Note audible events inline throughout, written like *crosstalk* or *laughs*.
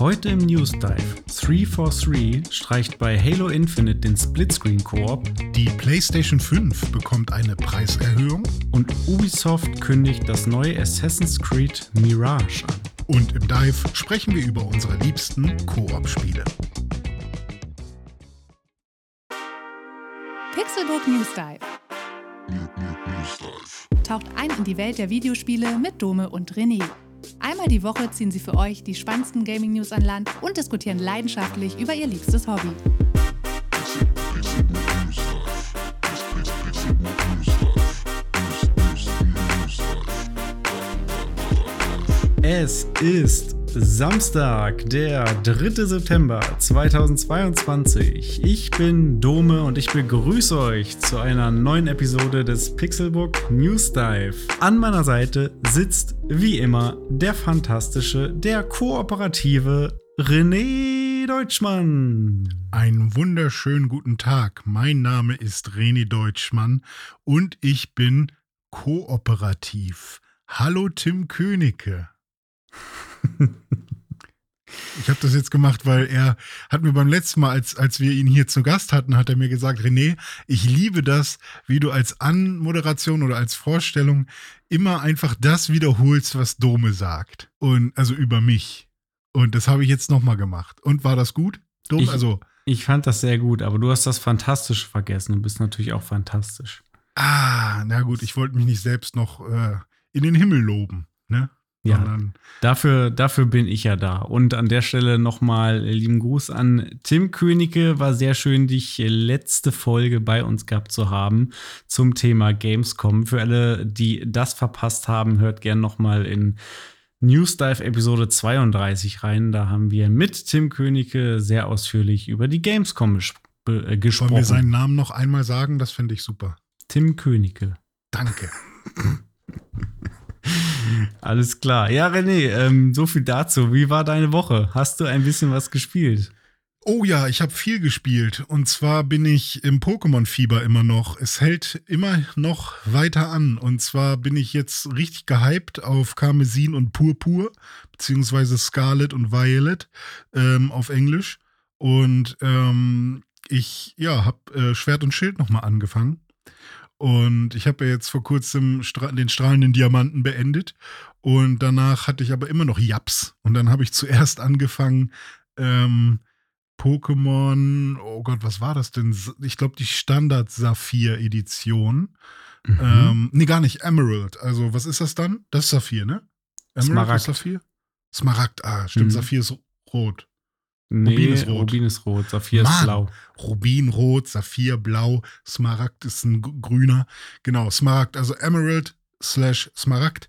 Heute im News Dive. 343 streicht bei Halo Infinite den Splitscreen Koop. Die PlayStation 5 bekommt eine Preiserhöhung. Und Ubisoft kündigt das neue Assassin's Creed Mirage an. Und im Dive sprechen wir über unsere liebsten Koop-Spiele. Pixelbook News Dive. Taucht ein in die Welt der Videospiele mit Dome und René. Einmal die Woche ziehen sie für euch die spannendsten Gaming-News an Land und diskutieren leidenschaftlich über ihr liebstes Hobby. Es ist Samstag, der 3. September 2022. Ich bin Dome und ich begrüße euch zu einer neuen Episode des Pixelbook News Dive. An meiner Seite sitzt wie immer der fantastische, der kooperative René Deutschmann. Einen wunderschönen guten Tag. Mein Name ist René Deutschmann und ich bin kooperativ. Hallo Tim Königke. Ich habe das jetzt gemacht, weil er hat mir beim letzten Mal, als, als wir ihn hier zu Gast hatten, hat er mir gesagt, René, ich liebe das, wie du als Anmoderation oder als Vorstellung immer einfach das wiederholst, was Dome sagt. Und also über mich. Und das habe ich jetzt nochmal gemacht. Und war das gut? Dome, ich, also. Ich fand das sehr gut, aber du hast das Fantastische vergessen und bist natürlich auch fantastisch. Ah, na gut, ich wollte mich nicht selbst noch äh, in den Himmel loben, ne? Ja, dafür, dafür bin ich ja da. Und an der Stelle nochmal lieben Gruß an Tim Königke. War sehr schön, dich letzte Folge bei uns gehabt zu haben zum Thema Gamescom. Für alle, die das verpasst haben, hört gern nochmal in News Dive Episode 32 rein. Da haben wir mit Tim Königke sehr ausführlich über die Gamescom äh, gesprochen. Wollen wir seinen Namen noch einmal sagen? Das finde ich super. Tim Königke. Danke. *laughs* Alles klar. Ja, René, ähm, so viel dazu. Wie war deine Woche? Hast du ein bisschen was gespielt? Oh ja, ich habe viel gespielt. Und zwar bin ich im Pokémon-Fieber immer noch. Es hält immer noch weiter an. Und zwar bin ich jetzt richtig gehypt auf Karmesin und Purpur, beziehungsweise Scarlet und Violet ähm, auf Englisch. Und ähm, ich, ja, habe äh, Schwert und Schild nochmal angefangen. Und ich habe ja jetzt vor kurzem den strahlenden Diamanten beendet. Und danach hatte ich aber immer noch Japs. Und dann habe ich zuerst angefangen, ähm, Pokémon, oh Gott, was war das denn? Ich glaube, die Standard-Saphir-Edition. Mhm. Ähm, nee, gar nicht, Emerald. Also, was ist das dann? Das ist Saphir, ne? Emerald Smaragd. Saphir? Smaragd, ah, stimmt, mhm. Saphir ist rot. Nee, Rubin ist rot. Rubin ist rot, Saphir Mann, ist blau. Rubin rot, Saphir blau, Smaragd ist ein grüner. Genau, Smaragd, also Emerald slash Smaragd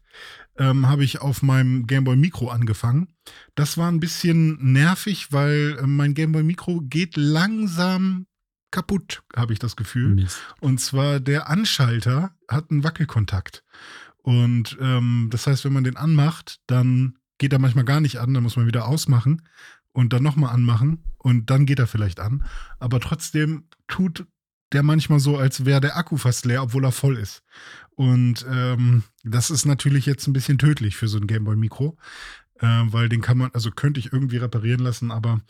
ähm, habe ich auf meinem Gameboy Micro angefangen. Das war ein bisschen nervig, weil äh, mein Gameboy Micro geht langsam kaputt, habe ich das Gefühl. Mist. Und zwar der Anschalter hat einen Wackelkontakt. Und ähm, das heißt, wenn man den anmacht, dann geht er manchmal gar nicht an, dann muss man wieder ausmachen und dann nochmal anmachen und dann geht er vielleicht an. Aber trotzdem tut der manchmal so, als wäre der Akku fast leer, obwohl er voll ist. Und ähm, das ist natürlich jetzt ein bisschen tödlich für so ein Gameboy Mikro, äh, weil den kann man, also könnte ich irgendwie reparieren lassen, aber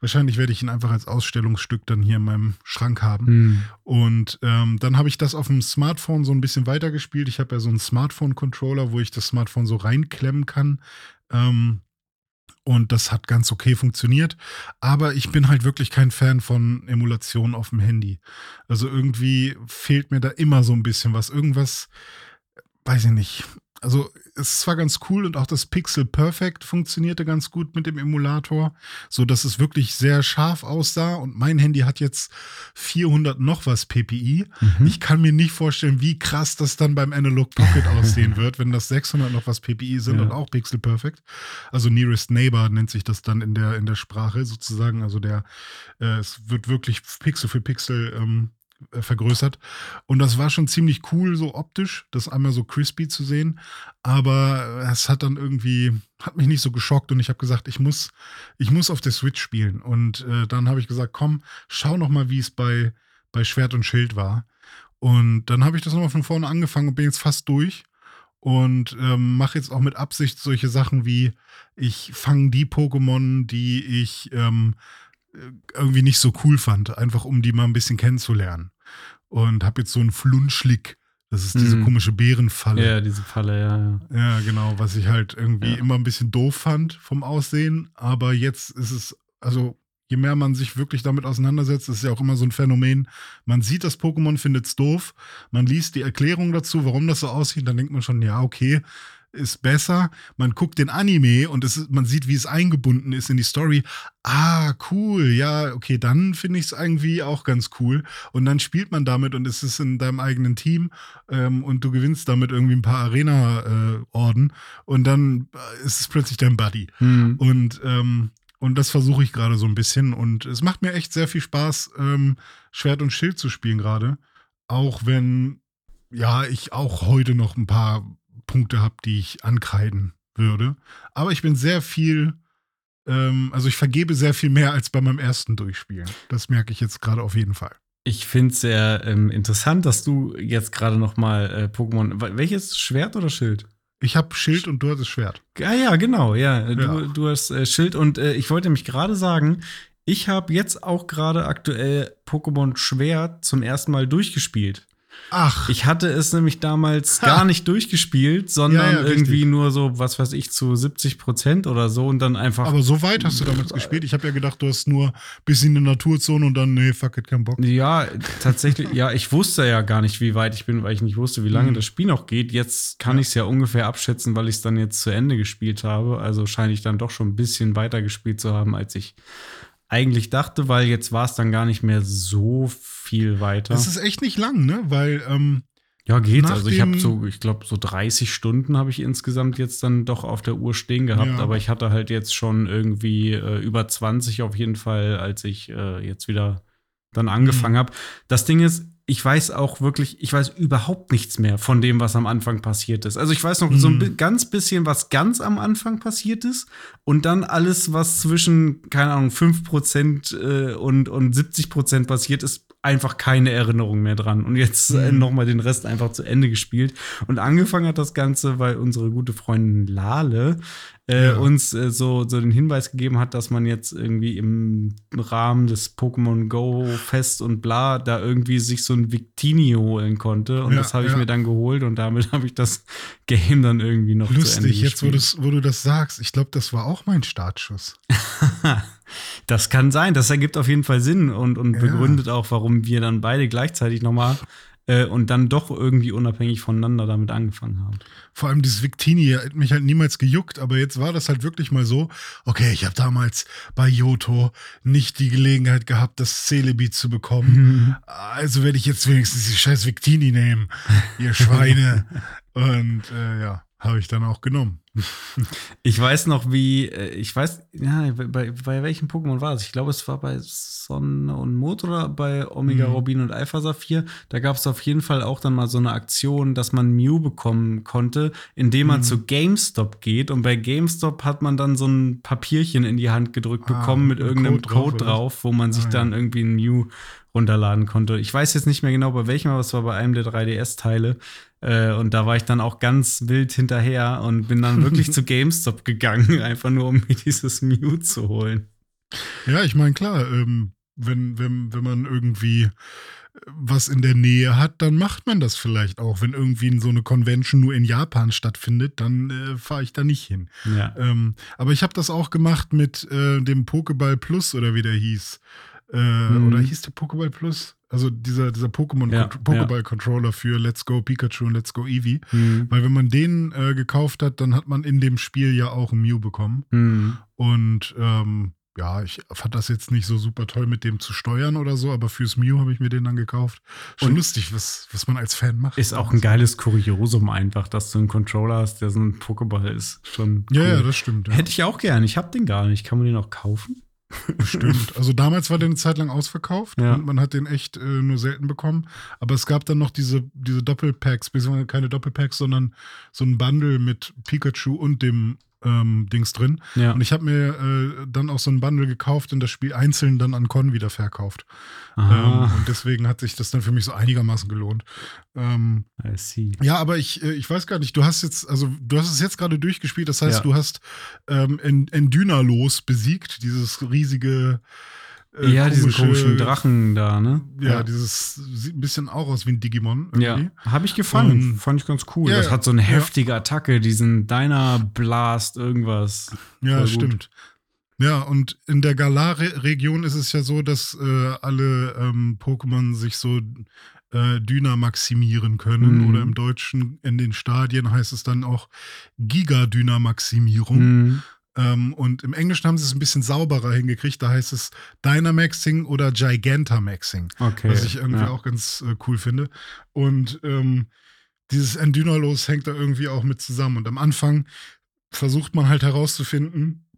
wahrscheinlich werde ich ihn einfach als Ausstellungsstück dann hier in meinem Schrank haben. Hm. Und ähm, dann habe ich das auf dem Smartphone so ein bisschen weitergespielt. Ich habe ja so einen Smartphone-Controller, wo ich das Smartphone so reinklemmen kann. Ähm, und das hat ganz okay funktioniert. Aber ich bin halt wirklich kein Fan von Emulation auf dem Handy. Also irgendwie fehlt mir da immer so ein bisschen was. Irgendwas, weiß ich nicht also es war ganz cool und auch das Pixel Perfect funktionierte ganz gut mit dem Emulator, so dass es wirklich sehr scharf aussah und mein Handy hat jetzt 400 noch was PPI. Mhm. Ich kann mir nicht vorstellen, wie krass das dann beim Analog Pocket aussehen *laughs* wird, wenn das 600 noch was PPI sind ja. und auch Pixel Perfect. Also Nearest Neighbor nennt sich das dann in der in der Sprache sozusagen, also der äh, es wird wirklich Pixel für Pixel ähm, äh, vergrößert. Und das war schon ziemlich cool, so optisch, das einmal so crispy zu sehen. Aber es hat dann irgendwie, hat mich nicht so geschockt und ich habe gesagt, ich muss, ich muss auf der Switch spielen. Und äh, dann habe ich gesagt, komm, schau noch mal, wie es bei, bei Schwert und Schild war. Und dann habe ich das nochmal von vorne angefangen und bin jetzt fast durch. und ähm, mache jetzt auch mit Absicht solche Sachen wie, ich fange die Pokémon, die ich ähm, irgendwie nicht so cool fand, einfach um die mal ein bisschen kennenzulernen. Und habe jetzt so einen Flunschlick. Das ist diese Mhm. komische Bärenfalle. Ja, diese Falle, ja, ja. Ja, genau, was ich halt irgendwie Ja. immer ein bisschen doof fand vom Aussehen. Aber jetzt ist es, also je mehr man sich wirklich damit auseinandersetzt, ist ja auch immer so ein Phänomen. Man sieht das Pokémon, findet es doof. Man liest die Erklärung dazu, warum das so aussieht. Dann denkt man schon, ja, okay, ist besser. Man guckt den Anime und es man sieht, wie es eingebunden ist in die Story. Ah, cool. Ja, okay, dann finde ich es irgendwie auch ganz cool. Und dann spielt man damit und es ist in deinem eigenen Team ähm, und du gewinnst damit irgendwie ein paar Arena-Orden und dann äh, ist es plötzlich dein Buddy. Hm. Und, ähm, und das versuche ich gerade so ein bisschen. Und es macht mir echt sehr viel Spaß, ähm, Schwert und Schild zu spielen gerade. Auch wenn, ja, ich auch heute noch ein paar Punkte habe, die ich ankreiden würde. Aber ich bin sehr viel, ähm, also ich vergebe sehr viel mehr als bei meinem ersten Durchspielen. Das merke ich jetzt gerade auf jeden Fall. Ich finde es sehr ähm, interessant, dass du jetzt gerade noch mal äh, Pokémon. wel- Welches Schwert oder Schild? Ich habe Schild und du hattest Schwert. Ah ja, genau, ja. Du, Ja. du hast äh, Schild und äh, ich wollte nämlich gerade sagen, ich habe jetzt auch gerade aktuell Pokémon Schwert zum ersten Mal durchgespielt. Ach, Ich hatte es nämlich damals Ha. gar nicht durchgespielt, sondern Ja, ja, richtig. irgendwie nur so, was weiß ich, zu 70 Prozent oder so und dann einfach. aber so weit hast du damals gespielt. Ich habe ja gedacht, du hast nur bis in die Naturzone und dann, nee, fuck it, kein Bock. Ja, tatsächlich, ja, ich wusste ja gar nicht, wie weit ich bin, weil ich nicht wusste, wie lange Mhm. das Spiel noch geht. Jetzt kann Ja. ich es ja ungefähr abschätzen, weil ich es dann jetzt zu Ende gespielt habe. Also scheine ich dann doch schon ein bisschen weiter gespielt zu haben, als ich eigentlich dachte, weil jetzt war es dann gar nicht mehr so viel weiter. Das ist echt nicht lang, ne? Weil, ähm, ja, geht. Also ich habe so, ich glaube, so 30 Stunden habe ich insgesamt jetzt dann doch auf der Uhr stehen gehabt. Ja. Aber ich hatte halt jetzt schon irgendwie äh, über 20 auf jeden Fall, als ich äh, jetzt wieder dann angefangen Mhm. habe. Das Ding ist, ich weiß auch wirklich, ich weiß überhaupt nichts mehr von dem, was am Anfang passiert ist. Also ich weiß noch so ein Mhm. ganz bisschen, was ganz am Anfang passiert ist und dann alles, was zwischen, keine Ahnung, 5% äh, und, und 70% passiert ist, einfach keine Erinnerung mehr dran. Und jetzt äh, Mhm. noch mal den Rest einfach zu Ende gespielt. Und angefangen hat das Ganze, weil unsere gute Freundin Lale äh, Ja. uns äh, so, so den Hinweis gegeben hat, dass man jetzt irgendwie im Rahmen des Pokémon Go Fest und bla da irgendwie sich so ein Victini holen konnte. Und Ja, das habe ich ja. mir dann geholt und damit *laughs* habe ich das Game dann irgendwie noch zu Ende lustig, jetzt wo, gespielt. wo du das sagst. Ich glaube, das war auch mein Startschuss. *laughs* Das kann sein, das ergibt auf jeden Fall Sinn und, und Ja. begründet auch, warum wir dann beide gleichzeitig nochmal äh, und dann doch irgendwie unabhängig voneinander damit angefangen haben. Vor allem dieses Victini hat mich halt niemals gejuckt, aber jetzt war das halt wirklich mal so, okay, ich habe damals bei Yoto nicht die Gelegenheit gehabt, das Celebi zu bekommen. *laughs* Also werde ich jetzt wenigstens die scheiß Victini nehmen, ihr Schweine. *laughs* Und äh, ja, habe ich dann auch genommen. Ich weiß noch, wie, äh, ich weiß, ja, bei, bei welchem Pokémon war es? Ich glaube, es war bei Sonne und Mond oder bei Omega Mhm. Rubin und Alpha Saphir. Da gab es auf jeden Fall auch dann mal so eine Aktion, dass man Mew bekommen konnte, indem man Mhm. zu GameStop geht. Und bei GameStop hat man dann so ein Papierchen in die Hand gedrückt Ah, bekommen mit ein irgendeinem Code drauf, Code drauf, wo man sich Ah, dann ja. irgendwie ein Mew runterladen konnte. Ich weiß jetzt nicht mehr genau bei welchem, aber es war bei einem der 3DS-Teile. Äh, und da war ich dann auch ganz wild hinterher und bin dann wirklich *laughs* zu GameStop gegangen, *laughs* einfach nur um mir dieses Mew zu holen. Ja, ich meine, klar, ähm, wenn, wenn, wenn man irgendwie äh, was in der Nähe hat, dann macht man das vielleicht auch. Wenn irgendwie so eine Convention nur in Japan stattfindet, dann äh, fahre ich da nicht hin. Ja. Ähm, aber ich habe das auch gemacht mit äh, dem Pokéball Plus oder wie der hieß. Äh, Mhm. Oder hieß der Pokéball Plus? Also dieser, dieser Pokémon Ja, Pokéball-Controller für Let's Go Pikachu und Let's Go Eevee. Hm. Weil wenn man den äh, gekauft hat, dann hat man in dem Spiel ja auch ein Mew bekommen. Hm. Und ähm, ja, ich fand das jetzt nicht so super toll, mit dem zu steuern oder so, aber fürs Mew habe ich mir den dann gekauft. Schon Und- lustig, was, was man als Fan macht. Ist auch ein geiles Kuriosum einfach, dass du einen Controller hast, der so ein Pokéball ist. Schon Ja, cool. ja, das stimmt. Ja. Hätte ich auch gern. Ich hab den gar nicht. Kann man den auch kaufen? Stimmt. *laughs* Also damals war der eine Zeit lang ausverkauft Ja. und man hat den echt äh, nur selten bekommen. Aber es gab dann noch diese, diese Doppelpacks, beziehungsweise keine Doppelpacks, sondern so ein Bundle mit Pikachu und dem ähm, Dings drin. Ja. Und ich habe mir äh, dann auch so ein Bundle gekauft und das Spiel einzeln dann an Con wieder verkauft. Ähm, und deswegen hat sich das dann für mich so einigermaßen gelohnt. Ähm, I see. ja, aber ich, äh, ich weiß gar nicht, du hast jetzt, also du hast es jetzt gerade durchgespielt, das heißt, Ja. du hast ähm, En- Endynalos besiegt, dieses riesige äh, ja, diesen komische- komischen Drachen da, ne? Ja, dieses sieht ein bisschen auch aus wie ein Digimon. Ja, irgendwie. habe ich gefallen. Und- Fand ich ganz cool. Ja, das ja. hat so eine Ja. heftige Attacke, diesen Dyna Blast, irgendwas. Ja, stimmt. Ja, und in der Galar-Region ist es ja so, dass äh, alle ähm, Pokémon sich so äh, Dyna-maximieren können. Mhm. Oder im Deutschen in den Stadien heißt es dann auch Giga-Dyna-Maximierung. Mhm. Ähm, und im Englischen haben sie es ein bisschen sauberer hingekriegt. Da heißt es Dynamaxing oder Gigantamaxing. Okay. was ich irgendwie ja. auch ganz äh, cool finde. Und ähm, dieses Endynalos hängt da irgendwie auch mit zusammen. Und am Anfang versucht man halt herauszufinden,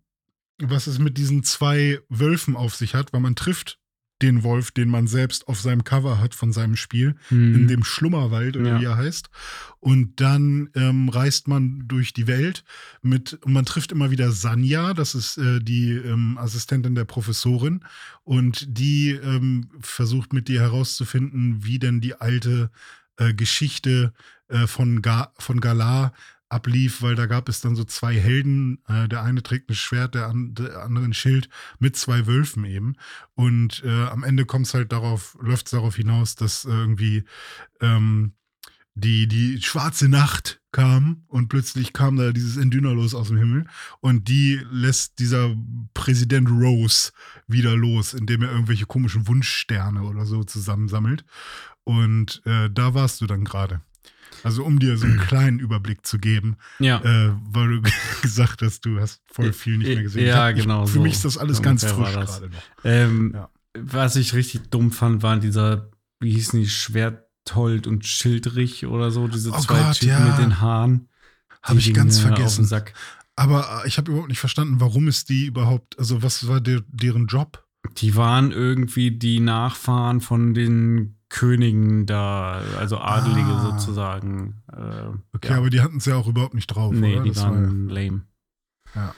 was es mit diesen zwei Wölfen auf sich hat, weil man trifft den Wolf, den man selbst auf seinem Cover hat von seinem Spiel, Mhm. in dem Schlummerwald oder Ja. wie er heißt. Und dann ähm, reist man durch die Welt mit, und man trifft immer wieder Sanja, das ist äh, die ähm, Assistentin der Professorin. Und die ähm, versucht mit dir herauszufinden, wie denn die alte äh, Geschichte äh, von, Ga von Galar ablief, weil da gab es dann so zwei Helden. Äh, der eine trägt ein Schwert, der, an, der andere ein Schild mit zwei Wölfen eben. Und äh, am Ende kommt es halt darauf, läuft es darauf hinaus, dass irgendwie ähm, die, die schwarze Nacht kam und plötzlich kam da dieses Endynalos aus dem Himmel und die lässt dieser Präsident Rose wieder los, indem er irgendwelche komischen Wunschsterne oder so zusammensammelt. Und äh, da warst du dann gerade. Also um dir so einen *clears throat* kleinen Überblick zu geben, ja. äh, weil du *laughs* gesagt hast, du hast voll viel nicht mehr gesehen. Ja, Ich genau Für so. mich ist das alles ganz frisch gerade noch. Ähm, Ja. Was ich richtig dumm fand, waren dieser, wie hießen die, Schwerthold und Schildrich oder so, diese Oh zwei Gott, Typen ja. mit den Haaren. Habe ich ganz vergessen. Aber äh, ich habe überhaupt nicht verstanden, warum ist die überhaupt, also was war der, deren Job? Die waren irgendwie die Nachfahren von den Königen da, also Adelige Ah. sozusagen. Äh, Okay, ja. aber die hatten es ja auch überhaupt nicht drauf, nee, oder? die Das war waren lame. ja,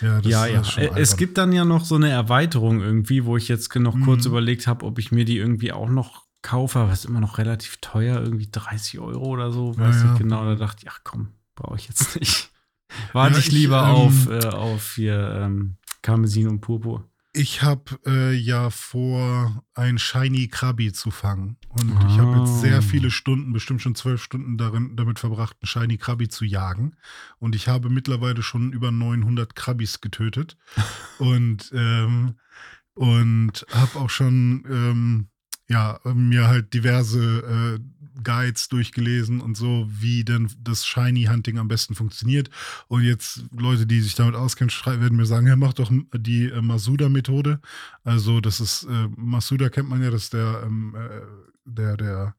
ja, das, ja, das ja. Äh, Es gibt dann ja noch so eine Erweiterung irgendwie, wo ich jetzt noch kurz Mhm. überlegt habe, ob ich mir die irgendwie auch noch kaufe, aber ist immer noch relativ teuer, irgendwie 30 Euro oder so, Ja, weiß ja. ich genau. Da dachte ich, ach komm, brauche ich jetzt nicht. *laughs* Warte Ja, ich ich, lieber ähm, auf, äh, auf hier ähm, Karmesin und Purpur. Ich habe äh, ja vor, ein Shiny Krabi zu fangen. Und ich habe Ah. jetzt sehr viele Stunden, bestimmt schon zwölf Stunden darin, damit verbracht, einen Shiny Krabi zu jagen. Und ich habe mittlerweile schon über 900 Krabis getötet. *laughs* und ähm, und habe auch schon ähm, ja, mir halt diverse äh, Guides durchgelesen und so, wie denn das Shiny Hunting am besten funktioniert. Und jetzt Leute, die sich damit auskennen, werden mir sagen, ja, mach doch die äh, Masuda-Methode. Also das ist, äh, Masuda kennt man ja, das ist der, ähm, äh, der, der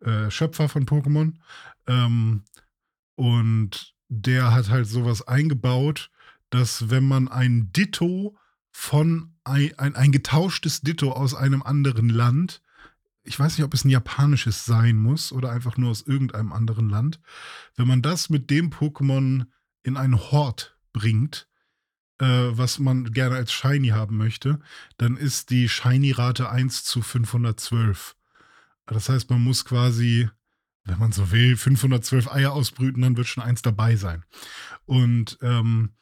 äh, Schöpfer von Pokémon. Ähm, und der hat halt sowas eingebaut, dass wenn man ein Ditto von ein, ein, ein getauschtes Ditto aus einem anderen Land, ich weiß nicht, ob es ein japanisches sein muss oder einfach nur aus irgendeinem anderen Land, wenn man das mit dem Pokémon in einen Hort bringt, äh, was man gerne als Shiny haben möchte, dann ist die Shiny-Rate 1 zu 512. Das heißt, man muss quasi, wenn man so will, 512 Eier ausbrüten, dann wird schon eins dabei sein. Und ähm,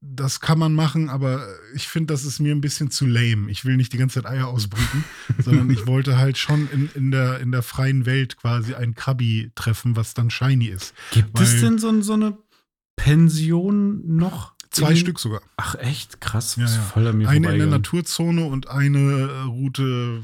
das kann man machen, aber ich finde, das ist mir ein bisschen zu lame. Ich will nicht die ganze Zeit Eier ausbrüten, *laughs* sondern ich wollte halt schon in, in, der, in der freien Welt quasi ein Krabi treffen, was dann shiny ist. Gibt weil- es denn so, so eine Pension noch? Zwei In- Stück sogar. Ach echt, krass, Ja, ja. voll an mir Eine in der. Naturzone und eine äh, Route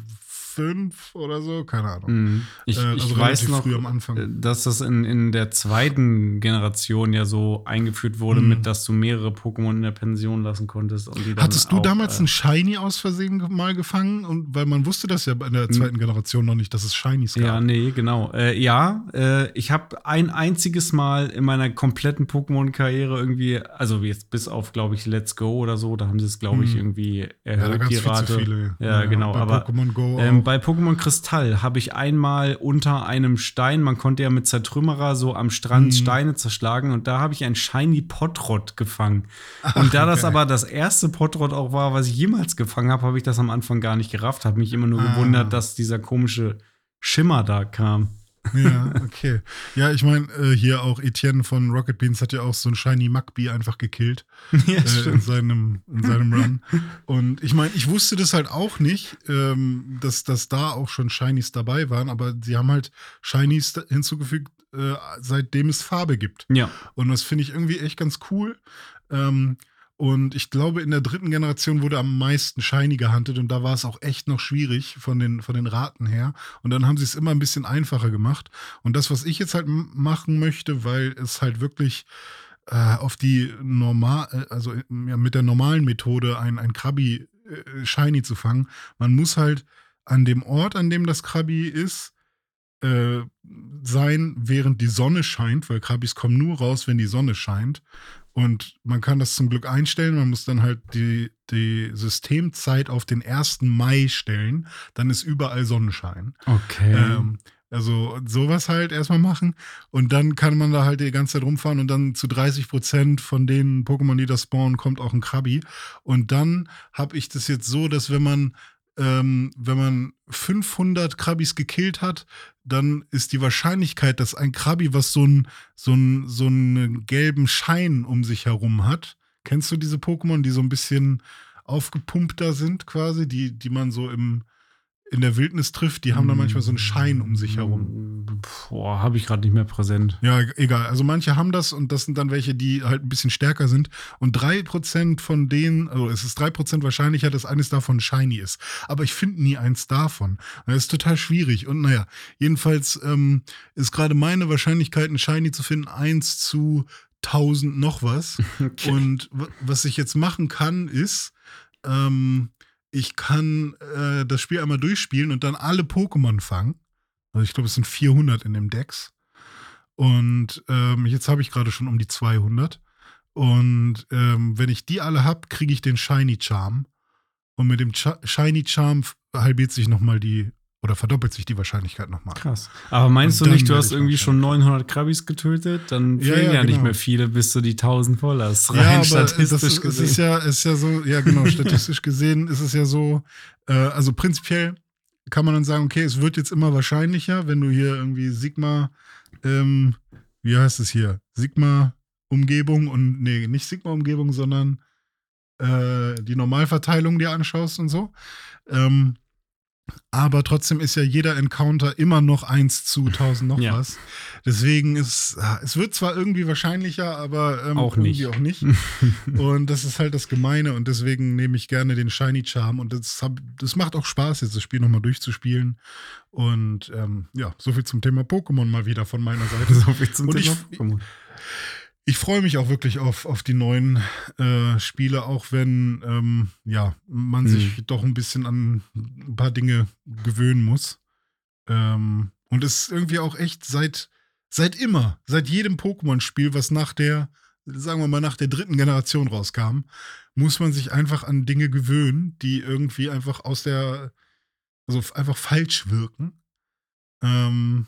5 oder so, keine Ahnung. Mhm. Ich, Äh, ich also weiß relativ noch, früh am Anfang. äh, dass das in, in der zweiten Generation ja so eingeführt wurde, Mhm. mit dass du mehrere Pokémon in der Pension lassen konntest. Und die dann Hattest du auch, damals äh, ein Shiny aus Versehen mal gefangen? Und weil man wusste das ja in der zweiten Generation noch nicht, dass es Shinies gab. Ja, nee, genau. Äh, ja, äh, ich habe ein einziges Mal in meiner kompletten Pokémon-Karriere irgendwie, also jetzt bis auf, glaube ich, Let's Go oder so, da haben sie es, glaube ich, Hm. irgendwie Ja, da erhöht, die Rate. zu viele. Ja, genau, Bei aber, Pokémon Go Ähm. Bei Pokémon Kristall habe ich einmal unter einem Stein, man konnte ja mit Zertrümmerer so am Strand Mhm. Steine zerschlagen und da habe ich ein Shiny Potrot gefangen. Und da das okay. aber das erste Potrot auch war, was ich jemals gefangen habe, habe ich das am Anfang gar nicht gerafft, habe mich immer nur Ah. gewundert, dass dieser komische Schimmer da kam. Ja, okay. Ja, ich meine, äh, hier auch Etienne von Rocket Beans hat ja auch so ein Shiny Mugby einfach gekillt *laughs* ja, äh, in seinem, in seinem Run. Und ich meine, ich wusste das halt auch nicht, ähm, dass, dass da auch schon Shinies dabei waren, aber sie haben halt Shinies hinzugefügt, äh, seitdem es Farbe gibt. Ja. Und das finde ich irgendwie echt ganz cool. Ähm, und ich glaube, in der dritten Generation wurde am meisten Shiny gehandelt und da war es auch echt noch schwierig von den, von den Raten her. Und dann haben sie es immer ein bisschen einfacher gemacht. Und das, was ich jetzt halt machen möchte, weil es halt wirklich äh, auf die normal, äh, also ja, mit der normalen Methode ein, ein Krabi äh, Shiny zu fangen, man muss halt an dem Ort, an dem das Krabi ist, äh, sein, während die Sonne scheint, weil Krabis kommen nur raus, wenn die Sonne scheint. Und man kann das zum Glück einstellen. Man muss dann halt die, die Systemzeit auf den 1. Mai stellen. Dann ist überall Sonnenschein. Okay. Ähm, also sowas halt erstmal machen. Und dann kann man da halt die ganze Zeit rumfahren und dann zu 30 Prozent von den Pokémon, die da spawnen, kommt auch ein Krabi. Und dann habe ich das jetzt so, dass wenn man ähm, wenn man 500 Krabis gekillt hat, dann ist die Wahrscheinlichkeit, dass ein Krabi, was so einen so so einen gelben Schein um sich herum hat, kennst du diese Pokémon, die so ein bisschen aufgepumpter sind quasi, die, die man so im, in der Wildnis trifft, die haben dann manchmal so einen Schein um sich herum. Boah, habe ich gerade nicht mehr präsent. Ja, egal. Also manche haben das und das sind dann welche, die halt ein bisschen stärker sind. Und 3% von denen, also es ist 3% wahrscheinlicher, dass eines davon shiny ist. Aber ich finde nie eins davon. Das ist total schwierig. Und naja, jedenfalls ähm, ist gerade meine Wahrscheinlichkeit, ein shiny zu finden, 1 zu 1000 noch was. *laughs* Okay. Und was ich jetzt machen kann, ist, ähm, ich kann äh, das Spiel einmal durchspielen und dann alle Pokémon fangen. Also ich glaube, es sind 400 in dem Dex. Und ähm, jetzt habe ich gerade schon um die 200. Und ähm, wenn ich die alle habe, kriege ich den Shiny Charm. Und mit dem Cha Shiny Charm halbiert sich nochmal die, oder verdoppelt sich die Wahrscheinlichkeit nochmal. Krass. Aber meinst Und du nicht, du hast irgendwie schon wahrscheinlich- 900 Krabis getötet? Dann Ja, fehlen ja, ja, nicht genau. mehr viele, bis du die 1000 voll hast. Ja, Rein aber statistisch das es gesehen. ist ja, ist ja so, ja genau, statistisch gesehen ist es ja so, äh, also prinzipiell kann man dann sagen, okay, es wird jetzt immer wahrscheinlicher, wenn du hier irgendwie Sigma, ähm, wie heißt es hier, Sigma-Umgebung und, nee, nicht Sigma-Umgebung, sondern äh, die Normalverteilung dir anschaust und so. Ähm, aber trotzdem ist ja jeder Encounter immer noch 1 zu 1000 noch Ja. was. Deswegen ist, ah, es wird zwar irgendwie wahrscheinlicher, aber ähm, Auch nicht. irgendwie auch nicht. *laughs* und das ist halt das Gemeine und deswegen nehme ich gerne den Shiny Charm und das, hab, das macht auch Spaß, jetzt das Spiel nochmal durchzuspielen. Und ähm, ja, soviel zum Thema Pokémon mal wieder von meiner Seite. *laughs* so viel zum Und Thema Pokémon. Ich freue mich auch wirklich auf, auf die neuen äh, Spiele, auch wenn ähm, ja, man Hm. sich doch ein bisschen an ein paar Dinge gewöhnen muss. Ähm, und es ist irgendwie auch echt seit, seit immer, seit jedem Pokémon-Spiel, was nach der, sagen wir mal, nach der dritten Generation rauskam, muss man sich einfach an Dinge gewöhnen, die irgendwie einfach aus der, also einfach falsch wirken. Ähm,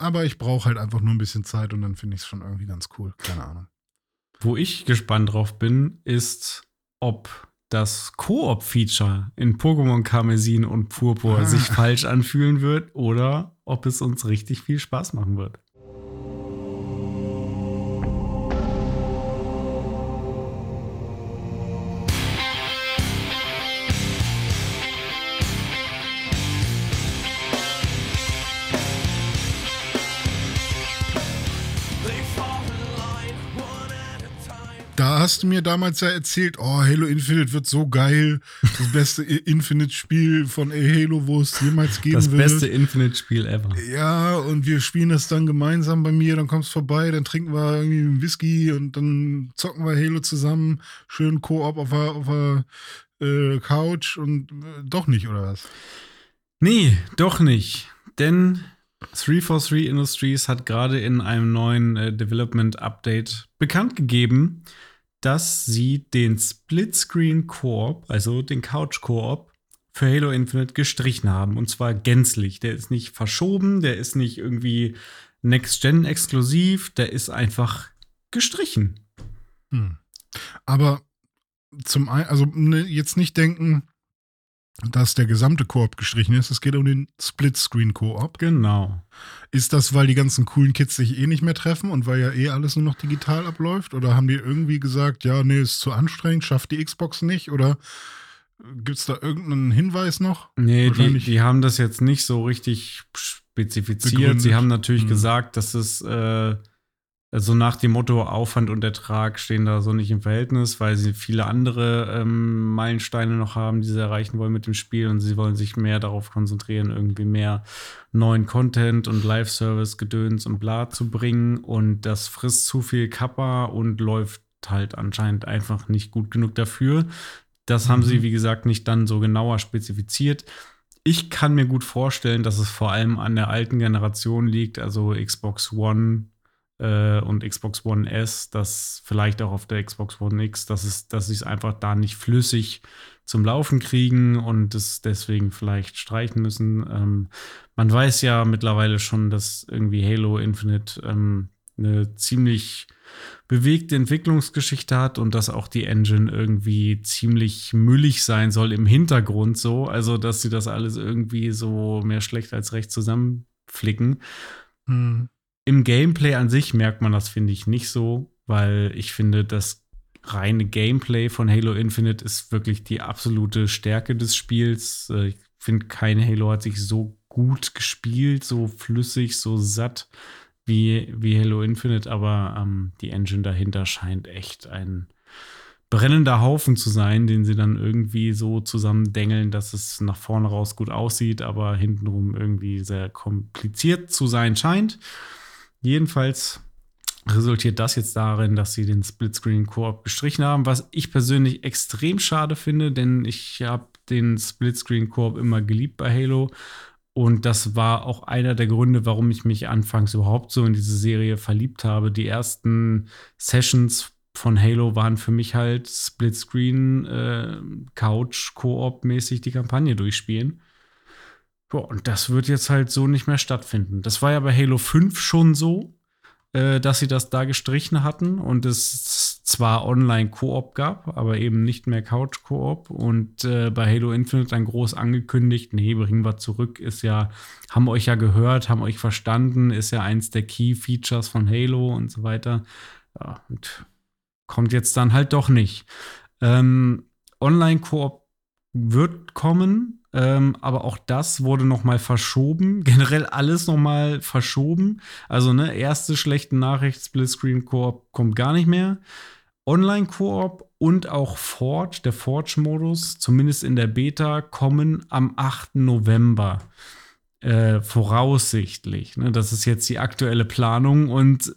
aber ich brauche halt einfach nur ein bisschen Zeit und dann finde ich es schon irgendwie ganz cool. Keine Ahnung. Wo ich gespannt drauf bin, ist, ob das Koop-Feature in Pokémon Karmesin und Purpur Ah. sich falsch anfühlen wird oder ob es uns richtig viel Spaß machen wird. Hast du mir damals ja erzählt, oh, Halo Infinite wird so geil. Das beste Infinite-Spiel von Halo, wo es jemals geben Das wird. beste Infinite-Spiel ever. Ja, und wir spielen das dann gemeinsam bei mir, dann kommst du vorbei, dann trinken wir irgendwie einen Whisky und dann zocken wir Halo zusammen, schön Koop auf der, auf der äh, Couch und äh, doch nicht, oder was? Nee, doch nicht. Denn 343 Industries hat gerade in einem neuen äh, Development Update bekannt gegeben, dass sie den Split-Screen Koop, also den Couch Koop, für Halo Infinite gestrichen haben. Und zwar gänzlich. Der ist nicht verschoben, der ist nicht irgendwie Next-Gen exklusiv, der ist einfach gestrichen. Hm. Aber zum einen, also ne, jetzt nicht denken, dass der gesamte Koop gestrichen ist. Es geht um den Split-Screen-Koop. Genau. Ist das, weil die ganzen coolen Kids sich eh nicht mehr treffen und weil ja eh alles nur noch digital abläuft? Oder haben die irgendwie gesagt, ja, nee, ist zu anstrengend, schafft die Xbox nicht? Oder gibt es da irgendeinen Hinweis noch? Nee, die, die, haben das jetzt nicht so richtig spezifiziert. Begründet. Sie haben natürlich hm. gesagt, dass es äh, so nach dem Motto Aufwand und Ertrag stehen da so nicht im Verhältnis, weil sie viele andere ähm, Meilensteine noch haben, die sie erreichen wollen mit dem Spiel und sie wollen sich mehr darauf konzentrieren, irgendwie mehr neuen Content und Live-Service-Gedöns und bla zu bringen und das frisst zu viel Kappa und läuft halt anscheinend einfach nicht gut genug dafür. Das mhm. haben sie, mhm. wie gesagt, nicht dann so genauer spezifiziert. Ich kann mir gut vorstellen, dass es vor allem an der alten Generation liegt, also Xbox One äh, und Xbox One S, das vielleicht auch auf der Xbox One X, dass, es, dass sie es einfach da nicht flüssig zum Laufen kriegen und es deswegen vielleicht streichen müssen. Ähm, man weiß ja mittlerweile schon, dass irgendwie Halo Infinite ähm, eine ziemlich bewegte Entwicklungsgeschichte hat und dass auch die Engine irgendwie ziemlich müllig sein soll im Hintergrund so. Also, dass sie das alles irgendwie so mehr schlecht als recht zusammenflicken. Mhm. Im Gameplay an sich merkt man das, finde ich, nicht so, weil ich finde, das reine Gameplay von Halo Infinite ist wirklich die absolute Stärke des Spiels. Äh, ich finde, kein Halo hat sich so gut gespielt, so flüssig, so satt wie, wie Halo Infinite, aber ähm, die Engine dahinter scheint echt ein brennender Haufen zu sein, den sie dann irgendwie so zusammendengeln, dass es nach vorne raus gut aussieht, aber hintenrum irgendwie sehr kompliziert zu sein scheint. Jedenfalls resultiert das jetzt darin, dass sie den Splitscreen-Koop gestrichen haben, was ich persönlich extrem schade finde, denn ich habe den Splitscreen-Koop immer geliebt bei Halo. Und das war auch einer der Gründe, warum ich mich anfangs überhaupt so in diese Serie verliebt habe. Die ersten Sessions von Halo waren für mich halt Splitscreen, äh, Couch, Koop-mäßig die Kampagne durchspielen. Ja, und das wird jetzt halt so nicht mehr stattfinden. Das war ja bei Halo 5 schon so, äh, dass sie das da gestrichen hatten und es zwar Online-Koop gab, aber eben nicht mehr Couch-Koop. Und äh, bei Halo Infinite dann groß angekündigt, nee, bringen wir zurück, ist ja, haben euch ja gehört, haben euch verstanden, ist ja eins der Key-Features von Halo und so weiter. Ja, und kommt jetzt dann halt doch nicht. Ähm, Online-Koop wird kommen, ähm, aber auch das wurde noch mal verschoben. *laughs* Generell alles noch mal verschoben. Also ne, erste schlechte Nachricht, Splitscreen Koop kommt gar nicht mehr. Online Koop und auch Forge, der Forge-Modus, zumindest in der Beta, kommen am 8. November. Äh, voraussichtlich. Ne? Das ist jetzt die aktuelle Planung und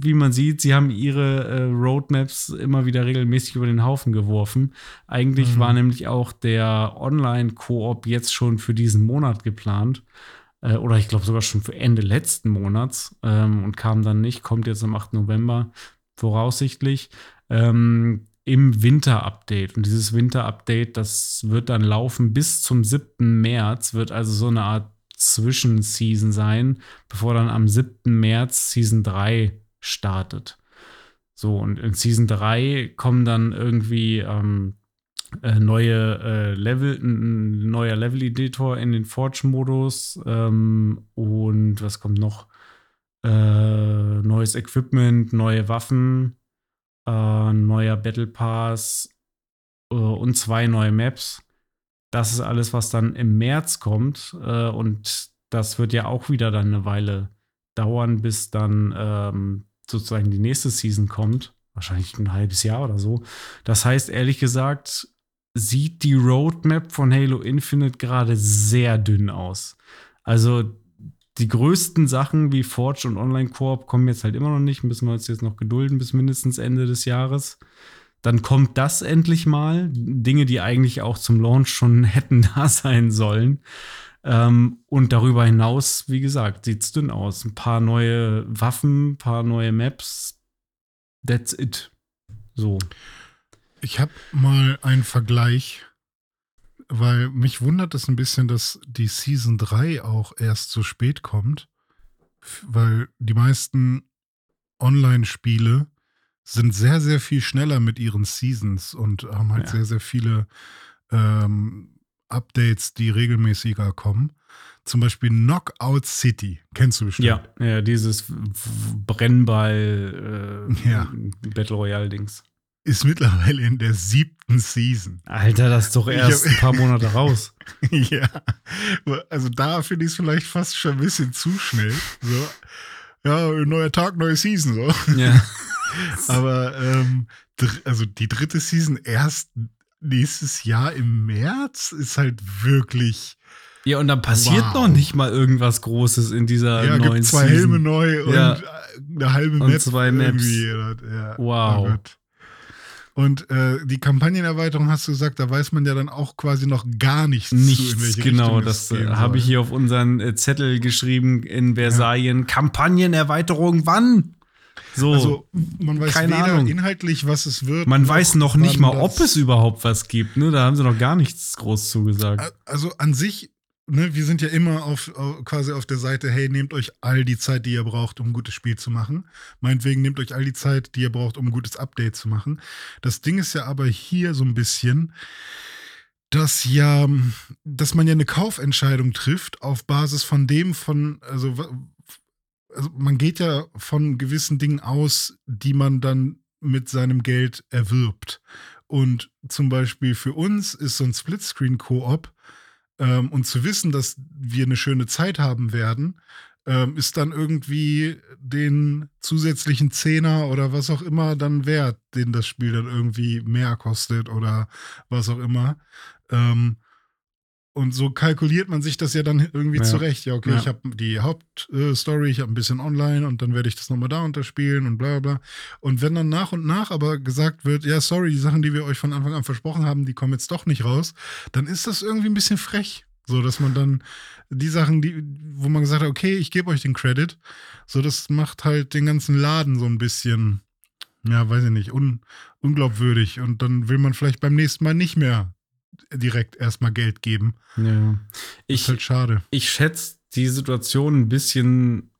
wie man sieht, sie haben ihre äh, Roadmaps immer wieder regelmäßig über den Haufen geworfen. Eigentlich mhm. war nämlich auch der Online-Koop jetzt schon für diesen Monat geplant. Äh, oder ich glaube sogar schon für Ende letzten Monats ähm, und kam dann nicht, kommt jetzt am 8. November voraussichtlich. Ähm, im Winter-Update. Und dieses Winter-Update, das wird dann laufen bis zum 7. März, wird also so eine Art Zwischenseason sein, bevor dann am 7. März Season 3 startet. So, und in Season 3 kommen dann irgendwie ähm, äh, neue äh, Level, ein neuer Level-Editor in den Forge-Modus ähm, und was kommt noch? Äh, neues Equipment, neue Waffen, äh, neuer Battle Pass äh, und zwei neue Maps. Das ist alles, was dann im März kommt. Äh, und das wird ja auch wieder dann eine Weile dauern, bis dann ähm, sozusagen die nächste Season kommt, wahrscheinlich ein halbes Jahr oder so. Das heißt, ehrlich gesagt, sieht die Roadmap von Halo Infinite gerade sehr dünn aus. Also die größten Sachen wie Forge und Online Koop kommen jetzt halt immer noch nicht, müssen wir uns jetzt noch gedulden bis mindestens Ende des Jahres. Dann kommt das endlich mal. Dinge, die eigentlich auch zum Launch schon *laughs* hätten da sein sollen. Ähm, und darüber hinaus, wie gesagt, sieht es dünn aus. Ein paar neue Waffen, ein paar neue Maps. That's it. So. Ich habe mal einen Vergleich weil mich wundert es ein bisschen, dass die Season 3 auch erst so spät kommt, weil die meisten Online-Spiele sind sehr, sehr viel schneller mit ihren Seasons und haben halt Ja. sehr, sehr viele ähm, Updates, die regelmäßiger kommen. Zum Beispiel Knockout City, kennst du bestimmt. Ja, ja dieses Brennball äh, Ja. Battle Royale Dings. Ist mittlerweile in der siebten Season. Alter, das ist doch erst hab- ein paar Monate *laughs* raus. ja, also da finde ich es vielleicht fast schon ein bisschen zu schnell. So, ja, neuer Tag, neue Season. So. ja. *laughs* Aber ähm, also die dritte Season erst nächstes Jahr im März ist halt wirklich. Ja, und dann passiert Wow. noch nicht mal irgendwas Großes in dieser ja, neuen gibt zwei Season. Helme neu und Ja. eine halbe Und Map. zwei Maps. irgendwie. Ja, Wow. oh. Und äh, die Kampagnenerweiterung hast du gesagt, da weiß man ja dann auch quasi noch gar nichts zu, Nichts, welche genau. Das äh, habe ich hier auf unseren äh, Zettel geschrieben in Versailles. Kampagnenerweiterung, wann? So. Also man weiß Keine weder Ahnung. inhaltlich, was es wird. man weiß noch nicht mal, ob es überhaupt was gibt. Ne? Da haben sie noch gar nichts groß zugesagt. Also an sich, ne, wir sind ja immer auf, quasi auf der Seite, hey, nehmt euch all die Zeit, die ihr braucht, um ein gutes Spiel zu machen. Meinetwegen nehmt euch all die Zeit, die ihr braucht, um ein gutes Update zu machen. Das Ding ist ja aber hier so ein bisschen, dass ja, dass man ja eine Kaufentscheidung trifft auf Basis von dem, von, also, also man geht ja von gewissen Dingen aus, die man dann mit seinem Geld erwirbt. Und zum Beispiel für uns ist so ein Splitscreen-Koop ähm, und zu wissen, dass wir eine schöne Zeit haben werden, ähm, ist dann irgendwie den zusätzlichen Zehner oder was auch immer dann wert, den das Spiel dann irgendwie mehr kostet oder was auch immer. Ähm, und so kalkuliert man sich das ja dann irgendwie Ja. zurecht. Ja, okay, Ja. ich habe die Hauptstory, ich habe ein bisschen online und dann werde ich das nochmal da unterspielen und bla bla bla. Und wenn dann nach und nach aber gesagt wird, ja, sorry, die Sachen, die wir euch von Anfang an versprochen haben, die kommen jetzt doch nicht raus, dann ist das irgendwie ein bisschen frech. So, dass man dann die Sachen, die, wo man gesagt hat, okay, ich gebe euch den Credit, so, das macht halt den ganzen Laden so ein bisschen, ja, weiß ich nicht, un, unglaubwürdig. Und dann will man vielleicht beim nächsten Mal nicht mehr direkt erstmal Geld geben. Ja. Ist Ich, halt schade. ich schätze die Situation ein bisschen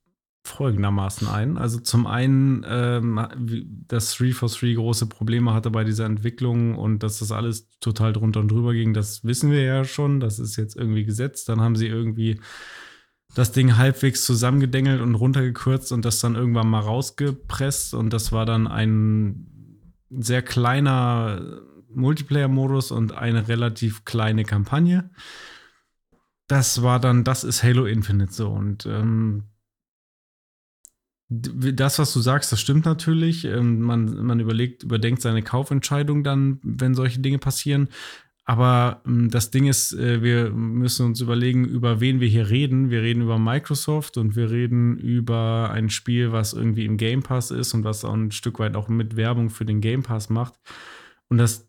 folgendermaßen ein. Also zum einen, ähm, dass 343 große Probleme hatte bei dieser Entwicklung und dass das alles total drunter und drüber ging, das wissen wir ja schon. Das ist jetzt irgendwie gesetzt. Dann haben sie irgendwie das Ding halbwegs zusammengedengelt und runtergekürzt und das dann irgendwann mal rausgepresst. Und das war dann ein sehr kleiner Multiplayer-Modus und eine relativ kleine Kampagne. Das war dann, das ist Halo Infinite so. Und ähm, das, was du sagst, das stimmt natürlich. Ähm, man, man überlegt, überdenkt seine Kaufentscheidung dann, wenn solche Dinge passieren. Aber ähm, das Ding ist, äh, wir müssen uns überlegen, über wen wir hier reden. Wir reden über Microsoft und wir reden über ein Spiel, was irgendwie im Game Pass ist und was auch ein Stück weit auch mit Werbung für den Game Pass macht. Und das,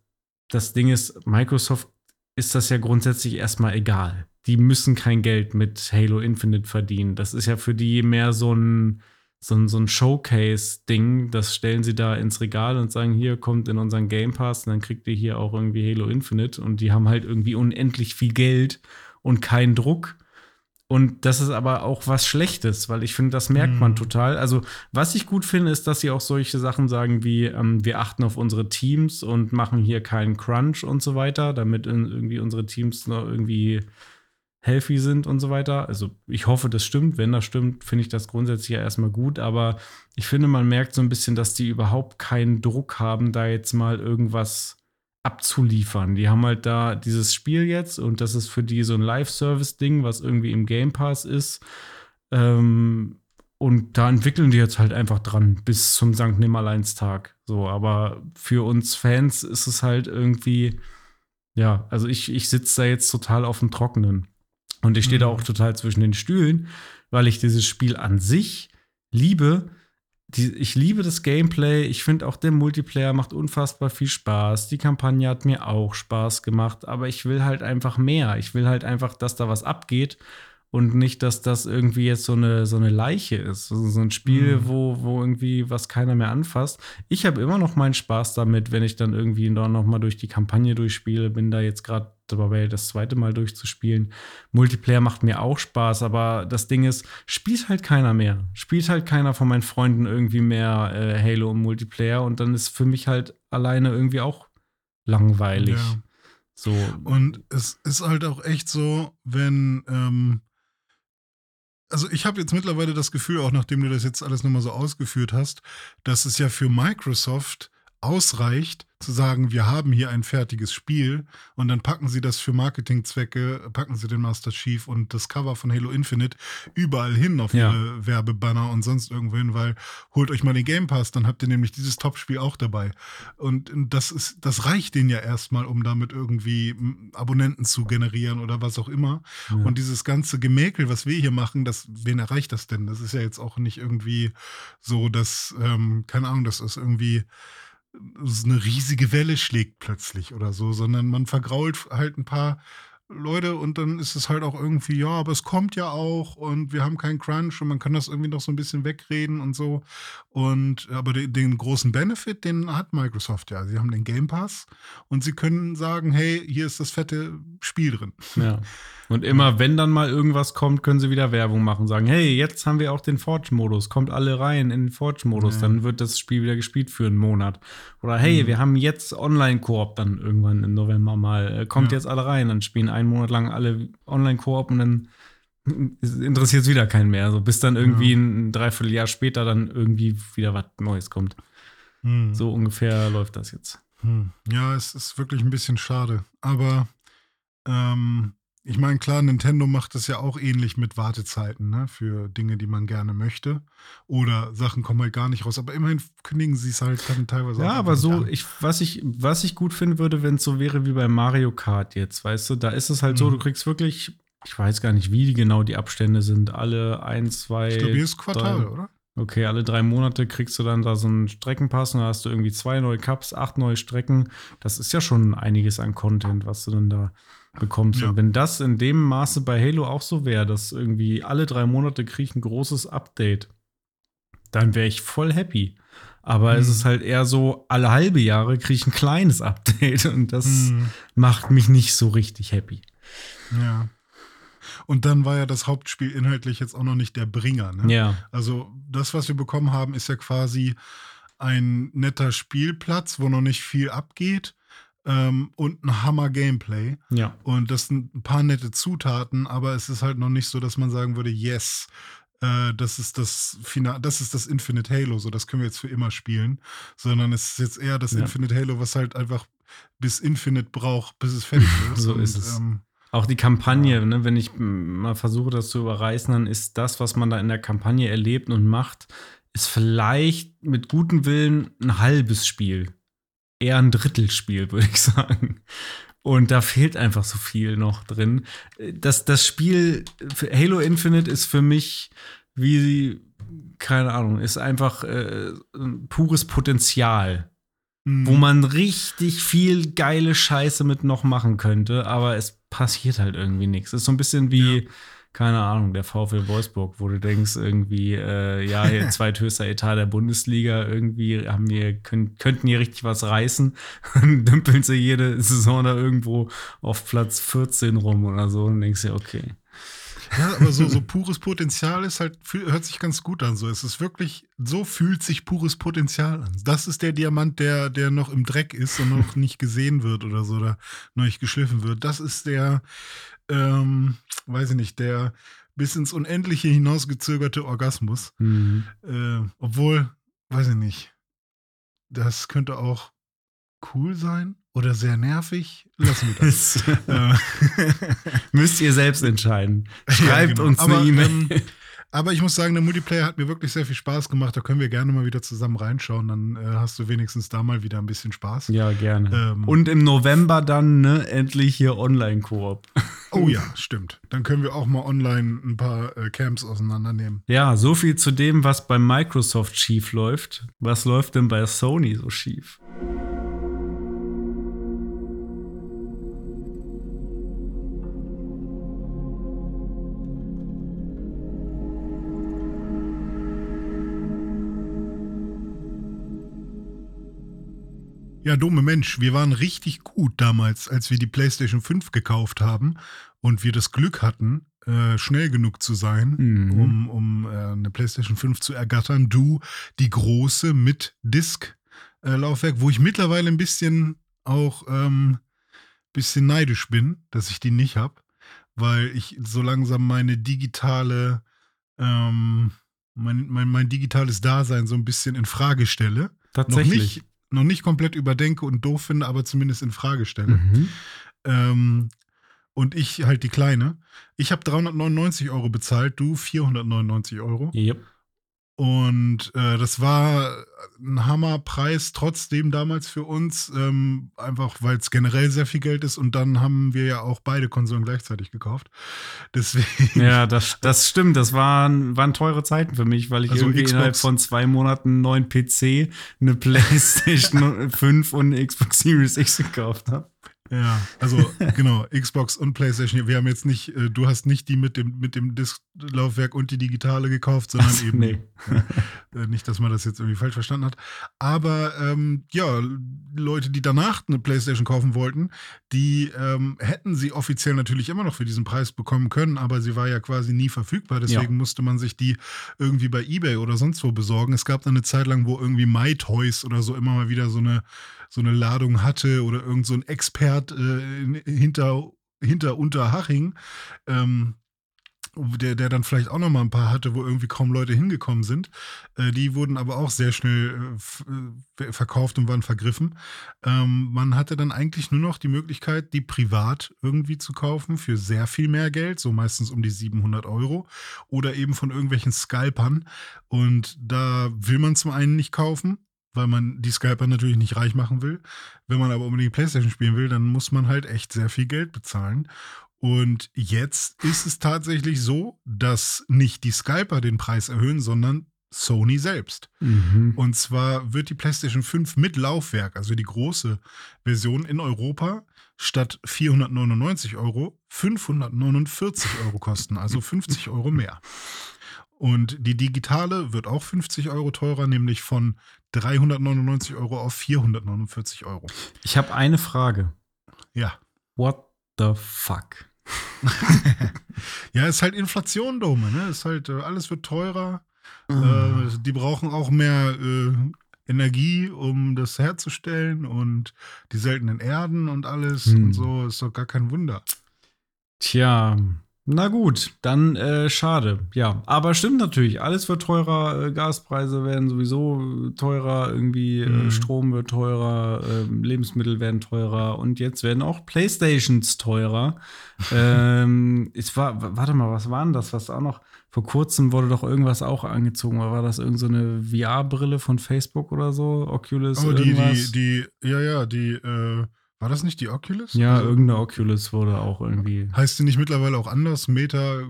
das Ding ist, Microsoft ist das ja grundsätzlich erstmal egal. Die müssen kein Geld mit Halo Infinite verdienen. Das ist ja für die mehr so ein, so ein, so ein Showcase-Ding. Das stellen sie da ins Regal und sagen, hier kommt in unseren Game Pass und dann kriegt ihr hier auch irgendwie Halo Infinite. Und die haben halt irgendwie unendlich viel Geld und keinen Druck. Und das ist aber auch was Schlechtes, weil ich finde, das merkt man Mhm. total. Also, was ich gut finde, ist, dass sie auch solche Sachen sagen wie, ähm, wir achten auf unsere Teams und machen hier keinen Crunch und so weiter, damit irgendwie unsere Teams noch irgendwie healthy sind und so weiter. Also, ich hoffe, das stimmt. Wenn das stimmt, finde ich das grundsätzlich ja erstmal gut. Aber ich finde, man merkt so ein bisschen, dass die überhaupt keinen Druck haben, da jetzt mal irgendwas abzuliefern. Die haben halt da dieses Spiel jetzt und das ist für die so ein Live-Service-Ding, was irgendwie im Game Pass ist. Ähm, und da entwickeln die jetzt halt einfach dran bis zum St. Nimmerleinstag. So, aber für uns Fans ist es halt irgendwie, ja, also ich, ich sitze da jetzt total auf dem Trockenen. Und ich stehe da Mhm. auch total zwischen den Stühlen, weil ich dieses Spiel an sich liebe. Die, ich liebe das Gameplay. Ich finde auch der Multiplayer macht unfassbar viel Spaß. Die Kampagne hat mir auch Spaß gemacht, aber ich will halt einfach mehr. Ich will halt einfach, dass da was abgeht und nicht, dass das irgendwie jetzt so eine, so eine Leiche ist. Also so ein Spiel, Mhm. wo, wo irgendwie was keiner mehr anfasst. Ich habe immer noch meinen Spaß damit, wenn ich dann irgendwie noch noch mal durch die Kampagne durchspiele. Bin da jetzt gerade dabei das zweite Mal durchzuspielen. Multiplayer macht mir auch Spaß, aber das Ding ist, spielt halt keiner mehr. Spielt halt keiner von meinen Freunden irgendwie mehr äh, Halo und Multiplayer und dann ist für mich halt alleine irgendwie auch langweilig. Ja. So. Und es ist halt auch echt so, wenn, ähm, also ich habe jetzt mittlerweile das Gefühl, auch nachdem du das jetzt alles nochmal so ausgeführt hast, dass es ja für Microsoft ausreicht, zu sagen, wir haben hier ein fertiges Spiel und dann packen sie das für Marketingzwecke, packen sie den Master Chief und das Cover von Halo Infinite überall hin auf ja. ihre Werbebanner und sonst irgendwo hin, weil holt euch mal den Game Pass, dann habt ihr nämlich dieses Top-Spiel auch dabei. Und das ist, das reicht denen ja erstmal, um damit irgendwie Abonnenten zu generieren oder was auch immer. Ja. Und dieses ganze Gemäkel, was wir hier machen, das, wen erreicht das denn? Das ist ja jetzt auch nicht irgendwie so, dass, ähm, keine Ahnung, das ist irgendwie eine riesige Welle schlägt plötzlich oder so, sondern man vergrault halt ein paar Leute und dann ist es halt auch irgendwie, ja, aber es kommt ja auch und wir haben keinen Crunch und man kann das irgendwie noch so ein bisschen wegreden und so. Und aber den, den großen Benefit, den hat Microsoft ja. Sie haben den Game Pass und sie können sagen, hey, hier ist das fette Spiel drin. Ja. *laughs* Und immer, wenn dann mal irgendwas kommt, können sie wieder Werbung machen. Sagen, hey, jetzt haben wir auch den Forge-Modus. Kommt alle rein in den Forge-Modus. Ja. Dann wird das Spiel wieder gespielt für einen Monat. Oder hey, mhm. wir haben jetzt Online-Koop dann irgendwann im November mal. Äh, kommt ja. jetzt alle rein. Dann spielen einen Monat lang alle Online-Koop und dann interessiert es wieder keinen mehr. Also bis dann irgendwie ja. ein Dreivierteljahr später dann irgendwie wieder was Neues kommt. Mhm. So ungefähr läuft das jetzt. Mhm. Ja, es ist wirklich ein bisschen schade. Aber ähm, ich meine, klar, Nintendo macht es ja auch ähnlich mit Wartezeiten, ne, für Dinge, die man gerne möchte. Oder Sachen kommen halt gar nicht raus. Aber immerhin kündigen sie es halt dann teilweise Ja, aber so, ich, was, ich, was ich gut finden würde, wenn es so wäre wie bei Mario Kart jetzt, weißt du, da ist es halt mhm. so, du kriegst wirklich, ich weiß gar nicht, wie genau die Abstände sind, alle ein, zwei. Jedes Quartal, drei, oder? Okay, alle drei Monate kriegst du dann da so einen Streckenpass und da hast du irgendwie zwei neue Cups, acht neue Strecken. Das ist ja schon einiges an Content, was du dann da bekommst. Ja. Und wenn das in dem Maße bei Halo auch so wäre, dass irgendwie alle drei Monate kriege ich ein großes Update, dann wäre ich voll happy. Aber mhm. es ist halt eher so, alle halbe Jahre kriege ich ein kleines *laughs* Update und das mhm. macht mich nicht so richtig happy. Ja. Und dann war ja das Hauptspiel inhaltlich jetzt auch noch nicht der Bringer. Ne? Ja. Also das, was wir bekommen haben, ist ja quasi ein netter Spielplatz, wo noch nicht viel abgeht ähm, und ein Hammer-Gameplay. Ja. Und das sind ein paar nette Zutaten, aber es ist halt noch nicht so, dass man sagen würde, yes, äh, das ist das Final, das ist das Infinite Halo, so das können wir jetzt für immer spielen, sondern es ist jetzt eher das ja. Infinite Halo, was halt einfach bis Infinite braucht, bis es fertig *laughs* ist. so und, ist es. Ähm, auch die Kampagne, ne, wenn ich mal versuche, das zu überreißen, dann ist das, was man da in der Kampagne erlebt und macht, ist vielleicht mit gutem Willen ein halbes Spiel eher ein Drittelspiel, würde ich *laughs* sagen. Und da fehlt einfach so viel noch drin. Das, das Spiel Halo Infinite ist für mich wie, keine Ahnung, ist einfach äh, pures Potenzial, mhm. wo man richtig viel geile Scheiße mit noch machen könnte, aber es passiert halt irgendwie nichts. Es ist so ein bisschen wie. Ja keine Ahnung, der VfL Wolfsburg, wo du denkst, irgendwie, äh, ja, hier *laughs* zweithöchster Etat der Bundesliga, irgendwie haben wir, können, könnten hier richtig was reißen. *laughs* Dann dümpeln sie jede Saison da irgendwo auf Platz 14 rum oder so und denkst dir, okay. Ja, aber so, so pures Potenzial ist halt, hört sich ganz gut an. So, es ist wirklich, so fühlt sich pures Potenzial an. Das ist der Diamant, der, der noch im Dreck ist und noch nicht gesehen wird oder so, oder noch nicht geschliffen wird. Das ist der, ähm, weiß ich nicht, der bis ins Unendliche hinausgezögerte Orgasmus. Mhm. Äh, obwohl, weiß ich nicht, das könnte auch cool sein oder sehr nervig. Lassen wir das. Äh. *laughs* Müsst ihr selbst entscheiden. *laughs* Schreibt ja, genau. uns eine E-Mail. Ähm, aber ich muss sagen, der Multiplayer hat mir wirklich sehr viel Spaß gemacht. Da können wir gerne mal wieder zusammen reinschauen. Dann äh, hast du wenigstens da mal wieder ein bisschen Spaß. Ja, gerne. Ähm, Und im November dann ne, endlich hier Online-Koop. *laughs* Oh ja, stimmt. Dann können wir auch mal online ein paar äh, Camps auseinandernehmen. Ja, so viel zu dem, was bei Microsoft schief läuft. Was läuft denn bei Sony so schief? Ja, dumme Mensch, wir waren richtig gut damals, als wir die PlayStation 5 gekauft haben und wir das Glück hatten, äh, schnell genug zu sein, Mhm. um, um äh, eine PlayStation 5 zu ergattern. Du, die große mit Disk-Laufwerk, wo ich mittlerweile ein bisschen auch ähm, bisschen neidisch bin, dass ich die nicht habe, weil ich so langsam meine digitale, ähm, mein, mein, mein digitales Dasein so ein bisschen in Frage stelle. Noch Tatsächlich. nicht, noch nicht komplett überdenke und doof finde, aber zumindest in Frage stelle. Mhm. Ähm, und ich halt die kleine. Ich habe 399 Euro bezahlt, du 499 Euro. Yep. Und äh, das war ein Hammerpreis trotzdem damals für uns, ähm, einfach weil es generell sehr viel Geld ist. Und dann haben wir ja auch beide Konsolen gleichzeitig gekauft. *laughs* Deswegen. Ja, das, das stimmt. Das waren, waren teure Zeiten für mich, weil ich Also irgendwie Xbox- innerhalb von zwei Monaten einen neuen PC, eine *laughs* PlayStation 5 und eine Xbox Series X gekauft habe. Ja, also *laughs* genau, Xbox und PlayStation. Wir haben jetzt nicht, äh, du hast nicht die mit dem, mit dem Disklaufwerk und die digitale gekauft, sondern Ach, eben nee. *laughs* Äh, Nicht, dass man das jetzt irgendwie falsch verstanden hat. Aber ähm, ja, Leute, die danach eine PlayStation kaufen wollten, die ähm, hätten sie offiziell natürlich immer noch für diesen Preis bekommen können, aber sie war ja quasi nie verfügbar. Deswegen Ja. musste man sich die irgendwie bei eBay oder sonst wo besorgen. Es gab dann eine Zeit lang, wo irgendwie MyToys oder so immer mal wieder so eine, so eine Ladung hatte oder irgend so ein Expert äh, in- hinter, hinter Unterhaching. Ähm, der, der dann vielleicht auch noch mal ein paar hatte, wo irgendwie kaum Leute hingekommen sind. Äh, die wurden aber auch sehr schnell äh, äh, verkauft und waren vergriffen. Ähm, man hatte dann eigentlich nur noch die Möglichkeit, die privat irgendwie zu kaufen für sehr viel mehr Geld, so meistens um die 700 Euro oder eben von irgendwelchen Scalpern. Und da will man zum einen nicht kaufen, weil man die Scalper natürlich nicht reich machen will. Wenn man aber unbedingt Playstation spielen will, dann muss man halt echt sehr viel Geld bezahlen. Und jetzt ist es tatsächlich so, dass nicht die Scalper den Preis erhöhen, sondern Sony selbst. Mhm. Und zwar wird die PlayStation 5 mit Laufwerk, also die große Version in Europa, statt 499 Euro 549 Euro kosten, also 50 Euro mehr. Und die digitale wird auch 50 Euro teurer, nämlich von 399 Euro auf 449 Euro. Ich habe eine Frage. Ja. What the fuck? *laughs* Ja, ist halt Inflation, Dome, ne? Ist halt, äh, alles wird teurer. Äh, die brauchen auch mehr äh, Energie, um das herzustellen und die seltenen Erden und alles Hm. und so. Ist doch gar kein Wunder. Tja, na gut, dann äh, schade. Ja, aber stimmt natürlich, alles wird teurer, äh, Gaspreise werden sowieso teurer, irgendwie äh, Mhm. Strom wird teurer, ähm, Lebensmittel werden teurer und jetzt werden auch Playstations teurer. *laughs* ähm, es war, warte mal, was war denn das? Was auch noch, vor kurzem wurde doch irgendwas auch angezogen, war das irgend so eine VR-Brille von Facebook oder so? Oculus? Oh, die, irgendwas? die, die, ja, ja, die, äh, war das nicht die Oculus? ja, Also, irgendeine Oculus wurde auch irgendwie Heißt die nicht mittlerweile auch anders? Meta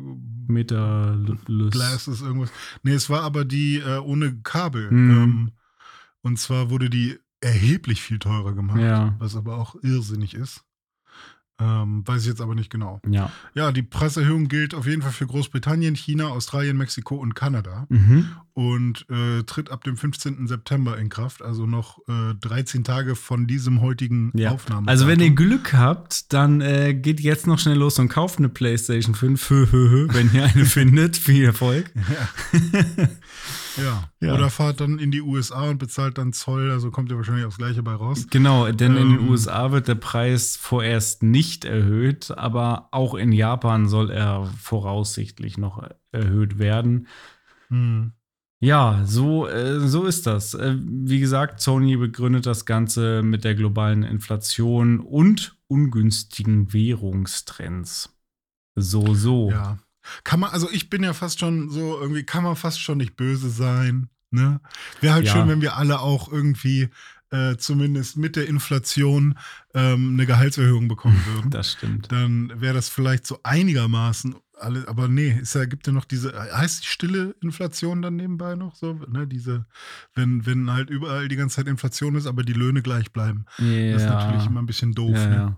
Meta-Lus. Glasses, irgendwas? Nee, es war aber die äh, ohne Kabel. Mhm. Ähm, und zwar wurde die erheblich viel teurer gemacht, Ja. was aber auch irrsinnig ist. Ähm, weiß ich jetzt aber nicht genau. Ja. Ja, die Preiserhöhung gilt auf jeden Fall für Großbritannien, China, Australien, Mexiko und Kanada Mhm. Und äh, tritt ab dem 15. September in Kraft, also noch äh, 13 Tage von diesem heutigen Ja. Aufnahme. Also wenn ihr Glück habt, dann äh, geht jetzt noch schnell los und kauft eine PlayStation 5, hö, hö, hö, wenn ihr eine *laughs* findet. Viel Erfolg. *laughs* ja. Ja. Oder fahrt dann in die USA und bezahlt dann Zoll, also kommt ihr wahrscheinlich aufs Gleiche bei raus. Genau, denn in den Ähm. USA wird der Preis vorerst nicht erhöht, aber auch in Japan soll er voraussichtlich noch erhöht werden. Hm. Ja, so, äh, so ist das. Äh, wie gesagt, Sony begründet das Ganze mit der globalen Inflation und ungünstigen Währungstrends. So, so. Ja. Kann man, also ich bin ja fast schon so, irgendwie kann man fast schon nicht böse sein. Ne? Wäre halt Ja. schön, wenn wir alle auch irgendwie äh, zumindest mit der Inflation ähm, eine Gehaltserhöhung bekommen *laughs* würden. Das stimmt. Dann wäre das vielleicht so einigermaßen alle, aber nee, es ja, gibt ja noch diese, heißt die stille Inflation dann nebenbei noch so, ne, diese, wenn, wenn halt überall die ganze Zeit Inflation ist, aber die Löhne gleich bleiben. Ja. Das ist natürlich immer ein bisschen doof. ja, ne? ja.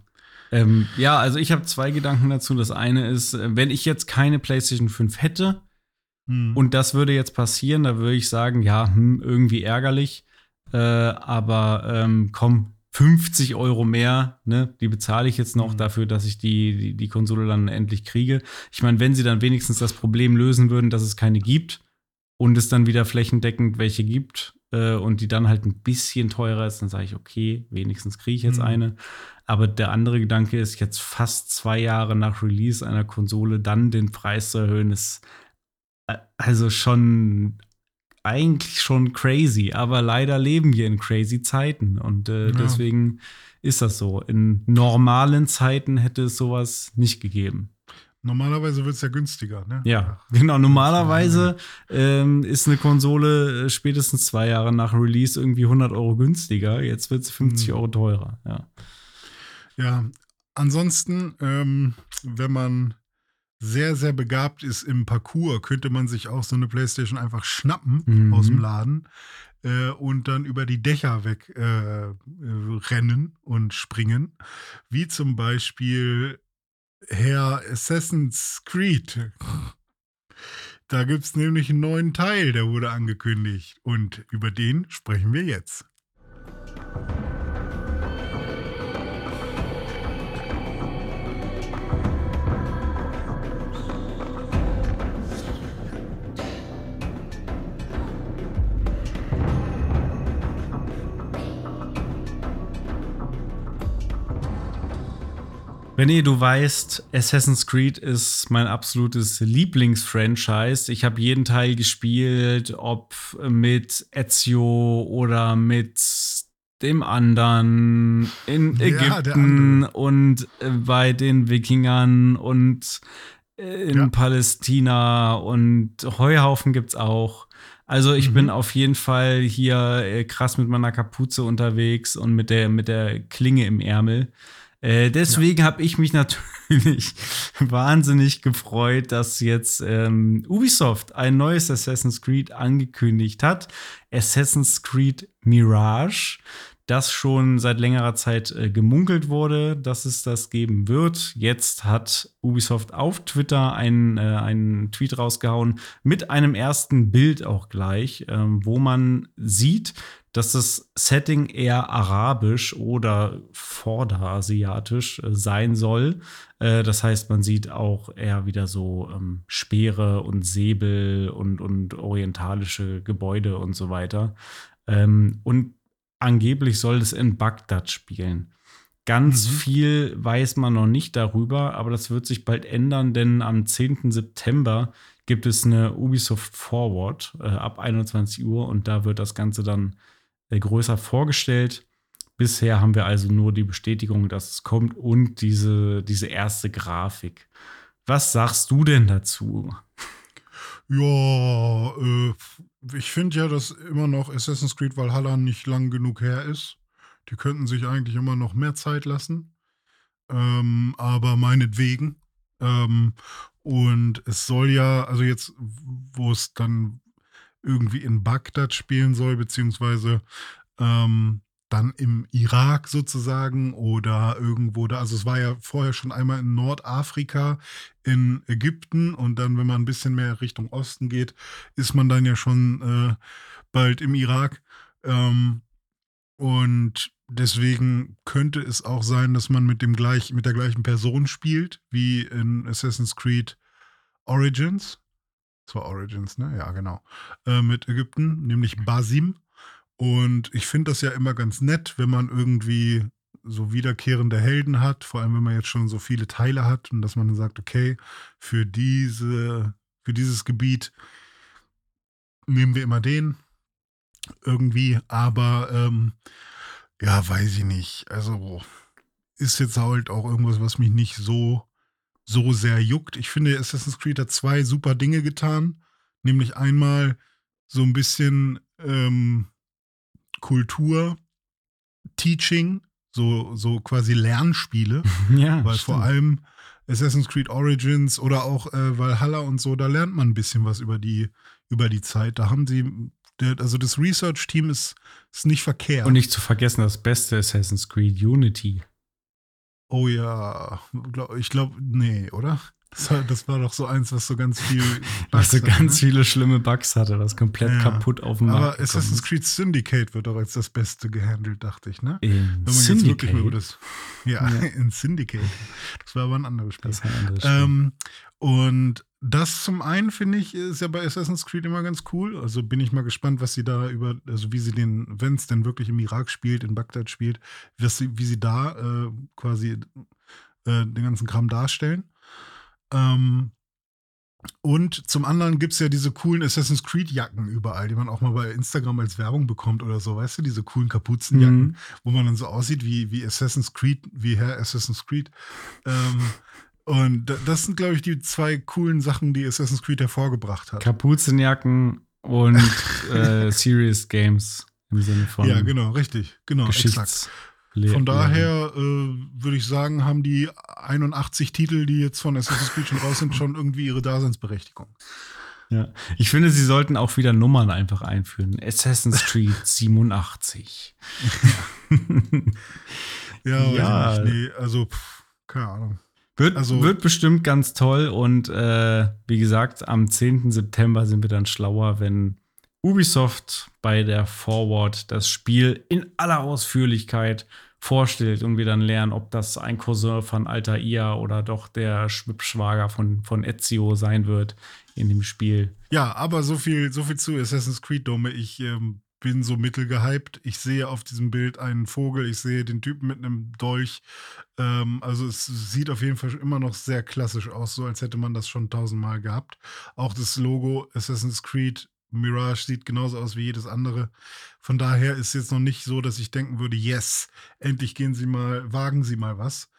Ähm, ja, also ich habe zwei Gedanken dazu. Das eine ist, wenn ich jetzt keine PlayStation 5 hätte Hm. und das würde jetzt passieren, da würde ich sagen, ja, hm, irgendwie ärgerlich. Äh, aber ähm, komm, 50 Euro mehr, ne, die bezahle ich jetzt noch Mhm. dafür, dass ich die, die, die Konsole dann endlich kriege. Ich meine, wenn sie dann wenigstens das Problem lösen würden, dass es keine gibt und es dann wieder flächendeckend welche gibt äh, und die dann halt ein bisschen teurer ist, dann sage ich, okay, wenigstens kriege ich jetzt Mhm. eine. Aber der andere Gedanke ist, jetzt fast zwei Jahre nach Release einer Konsole dann den Preis zu erhöhen, ist äh, also schon eigentlich schon crazy, aber leider leben wir in crazy Zeiten und äh, Ja. deswegen ist das so. In normalen Zeiten hätte es sowas nicht gegeben. Normalerweise wird es ja günstiger, ne? Ja, genau. Normalerweise ähm, ist eine Konsole äh, spätestens zwei Jahre nach Release irgendwie 100 Euro günstiger. Jetzt wird es 50 Hm. Euro teurer. Ja. Ja, ansonsten, ähm, wenn man sehr, sehr begabt ist im Parcours, könnte man sich auch so eine Playstation einfach schnappen Mhm. aus dem Laden äh, und dann über die Dächer weg äh, äh, rennen und springen. Wie zum Beispiel Herr Assassin's Creed. Da gibt es nämlich einen neuen Teil, der wurde angekündigt. Und über den sprechen wir jetzt. René, du weißt, Assassin's Creed ist mein absolutes Lieblingsfranchise. Ich habe jeden Teil gespielt, ob mit Ezio oder mit dem anderen in Ja, Ägypten andere. und äh, bei den Wikingern und äh, in Ja. Palästina und Heuhaufen gibt's auch. Also ich Mhm. bin auf jeden Fall hier äh, krass mit meiner Kapuze unterwegs und mit der, mit der Klinge im Ärmel. Äh, deswegen habe ich mich *laughs* natürlich wahnsinnig gefreut, dass jetzt ähm, Ubisoft ein neues Assassin's Creed angekündigt hat. Assassin's Creed Mirage, das schon seit längerer Zeit äh, gemunkelt wurde, dass es das geben wird. Jetzt hat Ubisoft auf Twitter einen, äh, einen Tweet rausgehauen mit einem ersten Bild auch gleich, ähm, wo man sieht, dass das Setting eher arabisch oder vorderasiatisch äh, sein soll. Äh, das heißt, man sieht auch eher wieder so ähm, Speere und Säbel und, und orientalische Gebäude und so weiter. Ähm, und angeblich soll es in Bagdad spielen. Ganz Mhm. viel weiß man noch nicht darüber, aber das wird sich bald ändern, denn am 10. September gibt es eine Ubisoft Forward äh, ab 21 Uhr und da wird das Ganze dann größer vorgestellt. Bisher haben wir also nur die Bestätigung, dass es kommt und diese, diese erste Grafik. Was sagst du denn dazu? Ja, äh, ich finde ja, dass immer noch Assassin's Creed Valhalla nicht lang genug her ist. Die könnten sich eigentlich immer noch mehr Zeit lassen. Ähm, aber meinetwegen. Ähm, und es soll ja, also jetzt, wo es dann irgendwie in Bagdad spielen soll, beziehungsweise ähm, dann im Irak sozusagen oder irgendwo da. Also es war ja vorher schon einmal in Nordafrika, in Ägypten und dann, wenn man ein bisschen mehr Richtung Osten geht, ist man dann ja schon äh, bald im Irak. Ähm, und deswegen könnte es auch sein, dass man mit dem gleich, mit der gleichen Person spielt, wie in Assassin's Creed Origins. War Origins, ne? Ja, genau. Äh, mit Ägypten, nämlich Basim. Und ich finde das ja immer ganz nett, wenn man irgendwie so wiederkehrende Helden hat, vor allem wenn man jetzt schon so viele Teile hat und dass man dann sagt, okay, für diese, für dieses Gebiet nehmen wir immer den irgendwie, aber ähm, ja, weiß ich nicht. Also ist jetzt halt auch irgendwas, was mich nicht so so sehr juckt. Ich finde, Assassin's Creed hat zwei super Dinge getan, nämlich einmal so ein bisschen ähm, Kultur, Teaching, so, so quasi Lernspiele, *laughs* ja, weil vor allem Assassin's Creed Origins oder auch äh, Valhalla und so, da lernt man ein bisschen was über die, über die Zeit. Da haben sie, also das Research-Team ist, ist nicht verkehrt. Und nicht zu vergessen, das beste Assassin's Creed Unity. Oh ja, ich glaube, nee, oder? Das war, das war doch so eins, was so ganz viel. *laughs* was so hatte, ganz ne? viele schlimme Bugs hatte, was komplett Ja. kaputt auf dem Markt Aber Assassin's ist. Creed Syndicate wird doch als das Beste gehandelt, dachte ich, ne? In Wenn man jetzt wirklich mal über Syndicate. das. Ja, Ja. *laughs* in Syndicate. Das war aber ein anderes Spiel. Das ist ein anderes Spiel. Ähm, und das zum einen finde ich ist ja bei Assassin's Creed immer ganz cool. Also bin ich mal gespannt, was sie da über, also wie sie den, wenn es denn wirklich im Irak spielt, in Bagdad spielt, was sie, wie sie da äh, quasi äh, den ganzen Kram darstellen. Ähm, und zum anderen gibt es ja diese coolen Assassin's Creed-Jacken überall, die man auch mal bei Instagram als Werbung bekommt oder so, weißt du, diese coolen Kapuzenjacken Mhm. wo man dann so aussieht wie, wie Assassin's Creed, wie Herr Assassin's Creed. Ähm, und da- das sind, glaube ich, die zwei coolen Sachen, die Assassin's Creed hervorgebracht hat. Kapuzenjacken und *laughs* äh, Serious Games im Sinne von ja, genau, richtig. Genau, exakt. Geschichts. Von daher äh, würde ich sagen, haben die 81 Titel, die jetzt von Assassin's Creed schon raus sind, schon irgendwie ihre Daseinsberechtigung. Ja. Ich finde, sie sollten auch wieder Nummern einfach einführen. Assassin's Creed *laughs* 87. Ja, *laughs* Ja. nicht. Nee, also, pff, keine Ahnung. Wird, Also- wird bestimmt ganz toll und äh, wie gesagt, am 10. September sind wir dann schlauer, wenn Ubisoft bei der Forward das Spiel in aller Ausführlichkeit vorstellt und wir dann lernen, ob das ein Cousin von Altair oder doch der Schwibschwager von, von Ezio sein wird in dem Spiel. Ja, aber so viel, so viel zu Assassin's Creed Dome. Ich ähm, bin so mittelgehypt. Ich sehe auf diesem Bild einen Vogel, ich sehe den Typen mit einem Dolch. Ähm, also es sieht auf jeden Fall immer noch sehr klassisch aus, so als hätte man das schon tausendmal gehabt. Auch das Logo Assassin's Creed Mirage sieht genauso aus wie jedes andere. Von daher ist jetzt noch nicht so, dass ich denken würde, yes, endlich gehen Sie mal, wagen Sie mal was.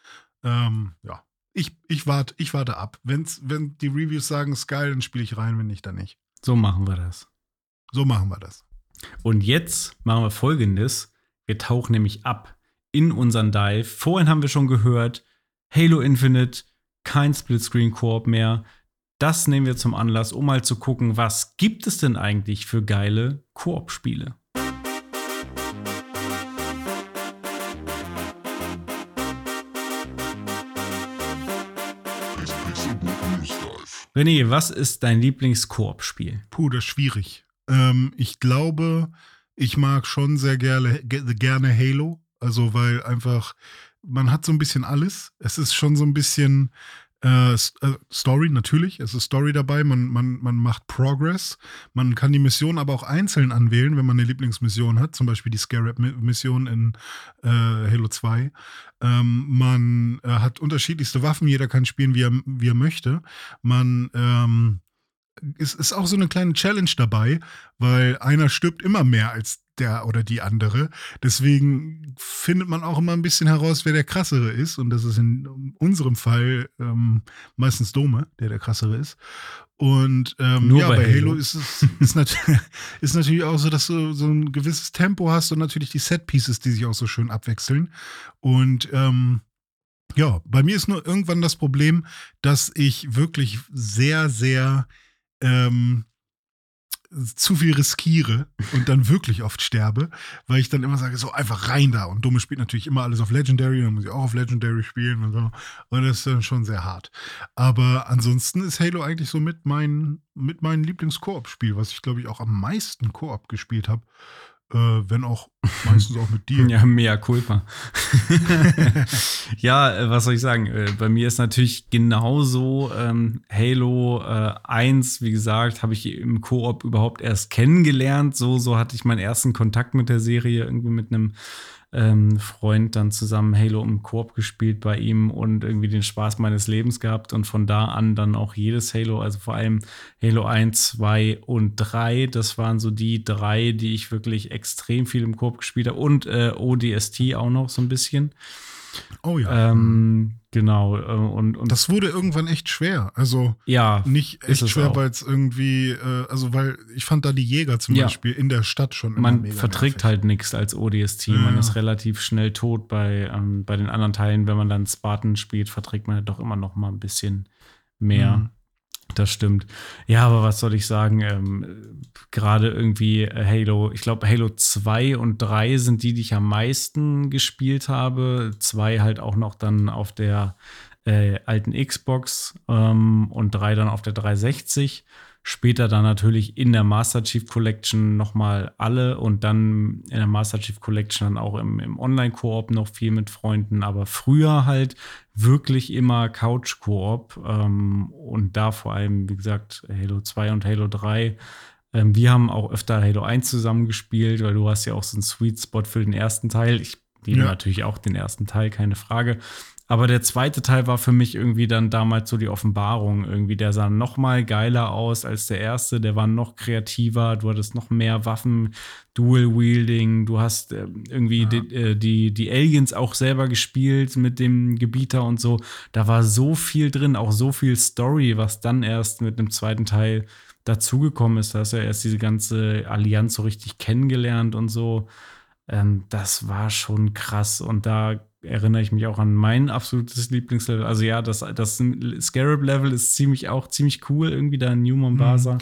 Ähm, ja, ich, ich warte ich warte ab. Wenn's, wenn die Reviews sagen, es ist geil, dann spiele ich rein, wenn nicht, dann nicht. So machen wir das. So machen wir das. Und jetzt machen wir folgendes. Wir tauchen nämlich ab in unseren Dive. Vorhin haben wir schon gehört, Halo Infinite, kein Splitscreen-Koop mehr. Das nehmen wir zum Anlass, um mal zu gucken, was gibt es denn eigentlich für geile Koop-Spiele. René, was ist dein Lieblings-Koop-Spiel? Puh, das ist schwierig. Ähm, ich glaube, ich mag schon sehr gerne, ge- gerne Halo. Also, weil einfach, man hat so ein bisschen alles. Es ist schon so ein bisschen äh, äh, Story, natürlich. Es ist Story dabei. Man, man, man macht Progress. Man kann die Mission aber auch einzeln anwählen, wenn man eine Lieblingsmission hat. Zum Beispiel die Scarab-Mission in äh, Halo 2. Ähm, man äh, hat unterschiedlichste Waffen. Jeder kann spielen, wie er, wie er möchte. Man ähm, es ist auch so eine kleine Challenge dabei, weil einer stirbt immer mehr als der oder die andere. Deswegen findet man auch immer ein bisschen heraus, wer der krassere ist. Und das ist in unserem Fall ähm, meistens Dome, der der krassere ist. Und ähm, Nur ja, bei bei Halo, Halo. ist es ist, nat *laughs* ist natürlich auch so, dass du so ein gewisses Tempo hast und natürlich die Set-Pieces, die sich auch so schön abwechseln. Und ähm, ja, bei mir ist nur irgendwann das Problem, dass ich wirklich sehr, sehr ähm, zu viel riskiere und dann wirklich oft sterbe, weil ich dann immer sage, so einfach rein da. Und Dumme spielt natürlich immer alles auf Legendary, dann muss ich auch auf Legendary spielen und so. Und das ist dann schon sehr hart. Aber ansonsten ist Halo eigentlich so mit mein, mit meinem Lieblings-Koop-Spiel, was ich glaube ich auch am meisten Koop gespielt habe. Äh, wenn auch meistens auch mit dir. *laughs* Ja, mea culpa. *laughs* ja, äh, was soll ich sagen? Äh, Bei mir ist natürlich genauso ähm, Halo äh, 1, wie gesagt, habe ich im Koop überhaupt erst kennengelernt. So, so hatte ich meinen ersten Kontakt mit der Serie irgendwie mit einem ähm, Freund dann zusammen Halo im Koop gespielt bei ihm und irgendwie den Spaß meines Lebens gehabt und von da an dann auch jedes Halo, also vor allem Halo 1, 2 und 3, das waren so die drei, die ich wirklich extrem viel im Koop gespielt habe und äh, ODST auch noch so ein bisschen. Oh ja. Ähm, genau, äh, und, und das wurde irgendwann echt schwer. Also ja, nicht echt schwer, weil es irgendwie, äh, also weil ich fand da die Jäger zum Ja. Beispiel in der Stadt schon immer man verträgt nervig. halt nichts als ODST. Man Ja. ist relativ schnell tot bei, ähm, bei den anderen Teilen. Wenn man dann Spartan spielt, verträgt man halt doch immer noch mal ein bisschen mehr. Mhm. Das stimmt. Ja, aber was soll ich sagen? Ähm, Gerade irgendwie äh, Halo, ich glaube, Halo 2 und 3 sind die, die ich am meisten gespielt habe. 2 halt auch noch dann auf der äh, alten Xbox ähm, und drei dann auf der 360. Später dann natürlich in der Master Chief Collection nochmal alle und dann in der Master Chief Collection dann auch im, im Online-Koop noch viel mit Freunden, aber früher halt wirklich immer Couch-Koop ähm, und da vor allem, wie gesagt, Halo 2 und Halo 3. Ähm, wir haben auch öfter Halo 1 zusammengespielt, weil du hast ja auch so einen Sweet Spot für den ersten Teil. Ich liebe ja. natürlich auch den ersten Teil, keine Frage. Aber der zweite Teil war für mich irgendwie dann damals so die Offenbarung. Irgendwie, der sah noch mal geiler aus als der erste. Der war noch kreativer. Du hattest noch mehr Waffen, Dual Wielding. Du hast äh, irgendwie ja. die, äh, die, die Aliens auch selber gespielt mit dem Gebieter und so. Da war so viel drin, auch so viel Story, was dann erst mit dem zweiten Teil dazugekommen ist. Da hast du ja erst diese ganze Allianz so richtig kennengelernt und so. Ähm, das war schon krass. Und da erinnere ich mich auch an mein absolutes Lieblingslevel. Also ja, das, das Scarab-Level ist ziemlich auch ziemlich cool, irgendwie da in New Mombasa. Mhm.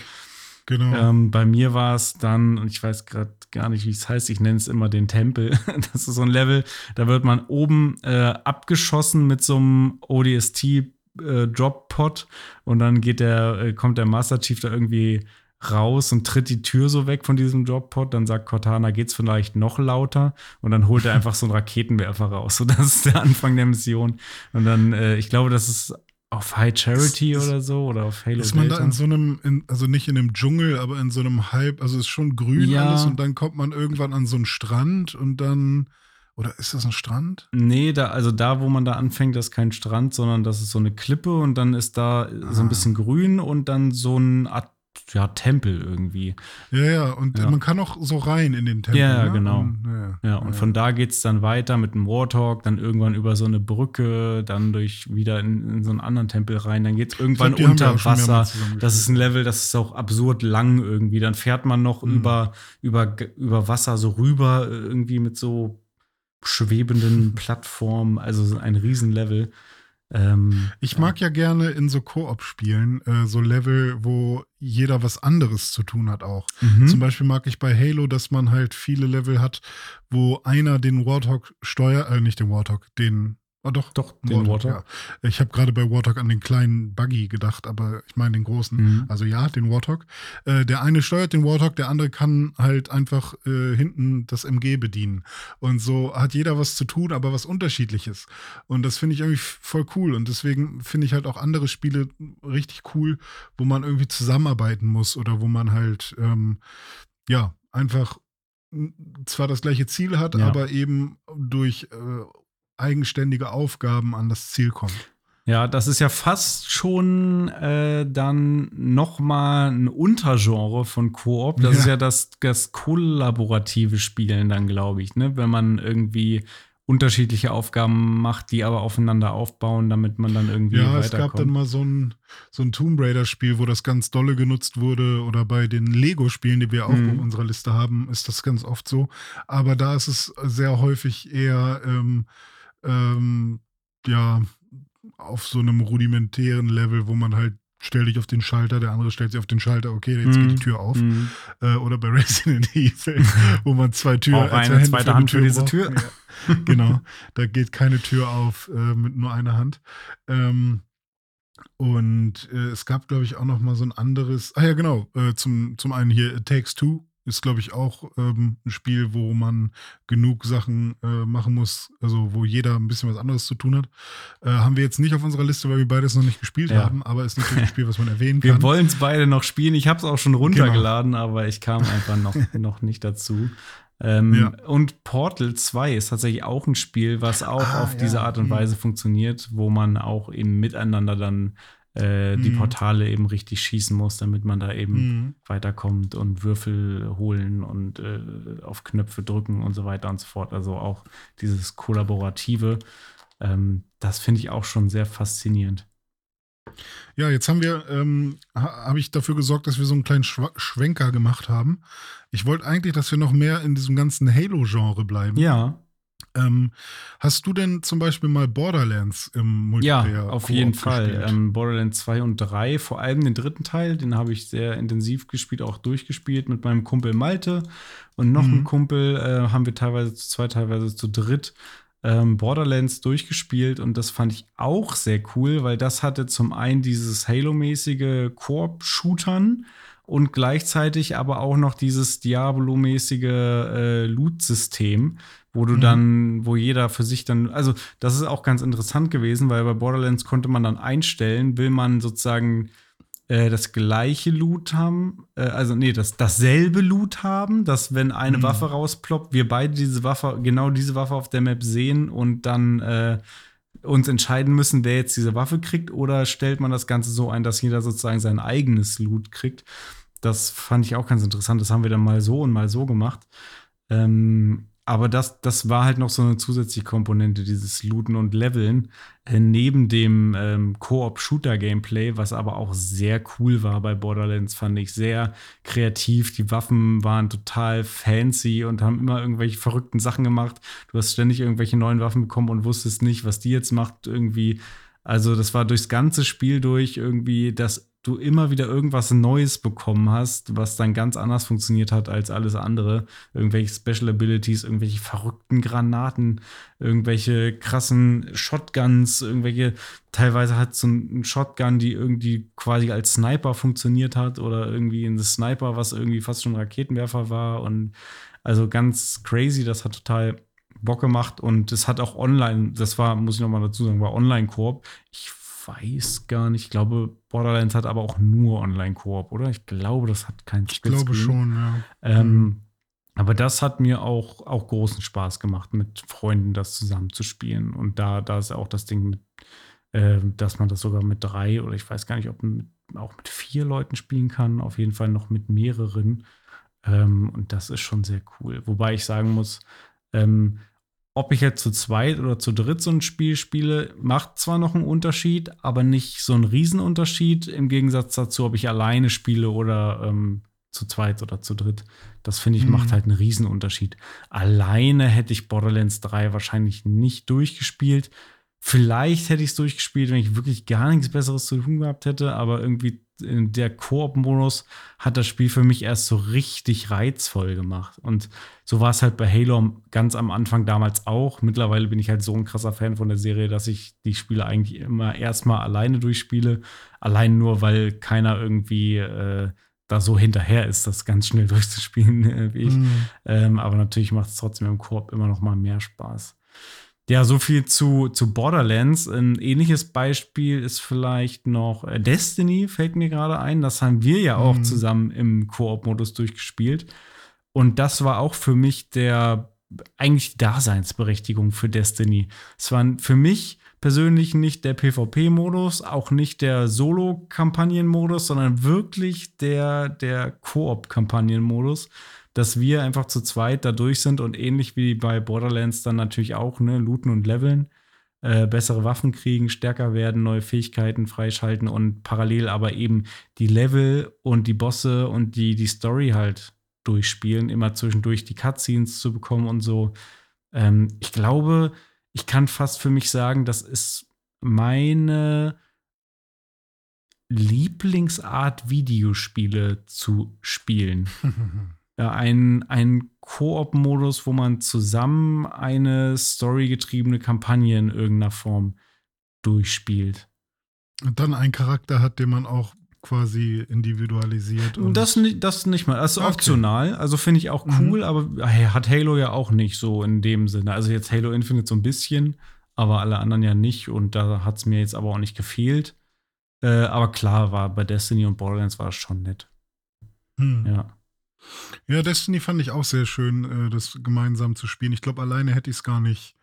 Genau. Ähm, bei mir war es dann, und ich weiß gerade gar nicht, wie es heißt, ich nenne es immer den Tempel. *laughs* Das ist so ein Level, da wird man oben äh, abgeschossen mit so einem ODST äh, Drop Pod und dann geht der, äh, kommt der Master Chief da irgendwie raus und tritt die Tür so weg von diesem Dropod. Dann sagt Cortana, geht's vielleicht noch lauter? Und dann holt er einfach so einen Raketenwerfer raus. So, das ist der Anfang der Mission. Und dann, äh, ich glaube, das ist auf High Charity ist, oder so oder auf Halo Ist man Delta? da in so einem, in, also nicht in einem Dschungel, aber in so einem Halb, also ist schon grün ja. alles und dann kommt man irgendwann an so einen Strand und dann oder ist das ein Strand? Nee, da, also da, wo man da anfängt, das ist kein Strand, sondern das ist so eine Klippe und dann ist da ah. so ein ah. bisschen grün und dann so ein Art ja, Tempel irgendwie. Ja, ja, und ja. man kann auch so rein in den Tempel. Ja, ne? genau. Und, ja, ja, und ja. von da geht es dann weiter mit dem Warthog, dann irgendwann über so eine Brücke, dann durch wieder in, in so einen anderen Tempel rein, dann geht es irgendwann glaub, unter Wasser. Das ist ein Level, das ist auch absurd lang irgendwie. Dann fährt man noch mhm. über, über, über Wasser so rüber, irgendwie mit so schwebenden Plattformen, also ein Riesenlevel. Ähm, ich mag ja. ja gerne in so Koop-Spielen äh, so Level, wo jeder was anderes zu tun hat auch. Mhm. Zum Beispiel mag ich bei Halo, dass man halt viele Level hat, wo einer den Warthog steuert, äh, nicht den Warthog, den Oh, doch. Doch, den Warthog. Ja. Ich habe gerade bei Warthog an den kleinen Buggy gedacht, aber ich meine den großen. Mhm. Also ja, den Warthog. Äh, der eine steuert den Warthog, der andere kann halt einfach äh, hinten das MG bedienen. Und so hat jeder was zu tun, aber was unterschiedliches. Und das finde ich irgendwie voll cool. Und deswegen finde ich halt auch andere Spiele richtig cool, wo man irgendwie zusammenarbeiten muss oder wo man halt, ähm, ja, einfach zwar das gleiche Ziel hat, ja. aber eben durch äh, eigenständige Aufgaben an das Ziel kommt. Ja, das ist ja fast schon äh, dann noch mal ein Untergenre von Koop. Das ja. ist ja das, das kollaborative Spielen dann, glaube ich, ne? Wenn man irgendwie unterschiedliche Aufgaben macht, die aber aufeinander aufbauen, damit man dann irgendwie ja, weiterkommt. Ja, es gab dann mal so ein, so ein Tomb Raider-Spiel, wo das ganz dolle genutzt wurde oder bei den Lego-Spielen, die wir auch mhm. auf unserer Liste haben, ist das ganz oft so. Aber da ist es sehr häufig eher ähm, ähm, ja, auf so einem rudimentären Level, wo man halt stell dich auf den Schalter, der andere stellt sich auf den Schalter, okay, jetzt mm. geht die mhm. Tür auf. Mm. Äh, oder bei *laughs* Resident Evil, wo man zwei Türen, Auch eine zweite Hand für diese Tür. Ja. *laughs* genau, da geht keine Tür auf äh, mit nur einer Hand. Ähm, und äh, es gab, glaube ich, auch noch mal so ein anderes, ah ja, genau, äh, zum, zum einen hier It Takes Two, ist, glaube ich, auch ähm, ein Spiel, wo man genug Sachen äh, machen muss, also wo jeder ein bisschen was anderes zu tun hat. Äh, haben wir jetzt nicht auf unserer Liste, weil wir beides noch nicht gespielt ja. haben, aber ist natürlich ein Spiel, was man erwähnen kann. Wir wollen es beide noch spielen. Ich habe es auch schon runtergeladen, genau. aber ich kam einfach noch, *laughs* noch nicht dazu. Ähm, ja. Und Portal 2 ist tatsächlich auch ein Spiel, was auch ah, auf ja. diese Art und mhm. Weise mhm. funktioniert, wo man auch eben miteinander dann äh, die mhm. Portale eben richtig schießen muss, damit man da eben mhm. weiterkommt und Würfel holen und äh, auf Knöpfe drücken und so weiter und so fort. Also auch dieses Kollaborative, ähm, das finde ich auch schon sehr faszinierend. Ja, jetzt haben wir, ähm, ha, habe ich dafür gesorgt, dass wir so einen kleinen Schw Schwenker gemacht haben. Ich wollte eigentlich, dass wir noch mehr in diesem ganzen Halo-Genre bleiben. Ja. Ähm, hast du denn zum Beispiel mal Borderlands im Multiplayer? Ja, auf jeden Fall. Ähm, Borderlands 2 und 3, vor allem den dritten Teil, den habe ich sehr intensiv gespielt, auch durchgespielt mit meinem Kumpel Malte und noch mhm. einem Kumpel äh, haben wir teilweise zu zwei, teilweise zu dritt ähm, Borderlands durchgespielt und das fand ich auch sehr cool, weil das hatte zum einen dieses Halo-mäßige Koop-Shootern und gleichzeitig aber auch noch dieses Diablo-mäßige äh, Loot-System, wo du mhm. dann, wo jeder für sich dann, also das ist auch ganz interessant gewesen, weil bei Borderlands konnte man dann einstellen, will man sozusagen äh, das gleiche Loot haben, äh, also nee, das, dasselbe Loot haben, dass wenn eine mhm. Waffe rausploppt, wir beide diese Waffe, genau diese Waffe auf der Map sehen und dann äh, uns entscheiden müssen, wer jetzt diese Waffe kriegt, oder stellt man das Ganze so ein, dass jeder sozusagen sein eigenes Loot kriegt. Das fand ich auch ganz interessant. Das haben wir dann mal so und mal so gemacht. Ähm, aber das, das war halt noch so eine zusätzliche Komponente, dieses Looten und Leveln, äh, neben dem ähm, Koop-Shooter-Gameplay, was aber auch sehr cool war bei Borderlands, fand ich sehr kreativ. Die Waffen waren total fancy und haben immer irgendwelche verrückten Sachen gemacht. Du hast ständig irgendwelche neuen Waffen bekommen und wusstest nicht, was die jetzt macht irgendwie. Also, das war durchs ganze Spiel durch irgendwie das du immer wieder irgendwas Neues bekommen hast, was dann ganz anders funktioniert hat als alles andere. Irgendwelche Special Abilities, irgendwelche verrückten Granaten, irgendwelche krassen Shotguns, irgendwelche, teilweise hat so ein Shotgun, die irgendwie quasi als Sniper funktioniert hat oder irgendwie ein Sniper, was irgendwie fast schon Raketenwerfer war und also ganz crazy, das hat total Bock gemacht und es hat auch online, das war, muss ich noch mal dazu sagen, war Online-Koop. Ich weiß gar nicht. Ich glaube, Borderlands hat aber auch nur Online-Koop, oder? Ich glaube, das hat keinen Ich glaube schon, ja. Ähm, mhm. Aber das hat mir auch, auch großen Spaß gemacht, mit Freunden das zusammen zu spielen. Und da, da ist auch das Ding mit, äh, dass man das sogar mit drei oder ich weiß gar nicht, ob man mit, auch mit vier Leuten spielen kann. Auf jeden Fall noch mit mehreren. Ähm, und das ist schon sehr cool. Wobei ich sagen muss, ähm, ob ich jetzt zu zweit oder zu dritt so ein Spiel spiele, macht zwar noch einen Unterschied, aber nicht so einen Riesenunterschied im Gegensatz dazu, ob ich alleine spiele oder ähm, zu zweit oder zu dritt. Das finde ich mhm. macht halt einen Riesenunterschied. Alleine hätte ich Borderlands 3 wahrscheinlich nicht durchgespielt. Vielleicht hätte ich es durchgespielt, wenn ich wirklich gar nichts Besseres zu tun gehabt hätte, aber irgendwie der Koop-Modus hat das Spiel für mich erst so richtig reizvoll gemacht. Und so war es halt bei Halo ganz am Anfang damals auch. Mittlerweile bin ich halt so ein krasser Fan von der Serie, dass ich die Spiele eigentlich immer erstmal alleine durchspiele. Allein nur, weil keiner irgendwie äh, da so hinterher ist, das ganz schnell *laughs* durchzuspielen äh, wie ich. Mhm. Ähm, aber natürlich macht es trotzdem im Koop immer noch mal mehr Spaß. Ja, so viel zu, zu Borderlands. Ein ähnliches Beispiel ist vielleicht noch äh, Destiny, fällt mir gerade ein. Das haben wir ja auch mhm. zusammen im Koop-Modus durchgespielt. Und das war auch für mich der eigentlich Daseinsberechtigung für Destiny. Es war für mich persönlich nicht der PvP-Modus, auch nicht der Solo-Kampagnen-Modus, sondern wirklich der, der Koop-Kampagnen-Modus dass wir einfach zu zweit da durch sind und ähnlich wie bei Borderlands dann natürlich auch, ne, looten und leveln, äh, bessere Waffen kriegen, stärker werden, neue Fähigkeiten freischalten und parallel aber eben die Level und die Bosse und die, die Story halt durchspielen, immer zwischendurch die Cutscenes zu bekommen und so. Ähm, ich glaube, ich kann fast für mich sagen, das ist meine Lieblingsart, Videospiele zu spielen. *laughs* ja, ein, ein Koop-Modus, wo man zusammen eine storygetriebene Kampagne in irgendeiner Form durchspielt. Und dann einen Charakter hat, den man auch quasi individualisiert. das, das nicht mal. Das ist okay. optional. Also finde ich auch cool, mhm. aber hat Halo ja auch nicht so in dem Sinne. Also jetzt Halo Infinite so ein bisschen, aber alle anderen ja nicht. Und da hat es mir jetzt aber auch nicht gefehlt. Äh, aber klar, war bei Destiny und Borderlands war es schon nett. Hm. Ja. Ja, Destiny fand ich auch sehr schön, äh, das gemeinsam zu spielen. Ich glaube, alleine hätte ich es gar nicht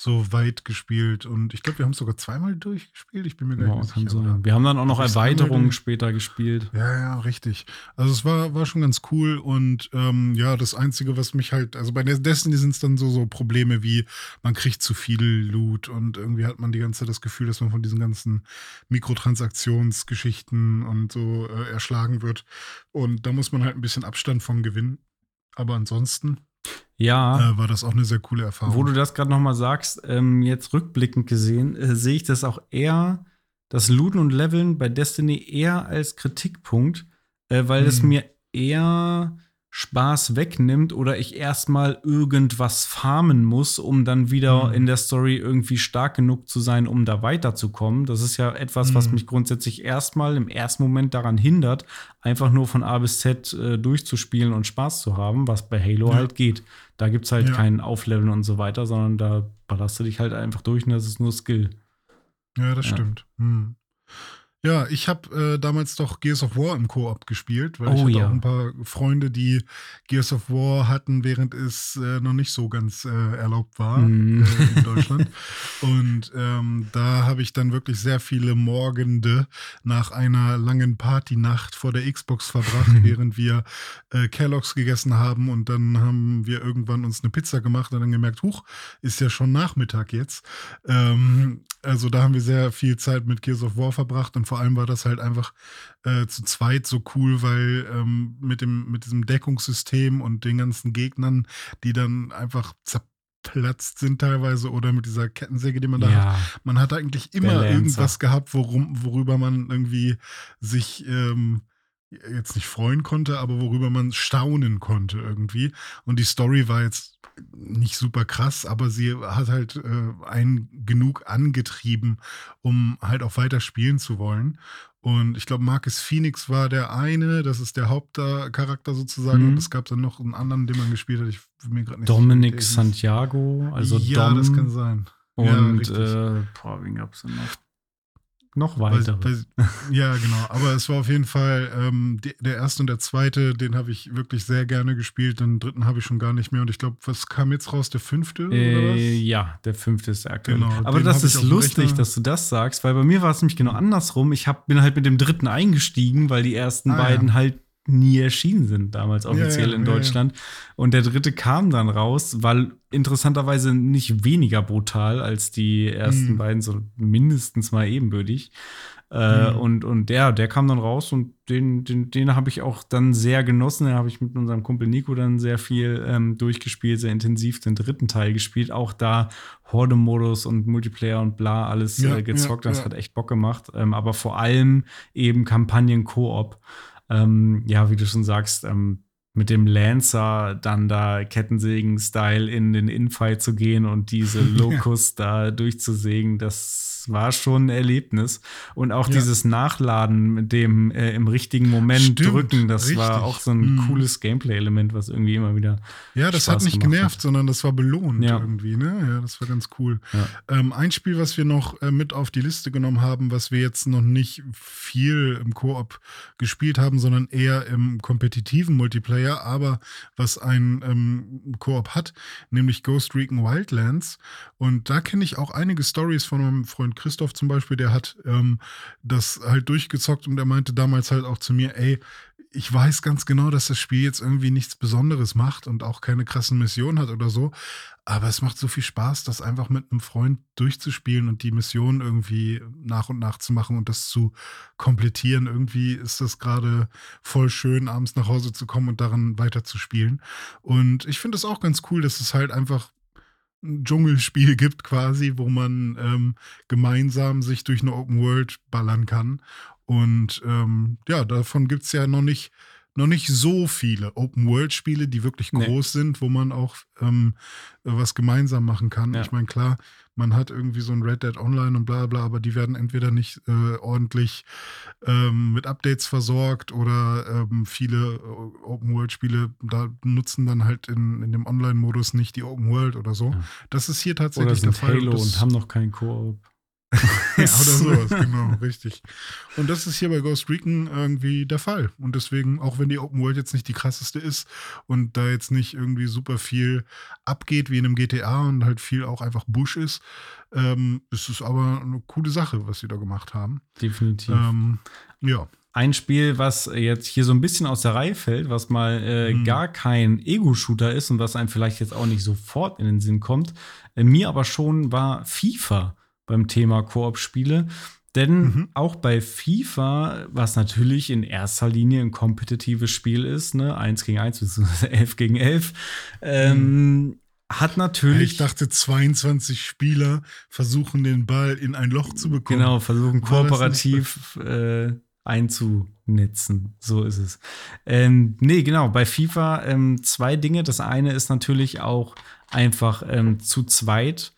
so weit gespielt. Und ich glaube, wir haben es sogar zweimal durchgespielt. Ich bin mir gar nicht sicher. Sein. Wir haben dann auch noch Erweiterungen später gespielt. Ja, ja, richtig. Also es war, war schon ganz cool. Und ähm, ja, das Einzige, was mich halt, also bei Destiny sind es dann so, so Probleme wie, man kriegt zu viel Loot und irgendwie hat man die ganze Zeit das Gefühl, dass man von diesen ganzen Mikrotransaktionsgeschichten und so äh, erschlagen wird. Und da muss man halt ein bisschen Abstand von gewinnen. Aber ansonsten ja. Äh, war das auch eine sehr coole Erfahrung. Wo du das gerade nochmal sagst, ähm, jetzt rückblickend gesehen, äh, sehe ich das auch eher, das Looten und Leveln bei Destiny eher als Kritikpunkt, äh, weil mhm. es mir eher Spaß wegnimmt oder ich erstmal irgendwas farmen muss, um dann wieder mhm. in der Story irgendwie stark genug zu sein, um da weiterzukommen. Das ist ja etwas, mhm. was mich grundsätzlich erstmal im ersten Moment daran hindert, einfach nur von A bis Z äh, durchzuspielen und Spaß zu haben, was bei Halo ja. halt geht. Da gibt es halt ja. kein Aufleveln und so weiter, sondern da ballerst du dich halt einfach durch und das ist nur Skill. Ja, das ja. stimmt. Hm. Ja, ich habe äh, damals doch Gears of War im Koop gespielt, weil oh, ich hatte ja. auch ein paar Freunde, die Gears of War hatten, während es äh, noch nicht so ganz äh, erlaubt war mm. in Deutschland. *laughs* Und ähm, da habe ich dann wirklich sehr viele Morgende nach einer langen Partynacht vor der Xbox verbracht, *laughs* während wir äh, Kellogg's gegessen haben. Und dann haben wir irgendwann uns eine Pizza gemacht und dann gemerkt, huch, ist ja schon Nachmittag jetzt. Ähm, also da haben wir sehr viel Zeit mit Gears of War verbracht und vor allem war das halt einfach äh, zu zweit so cool, weil ähm, mit, dem, mit diesem Deckungssystem und den ganzen Gegnern, die dann einfach zerplatzt sind teilweise oder mit dieser Kettensäge, die man da ja. hat. Man hat eigentlich immer irgendwas gehabt, worum, worüber man irgendwie sich ähm, jetzt nicht freuen konnte, aber worüber man staunen konnte irgendwie. Und die Story war jetzt nicht super krass, aber sie hat halt äh, einen genug angetrieben, um halt auch weiter spielen zu wollen. Und ich glaube, Marcus Phoenix war der eine, das ist der Hauptcharakter sozusagen. Mhm. Und es gab dann noch einen anderen, den man gespielt hat. Ich mir gerade nicht Dominic Santiago, also ja, Dom. das kann sein. Und ja, äh, boah, wen gab es denn noch? Noch weiter. ja, genau. Aber es war auf jeden Fall ähm, die, der erste und der zweite, den habe ich wirklich sehr gerne gespielt. Den dritten habe ich schon gar nicht mehr. Und ich glaube, was kam jetzt raus? Der fünfte? Äh, ja, der fünfte ist der aktuelle. Genau, Aber das ist lustig, dass du das sagst, weil bei mir war es nämlich genau andersrum. Ich hab, bin halt mit dem dritten eingestiegen, weil die ersten ah, beiden ja. halt nie erschienen sind, damals offiziell ja, ja, in Deutschland. Ja, und der dritte kam dann raus, weil interessanterweise nicht weniger brutal als die ersten mhm. beiden, so mindestens mal ebenbürtig. Äh, mhm. und, und der, der kam dann raus und den, den, den habe ich auch dann sehr genossen. Den habe ich mit unserem Kumpel Nico dann sehr viel ähm, durchgespielt, sehr intensiv den dritten Teil gespielt. Auch da Horde-Modus und Multiplayer und bla, alles ja, äh, gezockt. Ja, das ja. hat echt Bock gemacht. Ähm, aber vor allem eben Kampagnen-Koop ähm, ja, wie du schon sagst, ähm, mit dem Lancer dann da Kettensägen-Style in den Infight zu gehen und diese *laughs* Locust da durchzusägen, das war schon ein Erlebnis. Und auch ja. dieses Nachladen mit dem äh, im richtigen Moment Stimmt, drücken, das richtig. war auch so ein mhm. cooles Gameplay-Element, was irgendwie immer wieder. Ja, das Spaß hat nicht genervt, hat. sondern das war belohnt ja. irgendwie, ne? Ja, das war ganz cool. Ja. Ähm, ein Spiel, was wir noch äh, mit auf die Liste genommen haben, was wir jetzt noch nicht viel im Koop gespielt haben, sondern eher im kompetitiven Multiplayer, aber was ein ähm, Koop hat, nämlich Ghost Recon Wildlands. Und da kenne ich auch einige Stories von meinem Freund Christoph zum Beispiel, der hat ähm, das halt durchgezockt und er meinte damals halt auch zu mir, ey, ich weiß ganz genau, dass das Spiel jetzt irgendwie nichts Besonderes macht und auch keine krassen Missionen hat oder so. Aber es macht so viel Spaß, das einfach mit einem Freund durchzuspielen und die Mission irgendwie nach und nach zu machen und das zu komplettieren. Irgendwie ist das gerade voll schön, abends nach Hause zu kommen und daran weiterzuspielen. Und ich finde es auch ganz cool, dass es halt einfach ein Dschungelspiel gibt quasi, wo man ähm, gemeinsam sich durch eine Open World ballern kann. Und ähm, ja, davon gibt es ja noch nicht, noch nicht so viele Open-World-Spiele, die wirklich groß nee. sind, wo man auch ähm, was gemeinsam machen kann. Ja. Ich meine, klar, man hat irgendwie so ein Red Dead Online und bla bla, aber die werden entweder nicht äh, ordentlich ähm, mit Updates versorgt oder ähm, viele äh, Open-World-Spiele da nutzen dann halt in, in dem Online-Modus nicht die Open World oder so. Ja. Das ist hier tatsächlich oder sind der Fall. Halo und, und haben noch keinen Koop. *laughs* ja, oder sowas, genau, richtig. Und das ist hier bei Ghost Recon irgendwie der Fall. Und deswegen, auch wenn die Open World jetzt nicht die krasseste ist und da jetzt nicht irgendwie super viel abgeht wie in einem GTA und halt viel auch einfach Busch ist, ähm, ist es aber eine coole Sache, was sie da gemacht haben. Definitiv. Ähm, ja. Ein Spiel, was jetzt hier so ein bisschen aus der Reihe fällt, was mal äh, mhm. gar kein Ego-Shooter ist und was einem vielleicht jetzt auch nicht sofort in den Sinn kommt, äh, mir aber schon war FIFA beim Thema Koop-Spiele. Denn mhm. auch bei FIFA, was natürlich in erster Linie ein kompetitives Spiel ist, ne, 1 gegen 1 bzw. 11 gegen 11, ähm, mhm. hat natürlich. Ich dachte, 22 Spieler versuchen den Ball in ein Loch zu bekommen. Genau, versuchen kooperativ äh, einzunetzen. So ist es. Ähm, nee, genau, bei FIFA ähm, zwei Dinge. Das eine ist natürlich auch einfach ähm, zu zweit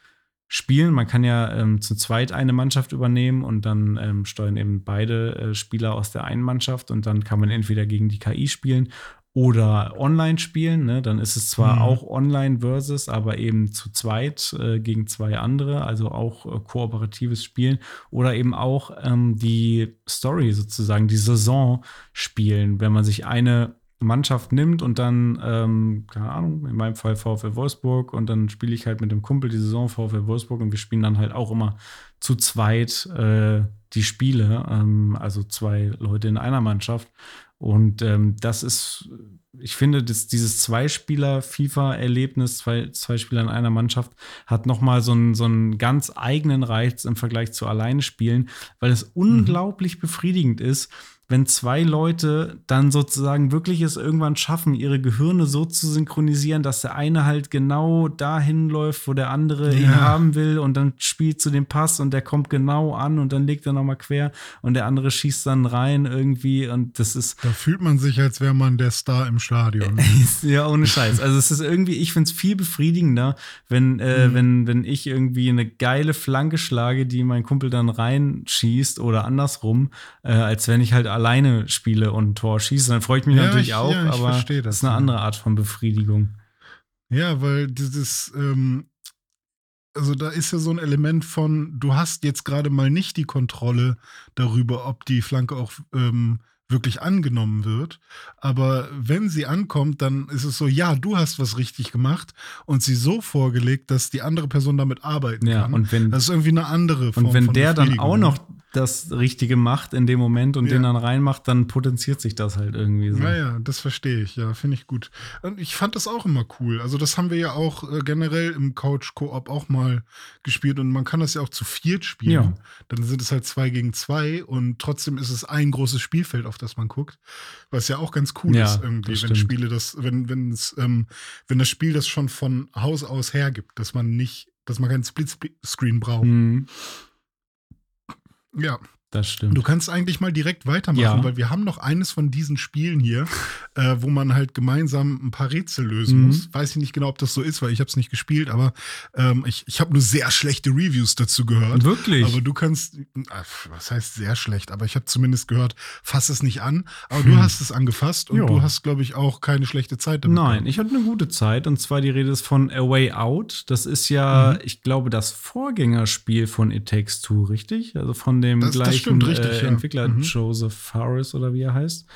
spielen. Man kann ja ähm, zu zweit eine Mannschaft übernehmen und dann ähm, steuern eben beide äh, Spieler aus der einen Mannschaft und dann kann man entweder gegen die KI spielen oder online spielen. Ne? Dann ist es zwar mhm. auch online versus, aber eben zu zweit äh, gegen zwei andere, also auch äh, kooperatives Spielen oder eben auch ähm, die Story sozusagen, die Saison spielen, wenn man sich eine Mannschaft nimmt und dann, ähm, keine Ahnung, in meinem Fall VfL Wolfsburg und dann spiele ich halt mit dem Kumpel die Saison VfL Wolfsburg und wir spielen dann halt auch immer zu zweit äh, die Spiele, ähm, also zwei Leute in einer Mannschaft. Und ähm, das ist, ich finde, dass dieses Zweispieler-FIFA-Erlebnis, zwei, zwei Spieler in einer Mannschaft, hat nochmal so einen, so einen ganz eigenen Reiz im Vergleich zu alleine spielen, weil es mhm. unglaublich befriedigend ist, wenn zwei Leute dann sozusagen wirklich es irgendwann schaffen, ihre Gehirne so zu synchronisieren, dass der eine halt genau dahin läuft, wo der andere ja. ihn haben will und dann spielt zu dem Pass und der kommt genau an und dann legt er nochmal quer und der andere schießt dann rein irgendwie und das ist. Da fühlt man sich, als wäre man der Star im Stadion. *laughs* ja, ohne Scheiß. Also es ist irgendwie, ich finde es viel befriedigender, wenn, äh, mhm. wenn, wenn ich irgendwie eine geile Flanke schlage, die mein Kumpel dann reinschießt oder andersrum, äh, als wenn ich halt alle alleine spiele und ein Tor schieße, dann freue ich mich ja, natürlich ich, auch, ja, aber das, das ist eine andere Art von Befriedigung. Ja, weil dieses, ähm, also da ist ja so ein Element von, du hast jetzt gerade mal nicht die Kontrolle darüber, ob die Flanke auch ähm, wirklich angenommen wird. Aber wenn sie ankommt, dann ist es so, ja, du hast was richtig gemacht und sie so vorgelegt, dass die andere Person damit arbeiten ja, kann. Und wenn, das ist irgendwie eine andere Form Und wenn der dann auch noch das Richtige macht in dem Moment und ja. den dann reinmacht, dann potenziert sich das halt irgendwie so. Naja, das verstehe ich, ja, finde ich gut. Und ich fand das auch immer cool. Also, das haben wir ja auch äh, generell im Couch-Koop auch mal gespielt und man kann das ja auch zu viert spielen. Ja. Dann sind es halt zwei gegen zwei und trotzdem ist es ein großes Spielfeld, auf das man guckt. Was ja auch ganz cool ja, ist irgendwie, wenn Spiele das, wenn, wenn es, ähm, wenn das Spiel das schon von Haus aus hergibt, dass man nicht, dass man keinen Splitscreen braucht. Mhm. Ja. Das stimmt. Du kannst eigentlich mal direkt weitermachen, ja. weil wir haben noch eines von diesen Spielen hier, *laughs* äh, wo man halt gemeinsam ein paar Rätsel lösen mhm. muss. Weiß ich nicht genau, ob das so ist, weil ich habe es nicht gespielt, aber ähm, ich, ich habe nur sehr schlechte Reviews dazu gehört. Wirklich? Aber du kannst, äh, was heißt sehr schlecht, aber ich habe zumindest gehört, fass es nicht an. Aber hm. du hast es angefasst und jo. du hast, glaube ich, auch keine schlechte Zeit damit. Nein, ich hatte eine gute Zeit und zwar die Rede ist von A Way Out. Das ist ja, mhm. ich glaube, das Vorgängerspiel von It Takes Two, richtig? Also von dem das, gleichen stimmt, richtig, äh, ja. Entwickler mhm. Joseph Fares oder wie er heißt.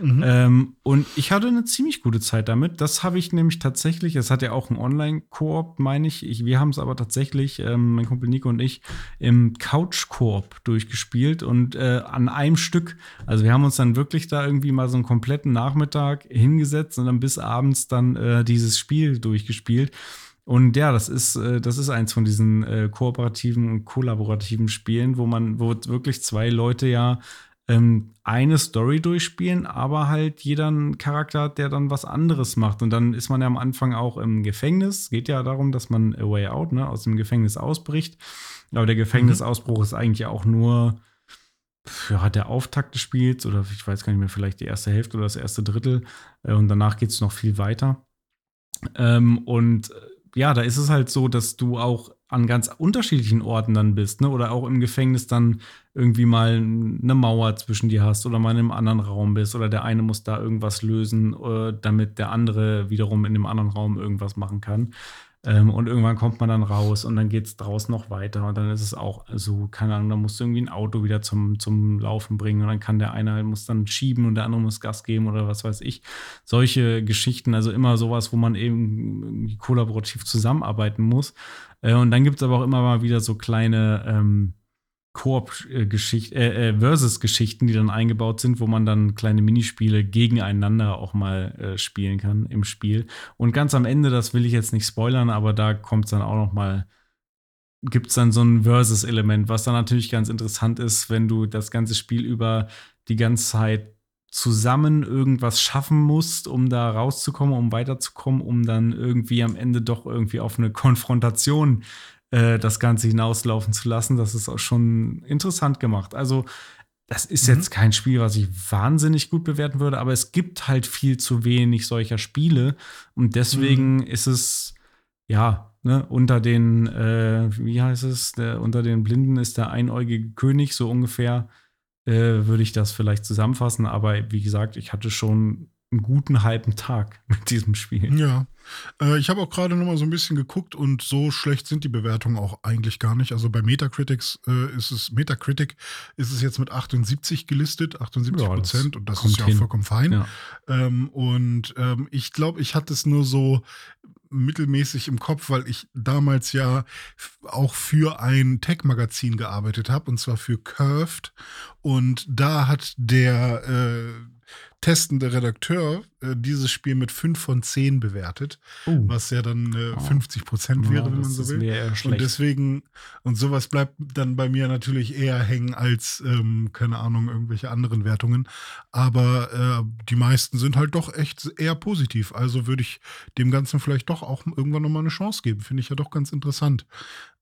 Mhm. Ähm, und ich hatte eine ziemlich gute Zeit damit. Das habe ich nämlich tatsächlich, es hat ja auch einen Online-Koop, meine ich. ich. Wir haben es aber tatsächlich, ähm, mein Kumpel Nico und ich, im Couch-Koop durchgespielt und äh, an einem Stück. Also wir haben uns dann wirklich da irgendwie mal so einen kompletten Nachmittag hingesetzt und dann bis abends dann äh, dieses Spiel durchgespielt. Und ja, das ist, äh, das ist eins von diesen äh, kooperativen und kollaborativen Spielen, wo man, wo wirklich zwei Leute ja ähm, eine Story durchspielen, aber halt jeder einen Charakter hat, der dann was anderes macht. Und dann ist man ja am Anfang auch im Gefängnis. Geht ja darum, dass man a way out, ne, aus dem Gefängnis ausbricht. Aber der Gefängnisausbruch mhm. ist eigentlich auch nur ja, hat der Auftakt des Spiels oder ich weiß gar nicht mehr, vielleicht die erste Hälfte oder das erste Drittel. Äh, und danach geht es noch viel weiter. Ähm, und äh, ja, da ist es halt so, dass du auch an ganz unterschiedlichen Orten dann bist, ne? Oder auch im Gefängnis dann irgendwie mal eine Mauer zwischen dir hast oder mal in einem anderen Raum bist oder der eine muss da irgendwas lösen, äh, damit der andere wiederum in dem anderen Raum irgendwas machen kann. Ähm, und irgendwann kommt man dann raus und dann geht es draußen noch weiter und dann ist es auch so, keine Ahnung, da musst du irgendwie ein Auto wieder zum, zum Laufen bringen und dann kann der eine halt, muss dann schieben und der andere muss Gas geben oder was weiß ich. Solche Geschichten, also immer sowas, wo man eben kollaborativ zusammenarbeiten muss. Äh, und dann gibt es aber auch immer mal wieder so kleine ähm, Koop-Geschichten, äh, äh, Versus-Geschichten, die dann eingebaut sind, wo man dann kleine Minispiele gegeneinander auch mal äh, spielen kann im Spiel. Und ganz am Ende, das will ich jetzt nicht spoilern, aber da kommt es dann auch noch mal, gibt es dann so ein Versus-Element, was dann natürlich ganz interessant ist, wenn du das ganze Spiel über die ganze Zeit zusammen irgendwas schaffen musst, um da rauszukommen, um weiterzukommen, um dann irgendwie am Ende doch irgendwie auf eine Konfrontation äh, das Ganze hinauslaufen zu lassen. Das ist auch schon interessant gemacht. Also das ist mhm. jetzt kein Spiel, was ich wahnsinnig gut bewerten würde, aber es gibt halt viel zu wenig solcher Spiele. Und deswegen mhm. ist es, ja, ne, unter den, äh, wie heißt es, der, unter den Blinden ist der einäugige König, so ungefähr, äh, würde ich das vielleicht zusammenfassen. Aber wie gesagt, ich hatte schon einen guten halben Tag *laughs* mit diesem Spiel. Ja. Äh, ich habe auch gerade noch mal so ein bisschen geguckt und so schlecht sind die Bewertungen auch eigentlich gar nicht. Also bei Metacritics äh, ist es, Metacritic ist es jetzt mit 78 gelistet, 78 Prozent ja, und das ist ja auch vollkommen fein. Ja. Ähm, und ähm, ich glaube, ich hatte es nur so mittelmäßig im Kopf, weil ich damals ja auch für ein Tech-Magazin gearbeitet habe, und zwar für Curved. Und da hat der äh, testende Redakteur äh, dieses Spiel mit 5 von 10 bewertet, uh. was ja dann äh, oh. 50 Prozent wäre, ja, wenn man so will. Und deswegen, und sowas bleibt dann bei mir natürlich eher hängen als, ähm, keine Ahnung, irgendwelche anderen Wertungen. Aber äh, die meisten sind halt doch echt eher positiv. Also würde ich dem Ganzen vielleicht doch auch irgendwann nochmal eine Chance geben. Finde ich ja doch ganz interessant.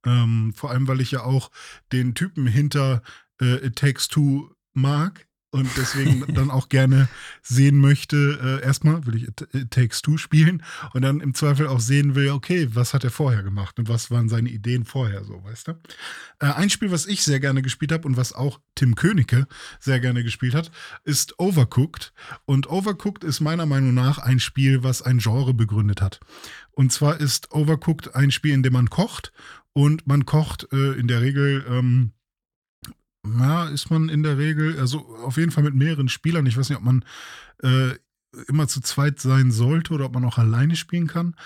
Ähm, vor allem, weil ich ja auch den Typen hinter äh, It Takes Two mag und deswegen dann auch gerne sehen möchte, äh, erstmal will ich It, Takes Two spielen und dann im Zweifel auch sehen will, okay, was hat er vorher gemacht und was waren seine Ideen vorher, so, weißt du? Äh, ein Spiel, was ich sehr gerne gespielt habe und was auch Tim Königke sehr gerne gespielt hat, ist Overcooked. Und Overcooked ist meiner Meinung nach ein Spiel, was ein Genre begründet hat. Und zwar ist Overcooked ein Spiel, in dem man kocht und man kocht äh, in der Regel ähm, ja, ist man in der Regel, also auf jeden Fall mit mehreren Spielern. Ich weiß nicht, ob man äh, immer zu zweit sein sollte oder ob man auch alleine spielen kann.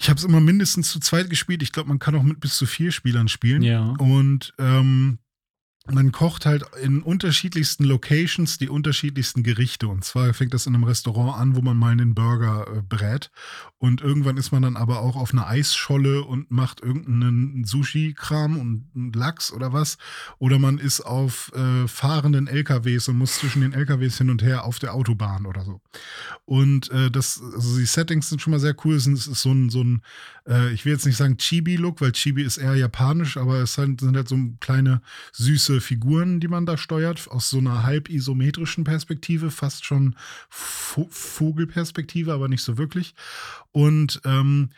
Ich habe es immer mindestens zu zweit gespielt. Ich glaube, man kann auch mit bis zu vier Spielern spielen. Ja. Und ähm, man kocht halt in unterschiedlichsten Locations die unterschiedlichsten Gerichte. Und zwar fängt das in einem Restaurant an, wo man mal einen Burger äh, brät. Und irgendwann ist man dann aber auch auf einer Eisscholle und macht irgendeinen Sushi-Kram und Lachs oder was. Oder man ist auf äh, fahrenden LKWs und muss zwischen den LKWs hin und her auf der Autobahn oder so. Und äh, das, also die Settings sind schon mal sehr cool. Es ist so ein, so ein äh, ich will jetzt nicht sagen Chibi-Look, weil Chibi ist eher japanisch, aber es sind, sind halt so kleine süße Figuren, die man da steuert, aus so einer halb isometrischen Perspektive, fast schon Vogelperspektive, aber nicht so wirklich. Und ähm,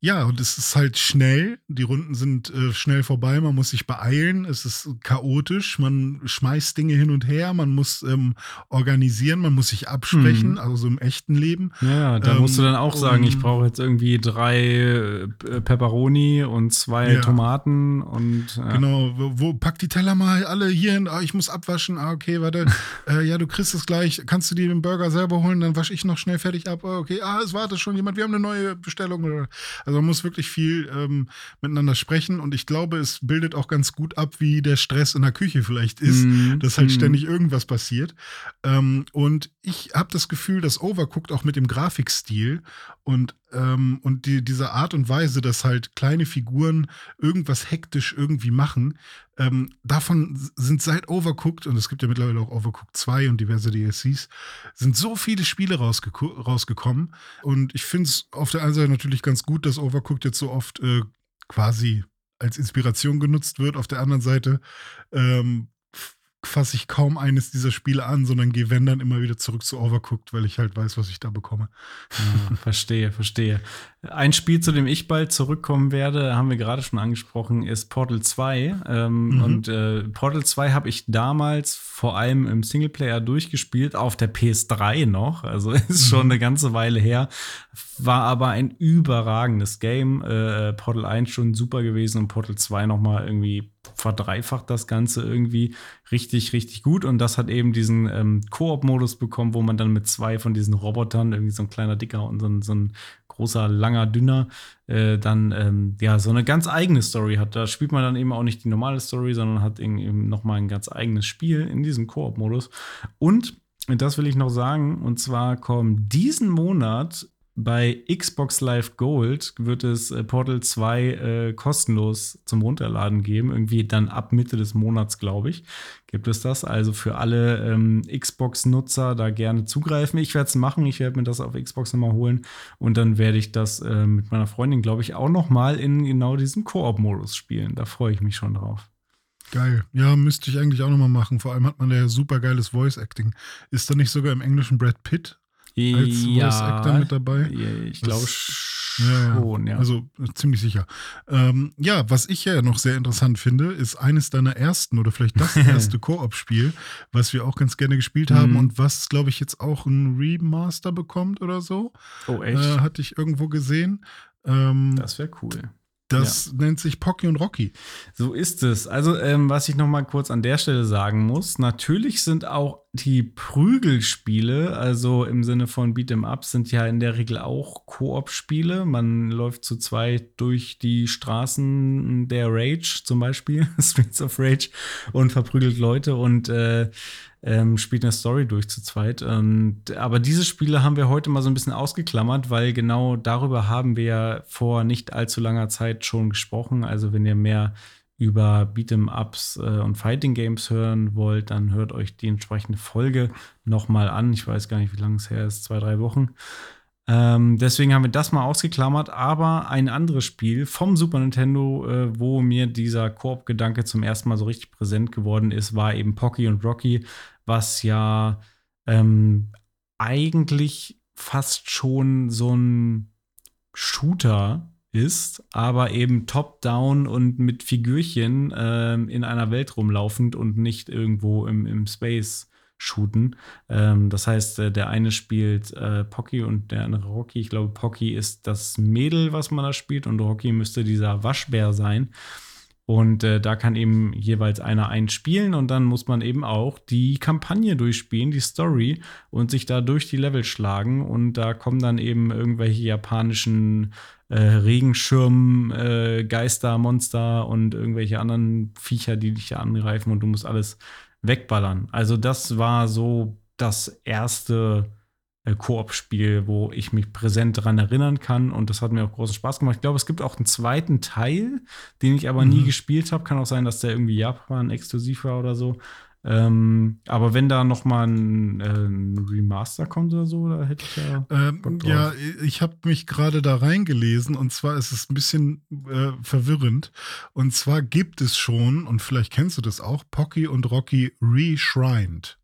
ja, und es ist halt schnell. Die Runden sind äh, schnell vorbei. Man muss sich beeilen. Es ist chaotisch. Man schmeißt Dinge hin und her. Man muss ähm, organisieren. Man muss sich absprechen. Mhm. Also so im echten Leben. Ja, da ähm, musst du dann auch sagen, ich brauche jetzt irgendwie drei äh, Pepperoni und zwei ja. Tomaten und. Ja. Genau. Wo, wo, pack die Teller mal alle hier hin. Ah, ich muss abwaschen. Ah, okay, warte. *laughs* äh, ja, du kriegst es gleich. Kannst du dir den Burger selber holen? Dann wasche ich noch schnell fertig ab. Ah, okay. Ah, es wartet schon jemand. Wir haben eine neue Bestellung. Also man muss wirklich viel ähm, miteinander sprechen und ich glaube, es bildet auch ganz gut ab, wie der Stress in der Küche vielleicht ist, mm, dass halt mm. ständig irgendwas passiert. Ähm, und ich habe das Gefühl, dass Overcooked auch mit dem Grafikstil und, ähm, und die, diese Art und Weise, dass halt kleine Figuren irgendwas hektisch irgendwie machen, ähm, davon sind seit Overcooked, und es gibt ja mittlerweile auch Overcooked 2 und diverse DLCs, sind so viele Spiele rausge rausgekommen. Und ich finde es auf der einen Seite natürlich ganz gut, dass Overcooked jetzt so oft äh, quasi als Inspiration genutzt wird. Auf der anderen Seite ähm, fasse ich kaum eines dieser Spiele an, sondern gehe, wenn dann, immer wieder zurück zu Overcooked, weil ich halt weiß, was ich da bekomme. Ja, verstehe, verstehe. Ein Spiel, zu dem ich bald zurückkommen werde, haben wir gerade schon angesprochen, ist Portal 2. Ähm, mhm. Und äh, Portal 2 habe ich damals vor allem im Singleplayer durchgespielt, auf der PS3 noch. Also *laughs* ist schon mhm. eine ganze Weile her. War aber ein überragendes Game. Äh, Portal 1 schon super gewesen und Portal 2 nochmal irgendwie verdreifacht das Ganze irgendwie richtig, richtig gut. Und das hat eben diesen ähm, Koop-Modus bekommen, wo man dann mit zwei von diesen Robotern, irgendwie so ein kleiner Dicker und so ein, so ein großer, langer, dünner, äh, dann ähm, ja so eine ganz eigene Story hat. Da spielt man dann eben auch nicht die normale Story, sondern hat eben nochmal ein ganz eigenes Spiel in diesem Koop-Modus. Und das will ich noch sagen, und zwar kommen diesen Monat bei Xbox Live Gold wird es äh, Portal 2 äh, kostenlos zum Runterladen geben. Irgendwie dann ab Mitte des Monats, glaube ich, gibt es das. Also für alle ähm, Xbox-Nutzer da gerne zugreifen. Ich werde es machen. Ich werde mir das auf Xbox nochmal holen. Und dann werde ich das äh, mit meiner Freundin, glaube ich, auch nochmal in genau diesem Koop-Modus spielen. Da freue ich mich schon drauf. Geil. Ja, müsste ich eigentlich auch nochmal machen. Vor allem hat man da ja super geiles Voice-Acting. Ist da nicht sogar im Englischen Brad Pitt als Voice-Actor mit dabei? Ja, ich glaube Ja, schon, ja. Also äh, ziemlich sicher. Ähm, ja, was ich ja noch sehr interessant finde, ist eines deiner ersten oder vielleicht das *laughs* erste Koop-Spiel, was wir auch ganz gerne gespielt haben Mhm. und was, glaube ich, jetzt auch ein Remaster bekommt oder so. oh, echt? Äh, hatte ich irgendwo gesehen. Ähm, das das wäre cool. nennt sich Pocky und Rocky. So ist es. Also, ähm, was ich noch mal kurz an der Stelle sagen muss, natürlich sind auch die Prügelspiele, also im Sinne von Beat'em Up, sind ja in der Regel auch Koop-Spiele. Man läuft zu zweit durch die Straßen der Rage, zum Beispiel, *laughs* Streets of Rage, und verprügelt Leute und äh, ähm, spielt eine Story durch zu zweit. Und, aber diese Spiele haben wir heute mal so ein bisschen ausgeklammert, weil genau darüber haben wir ja vor nicht allzu langer Zeit schon gesprochen. Also wenn ihr mehr über Beat'em-Ups äh, und Fighting Games hören wollt, dann hört euch die entsprechende Folge noch mal an. Ich weiß gar nicht, wie lange es her ist, zwei, drei Wochen. Ähm, deswegen haben wir das mal ausgeklammert, aber ein anderes Spiel vom Super Nintendo, äh, wo mir dieser Koop-Gedanke zum ersten Mal so richtig präsent geworden ist, war eben Pocky und Rocky, was ja ähm, eigentlich fast schon so ein Shooter ist, aber eben top-down und mit Figürchen ähm, in einer Welt rumlaufend und nicht irgendwo im, im Space shooten. Ähm, das heißt, äh, der eine spielt äh, Pocky und der andere Rocky. Ich glaube, Pocky ist das Mädel, was man da spielt, und Rocky müsste dieser Waschbär sein. Und äh, da kann eben jeweils einer einspielen und dann muss man eben auch die Kampagne durchspielen, die Story und sich da durch die Level schlagen. Und da kommen dann eben irgendwelche japanischen äh, Regenschirm, äh, Geister, Monster und irgendwelche anderen Viecher, die dich angreifen und du musst alles wegballern. Also das war so das erste Koop-Spiel, wo ich mich präsent daran erinnern kann und das hat mir auch großen Spaß gemacht. Ich glaube, es gibt auch einen zweiten Teil, den ich aber nie Mhm. gespielt habe. Kann auch sein, dass der irgendwie Japan exklusiv war oder so. Ähm, aber wenn da noch mal ein, äh, ein Remaster kommt oder so, da hätte ich ja Ähm, ja, ich habe mich gerade da reingelesen und zwar ist es ein bisschen äh, verwirrend. Und zwar gibt es schon, und vielleicht kennst du das auch, Pocky und Rocky Reshrined.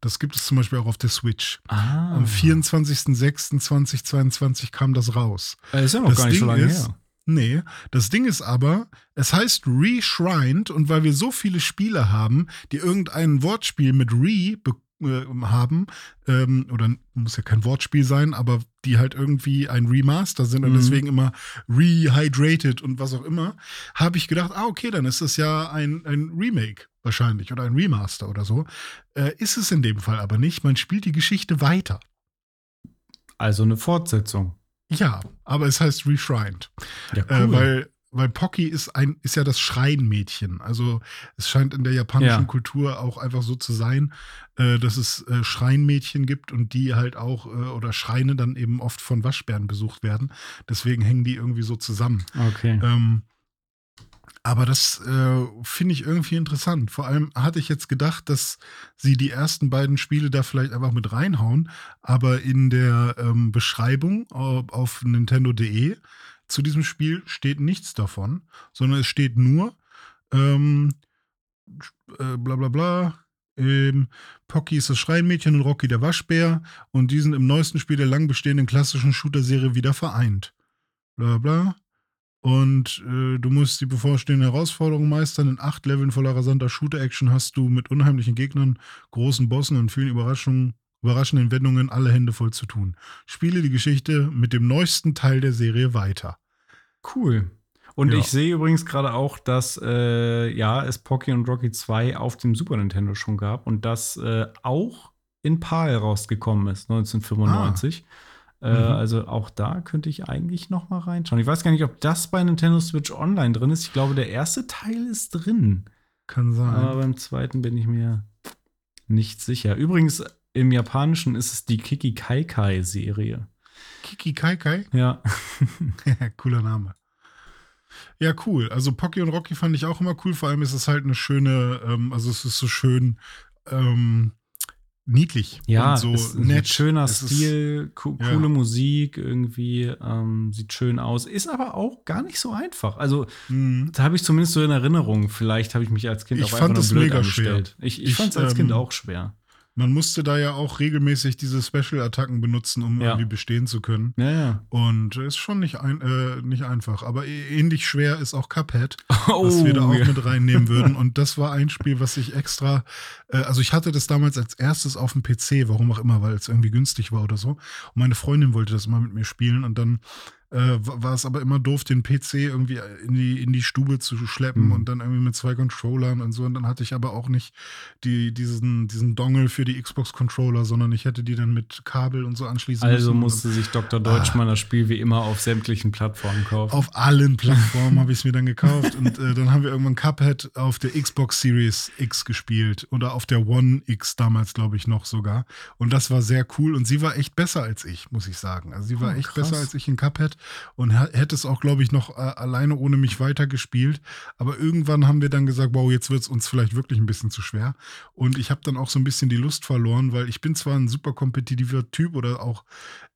Das gibt es zum Beispiel auch auf der Switch. Ah. Am 24.06.2022 kam das raus. Äh, ist ja noch Das gar nicht so Ding lange ist- her. Nee, das Ding ist aber, es heißt Reshrined und weil wir so viele Spiele haben, die irgendein Wortspiel mit Re be äh, haben, ähm, oder muss ja kein Wortspiel sein, aber die halt irgendwie ein Remaster sind und Mhm. deswegen immer rehydrated und was auch immer, habe ich gedacht, ah, okay, dann ist das ja ein, ein Remake wahrscheinlich oder ein Remaster oder so. Äh, ist es in dem Fall aber nicht. Man spielt die Geschichte weiter. Also eine Fortsetzung. Ja, aber es heißt Reshrined. Ja, Äh, weil, weil Pocky ist ein, ist ja das Schreinmädchen. Also es scheint in der japanischen Ja. Kultur auch einfach so zu sein, äh, dass es äh, Schreinmädchen gibt und die halt auch, äh, oder Schreine dann eben oft von Waschbären besucht werden. Deswegen hängen die irgendwie so zusammen. okay. Ähm, aber das äh, finde ich irgendwie interessant. Vor allem hatte ich jetzt gedacht, dass sie die ersten beiden Spiele da vielleicht einfach mit reinhauen. Aber in der ähm, Beschreibung auf, auf Nintendo.de zu diesem Spiel steht nichts davon, sondern es steht nur ähm, äh, bla bla bla. Ähm, Pocky ist das Schreinmädchen und Rocky der Waschbär und die sind im neuesten Spiel der lang bestehenden klassischen Shooter-Serie wieder vereint. Bla bla. Und äh, du musst die bevorstehende Herausforderung meistern. In acht Leveln voller rasanter Shooter-Action hast du mit unheimlichen Gegnern, großen Bossen und vielen Überraschungen, überraschenden Wendungen alle Hände voll zu tun. Spiele die Geschichte mit dem neuesten Teil der Serie weiter. Cool. Und Ja. ich sehe übrigens gerade auch, dass äh, ja, es Pocky und Rocky 2 auf dem Super Nintendo schon gab und das äh, auch in PAL rausgekommen ist, 1995. Äh, Mhm. Also auch da könnte ich eigentlich noch mal reinschauen. Ich weiß gar nicht, ob das bei Nintendo Switch Online drin ist. Ich glaube, der erste Teil ist drin. Kann sein. Aber beim zweiten bin ich mir nicht sicher. Übrigens, im Japanischen ist es die Kiki Kai Kai Serie. Kiki Kai Kai? *laughs* Ja. Cooler Name. Ja, cool. Also Pocky und Rocky fand ich auch immer cool. Vor allem ist es halt eine schöne, ähm, also es ist so schön, ähm, niedlich Ja, so ist ein nett. schöner Es ist- Stil, co ja. coole Musik, irgendwie ähm, sieht schön aus, ist aber auch gar nicht so einfach. Also, Mhm. da habe ich zumindest so in Erinnerung. Vielleicht habe ich mich als Kind Ich auch einfach nur blöd mega angestellt. Ich, ich Ich, fand es als Kind ähm, auch schwer. Man musste da ja auch regelmäßig diese Special-Attacken benutzen, um Ja. irgendwie bestehen zu können. Ja, ja. Und ist schon nicht, ein, äh, nicht einfach. Aber ä- ähnlich schwer ist auch Cuphead, *laughs* Oh, was wir da auch ja. mit reinnehmen würden. Und das war ein Spiel, was ich extra, äh, also ich hatte das damals als erstes auf dem PC, warum auch immer, weil es irgendwie günstig war oder so. Und meine Freundin wollte das immer mit mir spielen und dann äh, wa- war es aber immer doof, den PC irgendwie in die, in die Stube zu schleppen Mhm. und dann irgendwie mit zwei Controllern und so. Und dann hatte ich aber auch nicht die, diesen, diesen Dongle für die Xbox-Controller, sondern ich hätte die dann mit Kabel und so anschließen Also müssen. musste sich Dr. Deutschmann das Spiel wie immer auf sämtlichen Plattformen kaufen. Auf allen Plattformen *laughs* habe ich es mir dann gekauft und äh, dann haben wir irgendwann Cuphead auf der Xbox Series X gespielt oder auf der One X damals, glaube ich, noch sogar. Und das war sehr cool und sie war echt besser als ich, muss ich sagen. Also sie war Oh, echt krass. besser als ich in Cuphead und hätte es auch, glaube ich, noch äh, alleine ohne mich weitergespielt. Aber irgendwann haben wir dann gesagt, wow, jetzt wird es uns vielleicht wirklich ein bisschen zu schwer. Und ich habe dann auch so ein bisschen die Lust verloren, weil ich bin zwar ein super kompetitiver Typ oder auch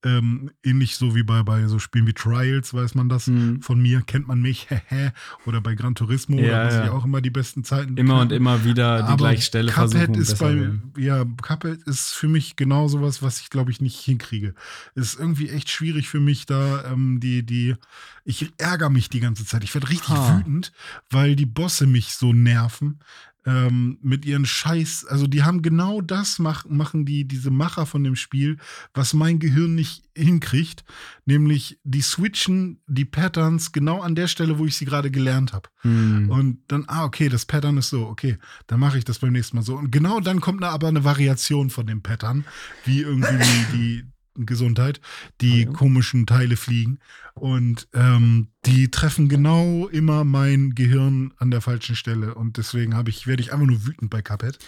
ähm, ähnlich so wie bei, bei so Spielen wie Trials, weiß man das Mhm. von mir, kennt man mich, *laughs* oder bei Gran Turismo, Ja, da muss ja. ich auch immer die besten Zeiten Immer und immer wieder die gleiche Stelle Cuphead versuchen. ist bei, werden. ja, Cuphead ist für mich genau sowas, was ich glaube ich nicht hinkriege. Ist irgendwie echt schwierig für mich da, ähm, die, die, ich ärgere mich die ganze Zeit. Ich werde richtig Ha. wütend, weil die Bosse mich so nerven. Ähm, mit ihren Scheiß, also die haben genau das mach, machen die, diese Macher von dem Spiel, was mein Gehirn nicht hinkriegt, nämlich die switchen die Patterns genau an der Stelle, wo ich sie gerade gelernt habe. Hm. Und dann, ah, okay, das Pattern ist so, okay, dann mache ich das beim nächsten Mal so. Und genau dann kommt da aber eine Variation von dem Pattern, wie irgendwie die, die Gesundheit, die Ja. komischen Teile fliegen. Und ähm, die treffen genau immer mein Gehirn an der falschen Stelle. Und deswegen habe ich, werde ich einfach nur wütend bei Cuphead.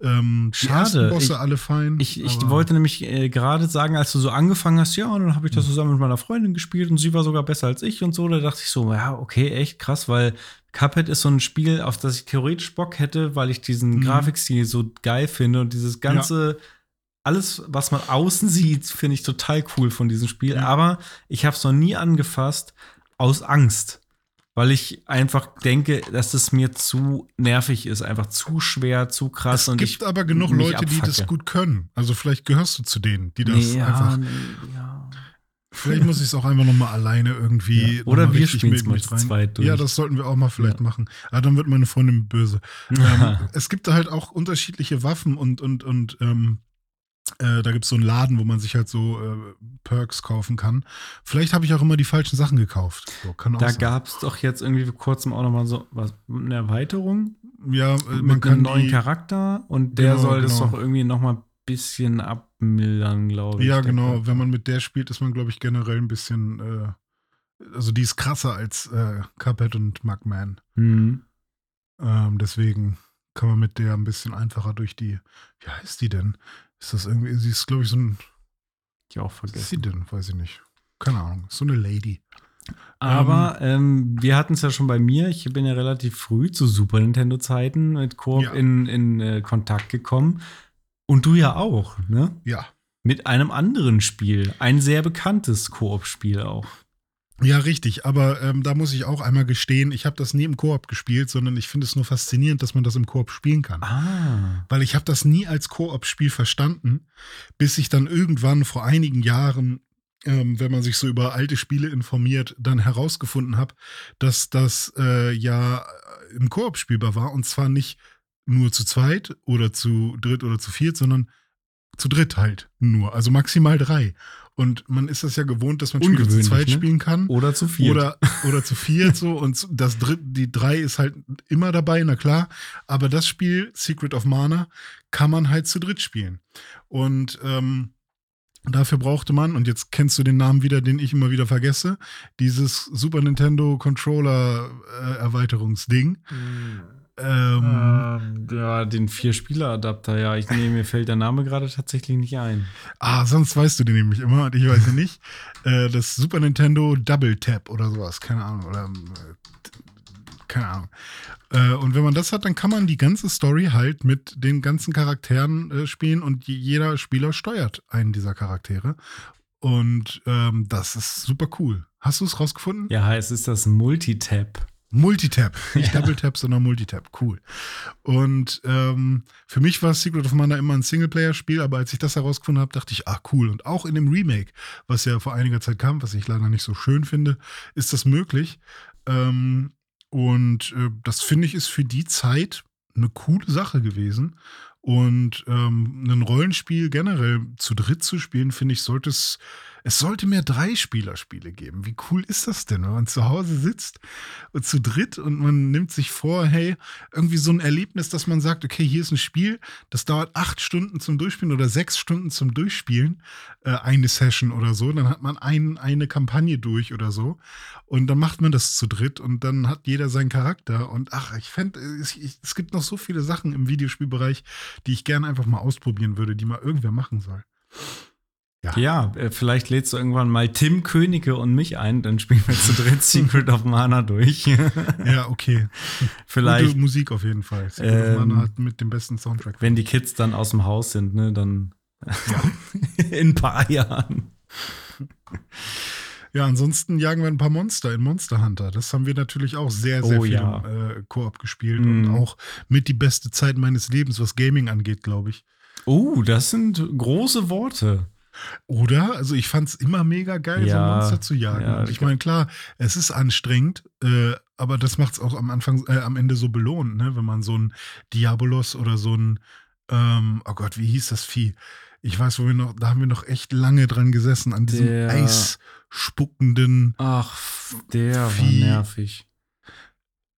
Ähm, Schade. Bosse Ich- alle fein. Ich, ich wollte nämlich äh, gerade sagen, als du so angefangen hast, ja, und dann habe ich das zusammen mit meiner Freundin gespielt und sie war sogar besser als ich und so. Da dachte ich so, ja, okay, echt krass, weil Cuphead ist so ein Spiel, auf das ich theoretisch Bock hätte, weil ich diesen Mhm. Grafikstil so geil finde und dieses ganze, alles, was man außen sieht, finde ich total cool von diesem Spiel. Ja. Aber ich habe es noch nie angefasst aus Angst. Weil ich einfach denke, dass es mir zu nervig ist, einfach zu schwer, zu krass. Es und gibt aber genug Leute, die das abfacke. gut können. Also vielleicht gehörst du zu denen, die das Nee, einfach. ja, nee, ja. Vielleicht muss ich es auch einfach noch mal alleine irgendwie. Ja. Oder wir spielen's mit mal zweit durch. Ja, das sollten wir auch mal vielleicht Ja. machen. Aber dann wird meine Freundin böse. *laughs* ähm, es gibt da halt auch unterschiedliche Waffen und, und, und ähm, äh, da gibt es so einen Laden, wo man sich halt so äh, Perks kaufen kann. Vielleicht habe ich auch immer die falschen Sachen gekauft. So, Da gab es doch jetzt irgendwie vor kurzem auch noch mal so was, eine Erweiterung ja, äh, man mit kann einem neuen die, Charakter und der Genau, soll das genau. doch irgendwie noch mal ein bisschen abmildern, glaube ich. Ja, genau. Charakter. Wenn man mit der spielt, ist man, glaube ich, generell ein bisschen. Äh, also, die ist krasser als äh, Cuphead und Mugman. Mhm. Ähm, deswegen kann man mit der ein bisschen einfacher durch die. Wie heißt die denn? Ist das irgendwie. Sie ist, glaube ich, so ein. Ich auch Was ist sie vergessen. denn? Weiß ich nicht. Keine Ahnung. So eine Lady. Aber ähm, wir hatten es ja schon bei mir. Ich bin ja relativ früh zu Super Nintendo-Zeiten mit Koop Ja. in, in äh, Kontakt gekommen. Und du ja auch, ne? Ja. Mit einem anderen Spiel. Ein sehr bekanntes Koop-Spiel auch. Ja, richtig. Aber ähm, da muss ich auch einmal gestehen, ich habe das nie im Koop gespielt, sondern ich finde es nur faszinierend, dass man das im Koop spielen kann. Ah. Weil ich habe das nie als Koop-Spiel verstanden, bis ich dann irgendwann vor einigen Jahren, ähm, wenn man sich so über alte Spiele informiert, dann herausgefunden habe, dass das äh, ja im Koop spielbar war. Und zwar nicht nur zu zweit oder zu dritt oder zu viert, sondern zu dritt halt nur. Also maximal drei. Und man ist das ja gewohnt, dass man Spiele zu zweit ne? spielen kann. Oder zu viel. Oder, oder zu viert so und das dritt, die drei ist halt immer dabei, na klar. Aber das Spiel, Secret of Mana, kann man halt zu dritt spielen. Und ähm, dafür brauchte man, und jetzt kennst du den Namen wieder, den ich immer wieder vergesse, dieses Super Nintendo Controller äh, Erweiterungsding. Ähm, Ähm, ja, den Vier-Spieler-Adapter, ja. Ich, nee, mir fällt der Name gerade tatsächlich nicht ein. Ah, sonst weißt du den nämlich immer und ich weiß ihn nicht. Äh, das Super Nintendo Double Tap oder sowas, keine Ahnung. Oder, ähm, keine Ahnung. Äh, und wenn man das hat, dann kann man die ganze Story halt mit den ganzen Charakteren äh, spielen und jeder Spieler steuert einen dieser Charaktere. Und ähm, das ist super cool. Hast du es rausgefunden? Ja, es ist das Multitap. Multitap, *laughs* nicht ja. Double Tap, sondern Multitap. Cool. Und ähm, für mich war Secret of Mana immer ein Singleplayer-Spiel, aber als ich das herausgefunden habe, dachte ich, ah, cool. Und auch in dem Remake, was ja vor einiger Zeit kam, was ich leider nicht so schön finde, ist das möglich. Ähm, und äh, das finde ich ist für die Zeit eine coole Sache gewesen. Und ähm, ein Rollenspiel generell zu dritt zu spielen, finde ich, sollte es es sollte mehr Dreispielerspiele geben. Wie cool ist das denn, wenn man zu Hause sitzt und zu dritt und man nimmt sich vor, hey, irgendwie so ein Erlebnis, dass man sagt, okay, hier ist ein Spiel, das dauert acht Stunden zum Durchspielen oder sechs Stunden zum Durchspielen, äh, eine Session oder so. Dann hat man ein, eine Kampagne durch oder so. Und dann macht man das zu dritt und dann hat jeder seinen Charakter. Und ach, ich fände, es, es gibt noch so viele Sachen im Videospielbereich, die ich gerne einfach mal ausprobieren würde, die mal irgendwer machen soll. Ja. ja, äh, vielleicht lädst du irgendwann mal Tim Könige und mich ein, dann spielen wir zu dritt *laughs* Secret of Mana durch. ja, okay. *laughs* Vielleicht. Gute Musik auf jeden Fall. Secret ähm, of Mana hat mit dem besten Soundtrack. Wenn die Kids dann aus dem Haus sind, ne, dann ja. *laughs* in ein paar Jahren. Ja, ansonsten jagen wir ein paar Monster in Monster Hunter. Das haben wir natürlich auch sehr, sehr oh, viel ja. im äh, Koop gespielt mm. und auch mit die beste Zeit meines Lebens, was Gaming angeht, glaube ich. Oh, das sind große Worte. Oder? Also ich fand es immer mega geil, ja, so Monster zu jagen. Ja, ich meine, klar, es ist anstrengend, äh, aber das macht es auch am Anfang, äh, am Ende so belohnt, ne? Wenn man so ein Diabolos oder so ein, ähm, oh Gott, wie hieß das Vieh? Ich weiß, wo wir noch, da haben wir noch echt lange dran gesessen, an diesem der, eisspuckenden. Ach, der Vieh. war nervig.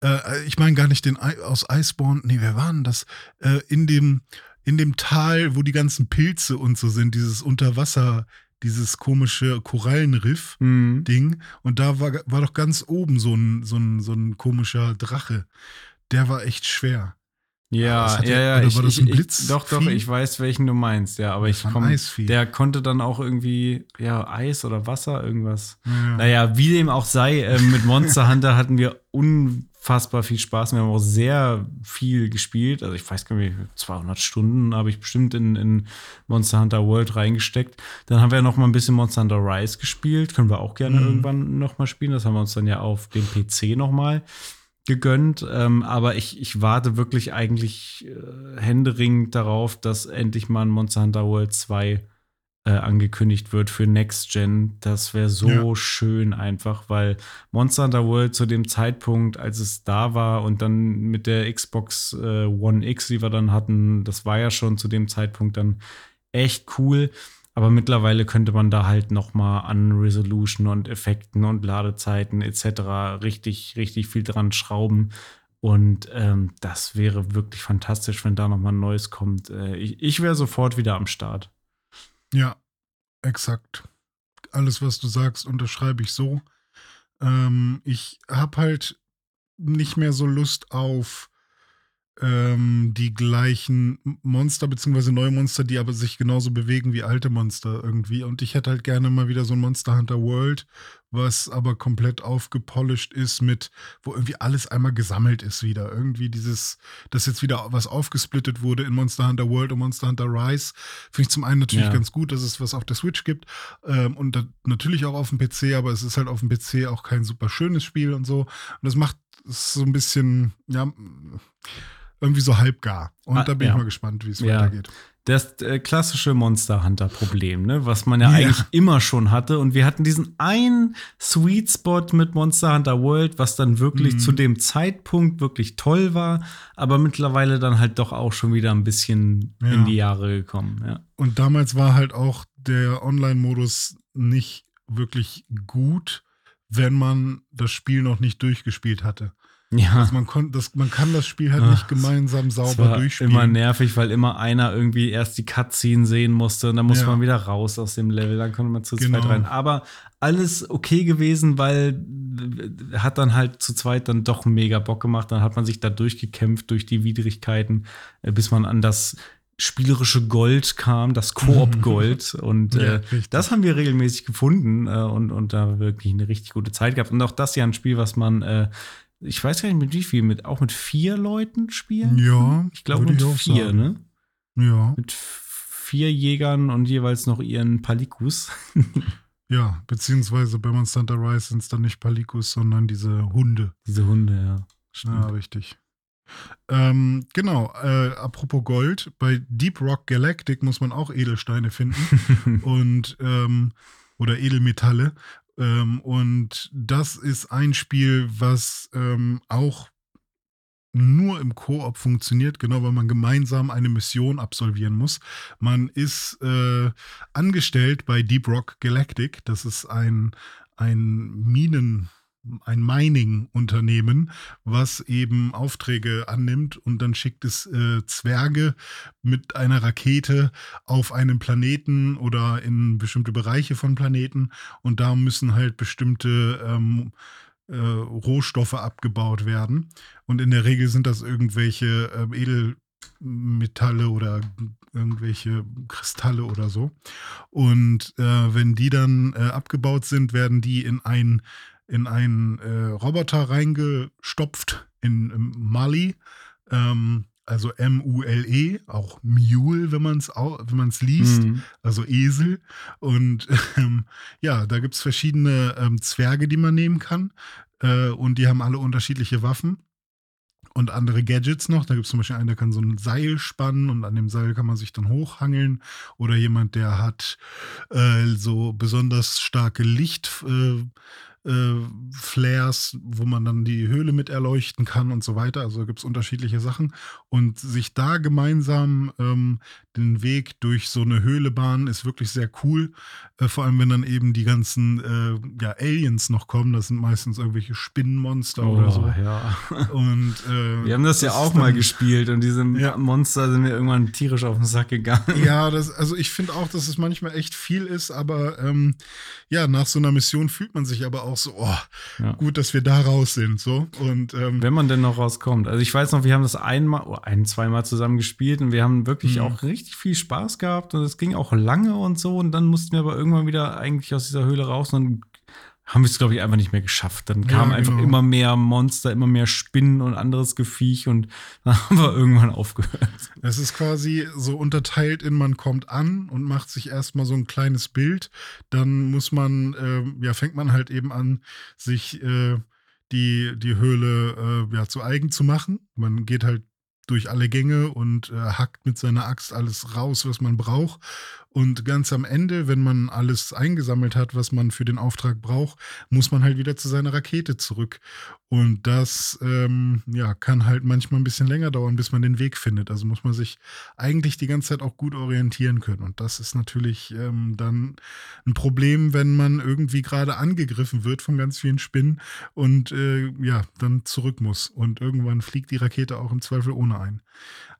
Äh, ich meine gar nicht den aus Iceborne, nee, wer war denn das? Äh, in dem, in dem Tal, wo die ganzen Pilze und so sind, dieses Unterwasser, dieses komische Korallenriff-Ding. Mhm. Und da war, war doch ganz oben so ein, so, ein, so ein komischer Drache. Der war echt schwer. Ja, ja, ja. Oder war das ein Blitz? Ich, doch, doch, ich weiß, welchen du meinst, ja. Aber ich komme. Der konnte dann auch irgendwie, ja, Eis oder Wasser, irgendwas. Ja. Naja, wie dem auch sei, äh, mit Monster Hunter hatten wir unfassbar viel Spaß. Wir haben auch sehr viel gespielt. Also, ich weiß gar nicht, 200 Stunden habe ich bestimmt in, in Monster Hunter World reingesteckt. Dann haben wir noch mal ein bisschen Monster Hunter Rise gespielt. Können wir auch gerne mhm. irgendwann noch mal spielen. Das haben wir uns dann ja auf dem PC noch mal gegönnt, ähm, aber ich, ich warte wirklich eigentlich äh, händeringend darauf, dass endlich mal ein Monster Hunter World 2 äh, angekündigt wird für Next Gen. Das wäre so ja. schön einfach, weil Monster Hunter World zu dem Zeitpunkt, als es da war und dann mit der Xbox äh, One X, die wir dann hatten, das war ja schon zu dem Zeitpunkt dann echt cool. Aber mittlerweile könnte man da halt noch mal an Resolution und Effekten und Ladezeiten etc. richtig, richtig viel dran schrauben. Und ähm, das wäre wirklich fantastisch, wenn da noch mal ein neues kommt. Äh, ich ich wäre sofort wieder am Start. Ja, exakt. Alles, was du sagst, unterschreibe ich so. Ähm, ich habe halt nicht mehr so Lust auf ähm, die gleichen Monster, beziehungsweise neue Monster, die aber sich genauso bewegen wie alte Monster irgendwie. Und ich hätte halt gerne mal wieder so ein Monster Hunter World, was aber komplett aufgepolished ist mit, wo irgendwie alles einmal gesammelt ist wieder. Irgendwie dieses, dass jetzt wieder was aufgesplittet wurde in Monster Hunter World und Monster Hunter Rise. Finde ich zum einen natürlich ja. ganz gut, dass es was auf der Switch gibt ähm, und da, natürlich auch auf dem PC, aber es ist halt auf dem PC auch kein super schönes Spiel und so. Und das macht es so ein bisschen, ja, irgendwie so halbgar. Und ah, da bin ja. ich mal gespannt, wie es ja. weitergeht. Das äh, klassische Monster Hunter Problem, ne? was man ja, ja, eigentlich immer schon hatte. Und wir hatten diesen einen Sweet Spot mit Monster Hunter World, was dann wirklich mhm. zu dem Zeitpunkt wirklich toll war, aber mittlerweile dann halt doch auch schon wieder ein bisschen ja. in die Jahre gekommen. Ja. Und damals war halt auch der Online-Modus nicht wirklich gut, wenn man das Spiel noch nicht durchgespielt hatte. Ja. Also man, kon, das, man kann das Spiel halt Ach, nicht gemeinsam sauber durchspielen. Immer nervig, weil immer einer irgendwie erst die Cutscene sehen musste und dann muss ja. man wieder raus aus dem Level, dann konnte man zu genau. zweit rein. Aber alles okay gewesen, weil hat dann halt zu zweit dann doch mega Bock gemacht. Dann hat man sich da durchgekämpft durch die Widrigkeiten, äh, bis man an das spielerische Gold kam, das Koop-Gold. *laughs* und ja, äh, das haben wir regelmäßig gefunden äh, und, und da wirklich eine richtig gute Zeit gehabt. Und auch das ja ein Spiel, was man äh, ich weiß gar nicht mit wie viel, mit, auch mit vier Leuten spielen? Ja, Ich glaube mit ich vier, sagen. ne? Ja, Mit vier Jägern und jeweils noch ihren Palikus. *laughs* ja, beziehungsweise bei Monster Hunter Rise sind es dann nicht Palikus, sondern diese Hunde. Diese Hunde, ja. Ja, Stimmt. richtig. Ähm, genau, äh, apropos Gold, bei Deep Rock Galactic muss man auch Edelsteine finden *laughs* und ähm, oder Edelmetalle. Ähm, und das ist ein Spiel, was ähm, auch nur im Koop funktioniert, genau weil man gemeinsam eine Mission absolvieren muss. Man ist äh, angestellt bei Deep Rock Galactic. Das ist ein, ein Minen, ein Mining-Unternehmen, was eben Aufträge annimmt und dann schickt es äh, Zwerge mit einer Rakete auf einen Planeten oder in bestimmte Bereiche von Planeten und da müssen halt bestimmte ähm, äh, Rohstoffe abgebaut werden. Und in der Regel sind das irgendwelche äh, Edelmetalle oder irgendwelche Kristalle oder so. Und äh, wenn die dann äh, abgebaut sind, werden die in ein in einen äh, Roboter reingestopft in, in Mali. Ähm, also M-U-L-E, auch Mule, wenn man es wenn man's liest Mhm. also Esel. Und ähm, ja, da gibt es verschiedene ähm, Zwerge, die man nehmen kann. Äh, und die haben alle unterschiedliche Waffen und andere Gadgets noch. Da gibt es zum Beispiel einen, der kann so ein Seil spannen und an dem Seil kann man sich dann hochhangeln. Oder jemand, der hat äh, so besonders starke Licht. Äh, äh, Flares, wo man dann die Höhle mit erleuchten kann und so weiter. Also gibt es unterschiedliche Sachen. Und sich da gemeinsam ähm, den Weg durch so eine Höhle bahnen, ist wirklich sehr cool. Äh, vor allem, wenn dann eben die ganzen äh, ja, Aliens noch kommen. Das sind meistens irgendwelche Spinnenmonster oder so. Oh, ja. *laughs* Und, äh, Wir haben das, ja ist auch dann- mal gespielt und diese Ja. Monster sind mir irgendwann tierisch auf den Sack gegangen. Ja, das, also ich finde auch, dass es manchmal echt viel ist, aber ähm, ja, nach so einer Mission fühlt man sich aber auch so, oh, Ja. gut, dass wir da raus sind, so. Und ähm, Wenn man denn noch rauskommt. Also ich weiß noch, wir haben das einmal, oh, ein, zweimal zusammen gespielt und wir haben wirklich Mhm. auch richtig viel Spaß gehabt und es ging auch lange und so und dann mussten wir aber irgendwann wieder eigentlich aus dieser Höhle raus und dann haben wir es, glaube ich, einfach nicht mehr geschafft. Dann Ja, kamen einfach genau. immer mehr Monster, immer mehr Spinnen und anderes Geviech und *laughs* dann haben wir irgendwann aufgehört. Es ist quasi so unterteilt in man kommt an und macht sich erstmal so ein kleines Bild. Dann muss man, ähm, ja, fängt man halt eben an, sich äh, die, die Höhle äh, ja, zu eigen zu machen. Man geht halt durch alle Gänge und äh, hackt mit seiner Axt alles raus, was man braucht. Und ganz am Ende, wenn man alles eingesammelt hat, was man für den Auftrag braucht, muss man halt wieder zu seiner Rakete zurück. Und das ähm, ja, kann halt manchmal ein bisschen länger dauern, bis man den Weg findet. Also muss man sich eigentlich die ganze Zeit auch gut orientieren können. Und das ist natürlich ähm, dann ein Problem, wenn man irgendwie gerade angegriffen wird von ganz vielen Spinnen und äh, ja, dann zurück muss. Und irgendwann fliegt die Rakete auch im Zweifel ohne ein.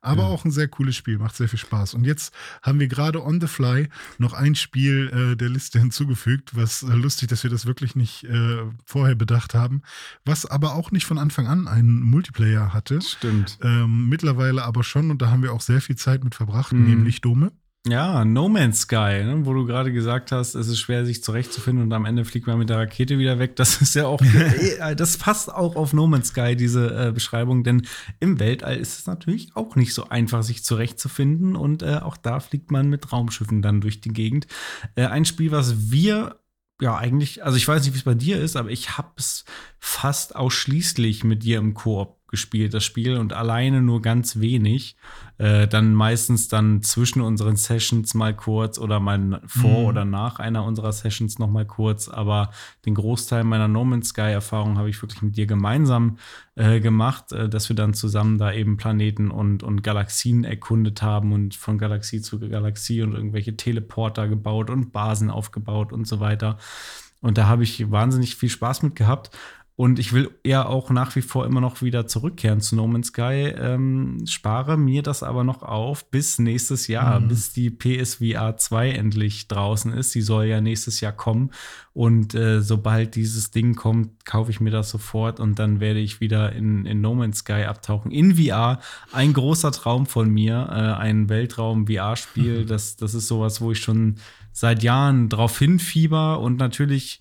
Aber Ja. auch ein sehr cooles Spiel, macht sehr viel Spaß. Und jetzt haben wir gerade on the fly noch ein Spiel äh, der Liste *laughs* hinzugefügt, was äh, lustig, dass wir das wirklich nicht äh, vorher bedacht haben, was aber auch nicht von Anfang an einen Multiplayer hatte. Stimmt. Ähm, mittlerweile aber schon, und da haben wir auch sehr viel Zeit mit verbracht, Mhm. nämlich Dome. Ja, No Man's Sky, ne, wo du gerade gesagt hast, es ist schwer, sich zurechtzufinden und am Ende fliegt man mit der Rakete wieder weg. Das ist ja auch, *laughs* äh, das passt auch auf No Man's Sky, diese äh, Beschreibung, denn im Weltall ist es natürlich auch nicht so einfach, sich zurechtzufinden und äh, auch da fliegt man mit Raumschiffen dann durch die Gegend. Äh, ein Spiel, was wir ja eigentlich, also ich weiß nicht, wie es bei dir ist, aber ich habe es fast ausschließlich mit dir im Koop gespielt, das Spiel, und alleine nur ganz wenig. Äh, dann meistens dann zwischen unseren Sessions mal kurz oder mal vor Mhm. oder nach einer unserer Sessions noch mal kurz. Aber den Großteil meiner No Man's Sky-Erfahrung habe ich wirklich mit dir gemeinsam äh, gemacht, äh, dass wir dann zusammen da eben Planeten und, und Galaxien erkundet haben und von Galaxie zu Galaxie und irgendwelche Teleporter gebaut und Basen aufgebaut und so weiter. Und da habe ich wahnsinnig viel Spaß mit gehabt. Und ich will eher auch nach wie vor immer noch wieder zurückkehren zu No Man's Sky. Ähm, spare mir das aber noch auf bis nächstes Jahr, Mhm. bis die PSVR 2 endlich draußen ist. Die soll ja nächstes Jahr kommen. Und äh, sobald dieses Ding kommt, kaufe ich mir das sofort und dann werde ich wieder in, in No Man's Sky abtauchen. In VR. Ein großer Traum von mir, äh, ein Weltraum-VR-Spiel. Das, das ist sowas, wo ich schon seit Jahren drauf hinfieber und natürlich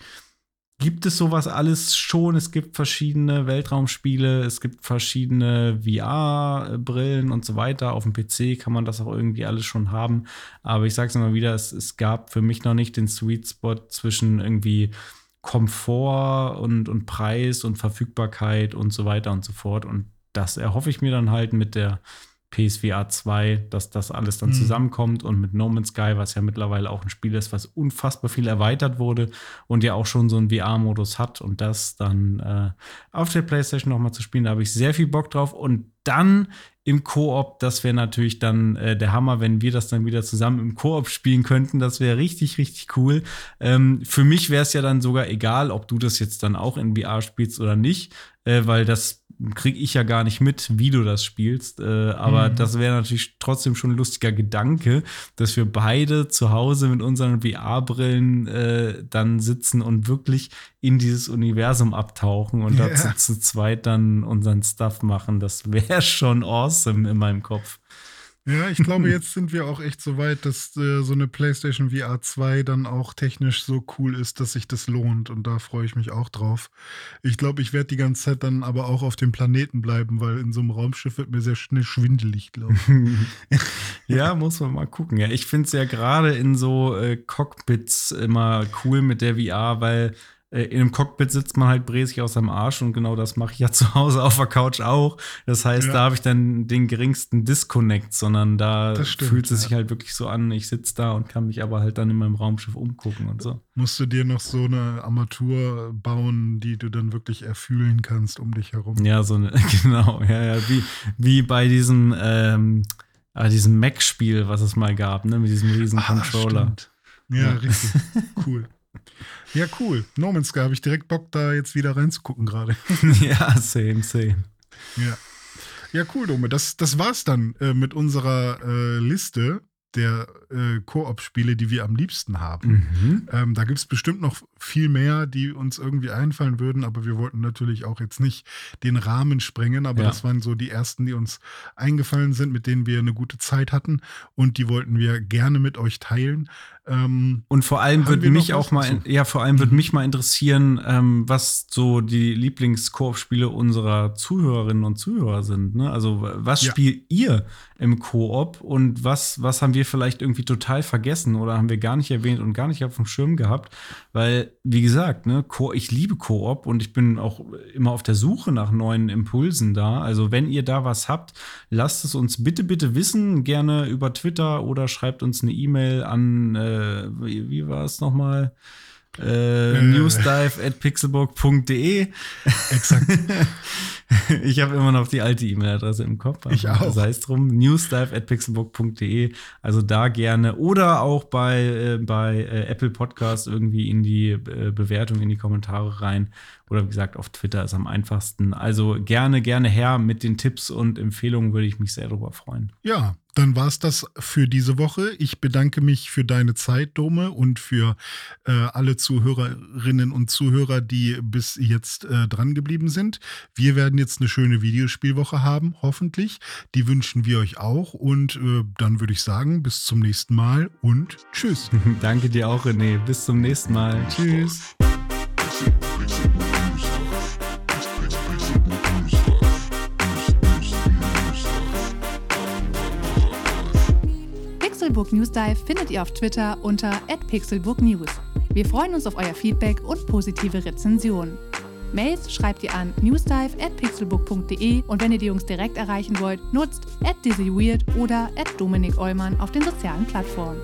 gibt es sowas alles schon. Es gibt verschiedene Weltraumspiele, es gibt verschiedene VR-Brillen und so weiter. Auf dem PC kann man das auch irgendwie alles schon haben. Aber ich sage es immer wieder, es, es gab für mich noch nicht den Sweet Spot zwischen irgendwie Komfort und, und Preis und Verfügbarkeit und so weiter und so fort. Und das erhoffe ich mir dann halt mit der PSVR 2, dass das alles dann mhm. zusammenkommt und mit No Man's Sky, was ja mittlerweile auch ein Spiel ist, was unfassbar viel erweitert wurde und ja auch schon so einen VR-Modus hat und das dann äh, auf der PlayStation nochmal zu spielen, da habe ich sehr viel Bock drauf und dann im Koop, das wäre natürlich dann äh, der Hammer, wenn wir das dann wieder zusammen im Koop spielen könnten. Das wäre richtig, richtig cool. Ähm, für mich wäre es ja dann sogar egal, ob du das jetzt dann auch in VR spielst oder nicht, äh, weil das kriege ich ja gar nicht mit, wie du das spielst. Äh, aber mhm. das wäre natürlich trotzdem schon ein lustiger Gedanke, dass wir beide zu Hause mit unseren VR-Brillen äh, dann sitzen und wirklich in dieses Universum abtauchen und yeah. dazu zu zweit dann unseren Stuff machen. Das wäre *laughs* schon awesome in meinem Kopf. Ja, ich glaube, *laughs* jetzt sind wir auch echt so weit, dass äh, so eine PlayStation VR 2 dann auch technisch so cool ist, dass sich das lohnt. Und da freue ich mich auch drauf. Ich glaube, ich werde die ganze Zeit dann aber auch auf dem Planeten bleiben, weil in so einem Raumschiff wird mir sehr schnell schwindelig, glaube ich. *laughs* ja, muss man mal gucken. Ja, ich finde es ja gerade in so äh, Cockpits immer cool mit der VR, weil in einem Cockpit sitzt man halt bräsig aus seinem Arsch und genau das mache ich ja *laughs* zu Hause auf der Couch auch. Das heißt, ja. da habe ich dann den geringsten Disconnect, sondern da stimmt, fühlt es ja. sich halt wirklich so an, ich sitze da und kann mich aber halt dann in meinem Raumschiff umgucken und so. Musst du dir noch so eine Armatur bauen, die du dann wirklich erfühlen kannst um dich herum? Ja, so eine, *laughs* genau, ja, ja, wie, wie bei diesem, ähm, äh, diesem Mac-Spiel, was es mal gab, ne, mit diesem riesen ah, Controller. Ja, ja, richtig. *laughs* cool. Ja, cool. No Man's Sky habe ich direkt Bock, da jetzt wieder reinzugucken gerade. *laughs* ja, same, same. Ja. Ja, cool, Dome. Das, das war's dann äh, mit unserer äh, Liste der äh, Koop-Spiele, die wir am liebsten haben. Mhm. Ähm, da gibt es bestimmt noch viel mehr, die uns irgendwie einfallen würden, aber wir wollten natürlich auch jetzt nicht den Rahmen sprengen, aber ja. das waren so die ersten, die uns eingefallen sind, mit denen wir eine gute Zeit hatten und die wollten wir gerne mit euch teilen. Ähm, und vor allem würde mich auch mal, ja, vor allem würde mhm. mich mal interessieren, ähm, was so die Lieblings-Koop-Spiele unserer Zuhörerinnen und Zuhörer sind. Ne? Also, was ja. spielt ihr im Koop und was, was haben wir vielleicht irgendwie total vergessen oder haben wir gar nicht erwähnt und gar nicht auf dem Schirm gehabt? Weil, wie gesagt, ne, ich liebe Koop und ich bin auch immer auf der Suche nach neuen Impulsen da. Also, wenn ihr da was habt, lasst es uns bitte, bitte wissen. Gerne über Twitter oder schreibt uns eine E-Mail an. Äh, äh, wie, wie war es nochmal? Äh, äh. newsdive at pixelburg.de. Exakt. *laughs* *laughs* ich habe immer noch die alte E-Mail-Adresse im Kopf. Ich auch. Sei es drum, newsdive at pixelburg.de. Also da gerne. Oder auch bei, äh, bei äh, Apple Podcast irgendwie in die äh, Bewertung, in die Kommentare rein. Oder wie gesagt, auf Twitter ist am einfachsten. Also gerne, gerne her mit den Tipps und Empfehlungen, würde ich mich sehr darüber freuen. Ja, dann war es das für diese Woche. Ich bedanke mich für deine Zeit, Dome, und für äh, alle Zuhörerinnen und Zuhörer, die bis jetzt äh, dran geblieben sind. Wir werden jetzt eine schöne Videospielwoche haben, hoffentlich. Die wünschen wir euch auch. Und äh, dann würde ich sagen, bis zum nächsten Mal und tschüss. *laughs* Danke dir auch, René. Bis zum nächsten Mal. Tschüss. Pixelbook News Dive findet ihr auf Twitter unter @pixelbooknews. Wir freuen uns auf euer Feedback und positive Rezensionen. Mails schreibt ihr an newsdive.pixelbook.de und wenn ihr die Jungs direkt erreichen wollt, nutzt at dizzyweird oder at Dominik Eulmann auf den sozialen Plattformen.